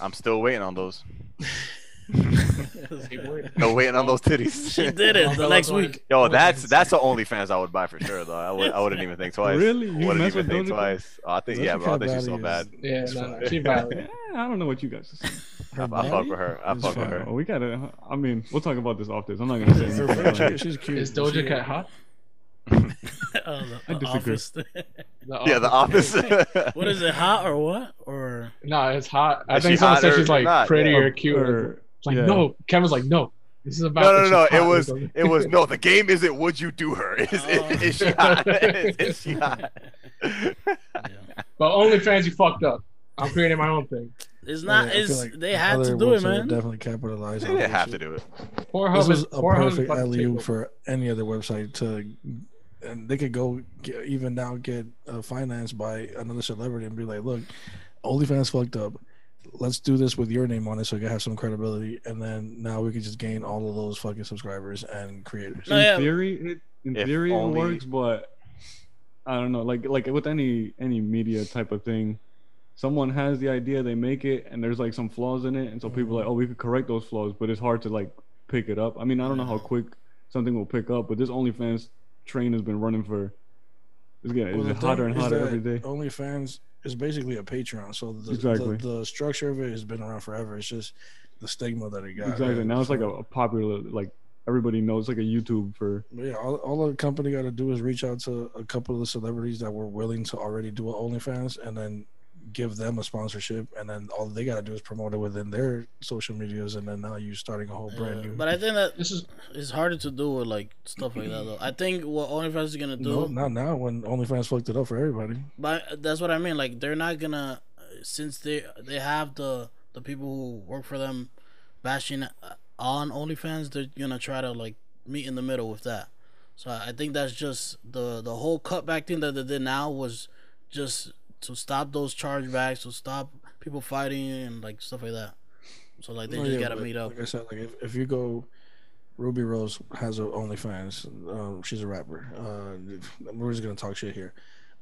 I'm still waiting on those. Hey. No, waiting on those titties. she did it the next week. Yo, that's that's the OnlyFans I would buy for sure, though. I would I wouldn't even think twice. Really? You wouldn't even think twice. Oh, I think Doja yeah, bro. I think she's so body bad. Yeah, It's no, no, she valid. Yeah, I don't know what you guys are saying. I, I fuck body with her. I fuck with her. Oh, we gotta. I mean, we'll talk about this off this. I'm not gonna say Her anything. friend, she- she's cute. Is Doja Cat hot? oh, the, I the disagree. office. Yeah, the office. what is it? Hot or what? Or No, it's hot. I Is think she someone said she's like not? pretty Yeah. or cute. Or- It's like yeah. no. Kevin's like no. This is about. No, no, no, no. It was, it was no. The game isn't would you do her? Is, Oh. is, is she hot? is, is she hot? yeah. But OnlyFans, you fucked up. I'm creating my own thing. It's not. Yeah, I feel it's like they had to do it, man. Definitely capitalize. They on didn't have shit. to do it. Pornhub This is was a perfect about to take alley for any other website to, and they could go get, even now get uh, financed by another celebrity and be like, look, OnlyFans fucked up. Let's do this with your name on it so you can have some credibility, and then now we could just gain all of those fucking subscribers and creators. No, in yeah. theory, it in If theory only- it works, but I don't know. Like like with any any media type of thing, someone has the idea, they make it, and there's like some flaws in it, and so people are like, mm-hmm. oh, we could correct those flaws, but it's hard to like pick it up. I mean, I don't know how quick something will pick up, but this OnlyFans train has been running for. It's getting Well, it's hotter and hotter every day. OnlyFans is basically a Patreon. So the, Exactly. the the structure of it has been around forever. It's just the stigma that it got. exactly. And Now it's like a, a popular like everybody knows like a YouTube for yeah, all, all the company got to do is reach out to a couple of the celebrities that were willing to already do an OnlyFans, and then give them a sponsorship, and then all they got to do is promote it within their social medias, and then now you're starting a whole brand Yeah, new. but I think that This is it's harder to do with like stuff like that though. I think what OnlyFans is gonna do, no, not now when OnlyFans fucked it up for everybody. but that's what I mean. Like they're not gonna since they they have the the people who work for them bashing uh, on OnlyFans. They're gonna try to like meet in the middle with that. So I think that's just the the whole cutback thing that they did now was just to stop those chargebacks, to stop people fighting and like stuff like that. So like they Oh, just yeah, gotta but meet up. Like I said, like if, if you go, Rubi Rose has a OnlyFans. Um, she's a rapper. Uh, we're just gonna talk shit here.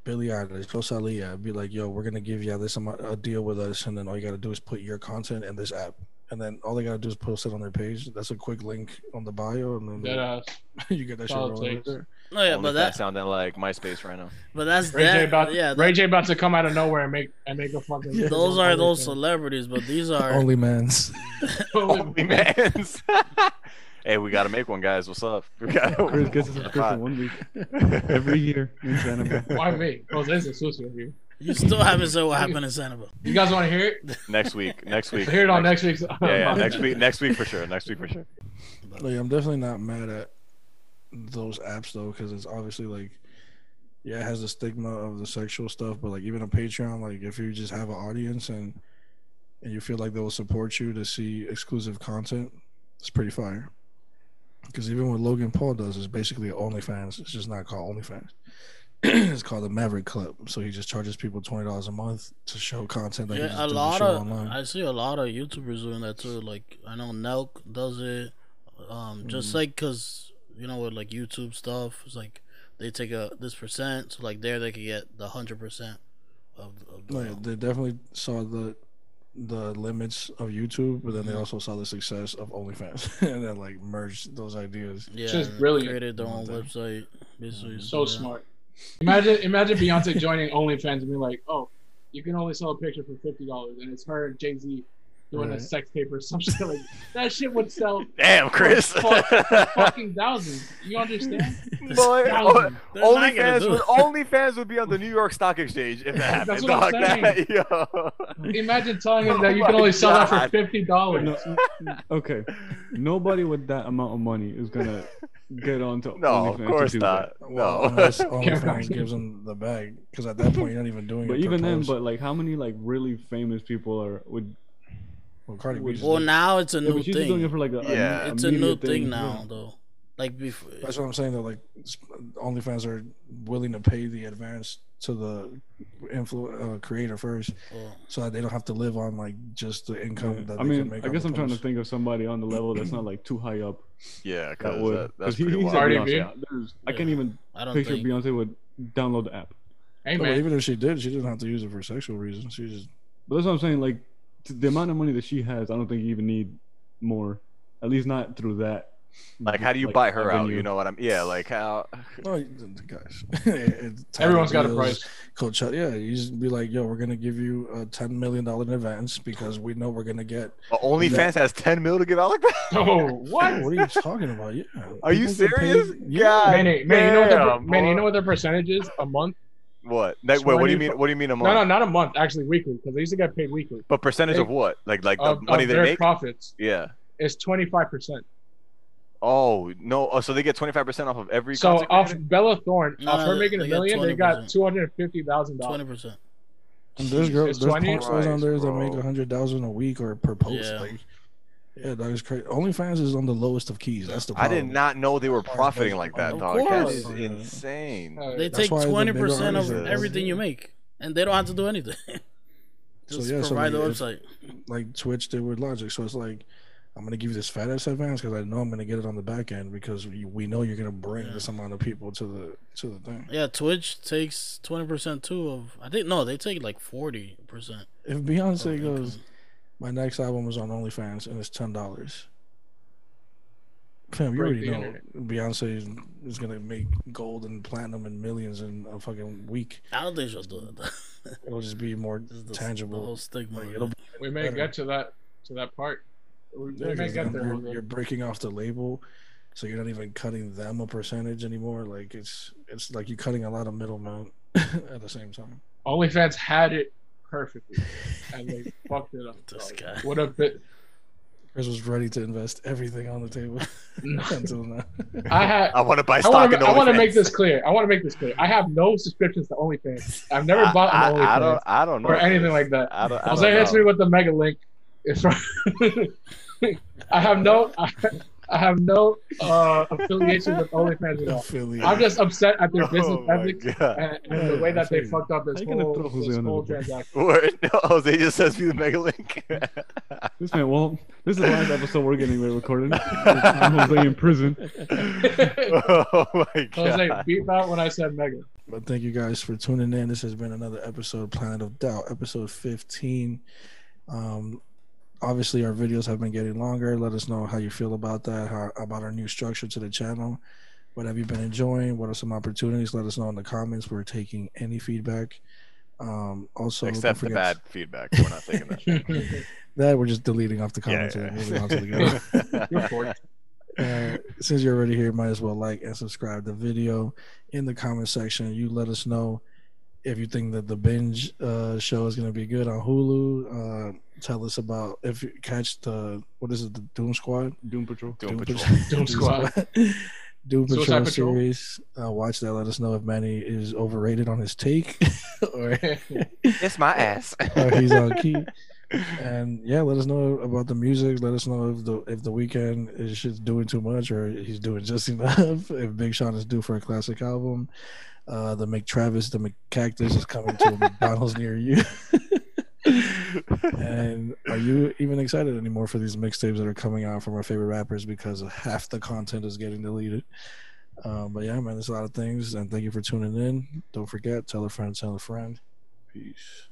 Billie Eilish, Rosalia, be like, yo, we're gonna give you this amount, a deal with us, and then all you gotta do is put your content in this app, and then all they gotta do is post it on their page. That's a quick link on the bio, and then dead ass. you get that shit rolling right there. No, yeah, Only but that that, sounding like MySpace right now. but that's Ray J that. about yeah, Ray J about to come out of nowhere and make and make a fucking. Yeah. those are those OnlyFans. celebrities, but these are Only man's. Only man's. hey, we gotta make one, guys. What's up? We got Chris gets a subscription one week every year in Santa Why me? Jose's a sucio here. you still haven't said what happened in Sanibel. You guys want to hear it? next week. Next week. Hear it on next week's. Yeah, yeah, next week. Next week for sure. Next week for sure. Like, I'm definitely not mad at those apps though, because it's obviously like, yeah, it has the stigma of the sexual stuff, but like even a Patreon, like if you just have an audience and and you feel like they will support you to see exclusive content, it's pretty fire. Because even what Logan Paul does is basically OnlyFans. It's just not called OnlyFans. it's called the Maverick Club. So he just charges people twenty dollars a month to show content that he Yeah, just a lot of online. I see a lot of YouTubers doing that too. Like I know Nelk does it. Um, just like cause you know with like YouTube stuff, it's like they take a this percent, so like there they could get the hundred percent of, of the. No, yeah, they definitely saw the the limits of YouTube, but then they Mhm. also saw the success of OnlyFans, and then like merged those ideas. yeah, just and brilliant. Created their own One website, basically. So yeah. smart. Imagine, imagine Beyonce joining OnlyFans and being like, "Oh, you can only sell a picture for fifty dollars, and it's her and Jay Z doing a Right. sex tape or some shit like that. Shit would sell Damn, Chris. fuck- fucking thousands. You understand? Boy, Thousands. They're not gonna OnlyFans would, it. OnlyFans would be on the New York Stock Exchange if that That's happened. what I'm dog. saying. That- yo. Imagine telling him that you Oh can my only sell that for fifty dollars. Okay, nobody with that amount of money is gonna get onto. No, of OnlyFans to course not. that. Well, No. unless Can't OnlyFans gives them the bag, because at that point you're not even doing it. But it. even then, proposed. but like, how many like really famous people are would? Well, Cardi B Well, just Well, now it's a Yeah, new but she's doing it thing. for like a, Yeah. a It's a new immediate thing now, yeah. though. Like before, that's what I'm saying. Though, like OnlyFans are willing to pay the advance to the influ- uh, creator first, well, so that they don't have to live on like just the income Yeah. that I they mean, can make. I on guess I'm trying to think of somebody on the level that's not like too high up yeah, that because would. that, that's he, pretty he's wild. Cardi Beyonce. B? There's, I can't even I don't picture think. Beyonce would download the app. Hey Well, man, even if she did, she didn't have to use it for sexual reasons. She just But that's what I'm saying. Like t- the amount of money that she has, I don't think you even need more. At least not through that. Like, how do you like, buy her out? avenue. You know what I'm? Yeah, like how? oh, guys. It's everyone's got a price. Coach, yeah, you just be like, yo, we're gonna give you a ten million dollar in advance because we know we're gonna get. But OnlyFans has 10 mil to give out like that. Oh, what? What are you talking about? Yeah. Are you People get paid- serious? Yeah. God Manny, Manny, you know what the damn, Manny, you know what their percentage is a month? What? Like, wait, what do you mean? What do you mean a month? no, no, not a month. Actually, weekly because they used to get paid weekly. But percentage They- of what? Like, like the Of, money of they their make? profits Yeah. It's twenty five percent. Oh no! Oh, so they get 25 percent off of every. So off creator? Bella Thorne, No, off her they- making a they got million, they got 20%. two hundred fifty thousand twenty dollars. percent. And there's girls, there's 20? porn stars on there that make a hundred thousand a week or per post. Yeah. Like, yeah, that is crazy. OnlyFans is on the lowest of keys. That's the problem. I did not know they were profiting like that, Of dog. That course. is insane. They That's take twenty percent of artists everything you make, and they don't have to do anything. So, Just yeah, so provide the like, website. like Twitch did with Logic. So it's like, I'm gonna give you this fat ass advance because I know I'm gonna get it on the back end because we, we know you're gonna bring Yeah. this amount of people to the to the thing. Yeah, Twitch takes twenty percent too of. I think no, they take like forty percent. If Beyonce goes, my next album is on OnlyFans and it's ten dollars. Fam, you break already know internet. Beyonce is, is gonna make gold and platinum and millions in a fucking week. I don't think she'll do it. It'll just be more the, tangible. the whole stigma. Like, it'll be We may better. get to that to that part. We, Yeah, we may 'cause get there. You're, you're breaking off the label, so you're not even cutting them a percentage anymore. Like it's it's like you're cutting a lot of middlemen at the same time. OnlyFans had it perfectly, and they fucked it up. This dog. guy. What a bit. Chris was ready to invest everything on the table until now. I had. I want to buy I stock want to. I want to make this clear. I want to make this clear. I have no subscriptions to OnlyFans. I've never I- bought I, an I don't. I don't know. or anything this. like that. I don't. I Jose don't hits me with the mega link. It's from. I have no. I, I have no uh, affiliation with OnlyFans at all. Affiliate. I'm just upset at their business Oh ethics God. and, and the way that they Yeah, fucked up this How you gonna whole, this whole transaction. Word. No, Jose just sends me the mega link. This man, well, this is the last episode we're getting recorded. I'm Jose in prison. oh my god. Jose, beep out when I said mega. But thank you guys for tuning in. This has been another episode of Planet of Doubt, episode 15. Um, obviously, our videos have been getting longer. Let us know how you feel about that, how, about our new structure to the channel. What have you been enjoying? What are some opportunities? Let us know in the comments. We're taking any feedback. Um, also, Except the bad feedback. We're not taking that. that we're just deleting off the comments yeah. to the game. You're for it. Uh, since you're already here, might as well like and subscribe the video in the comment section. You let us know if you think that the binge uh, show is going to be good on Hulu. Uh, tell us about if you catch the what is it, the Doom Squad, Doom Patrol. Doom Patrol. Doom Squad. Doom Suicide Patrol Patrol? series. Uh, watch that. Let us know if Manny is overrated on his take or, It's my ass. or he's on key. And yeah, let us know about the music. Let us know if the if the Weeknd is just doing too much or he's doing just enough. If Big Sean is due for a classic album, uh, the McTravis, the McCactus is coming to a McDonald's near you. and are you even excited anymore for these mixtapes that are coming out from our favorite rappers because half the content is getting deleted? Um, but yeah, man, there's a lot of things. And thank you for tuning in. Don't forget, tell a friend, tell a friend. Peace.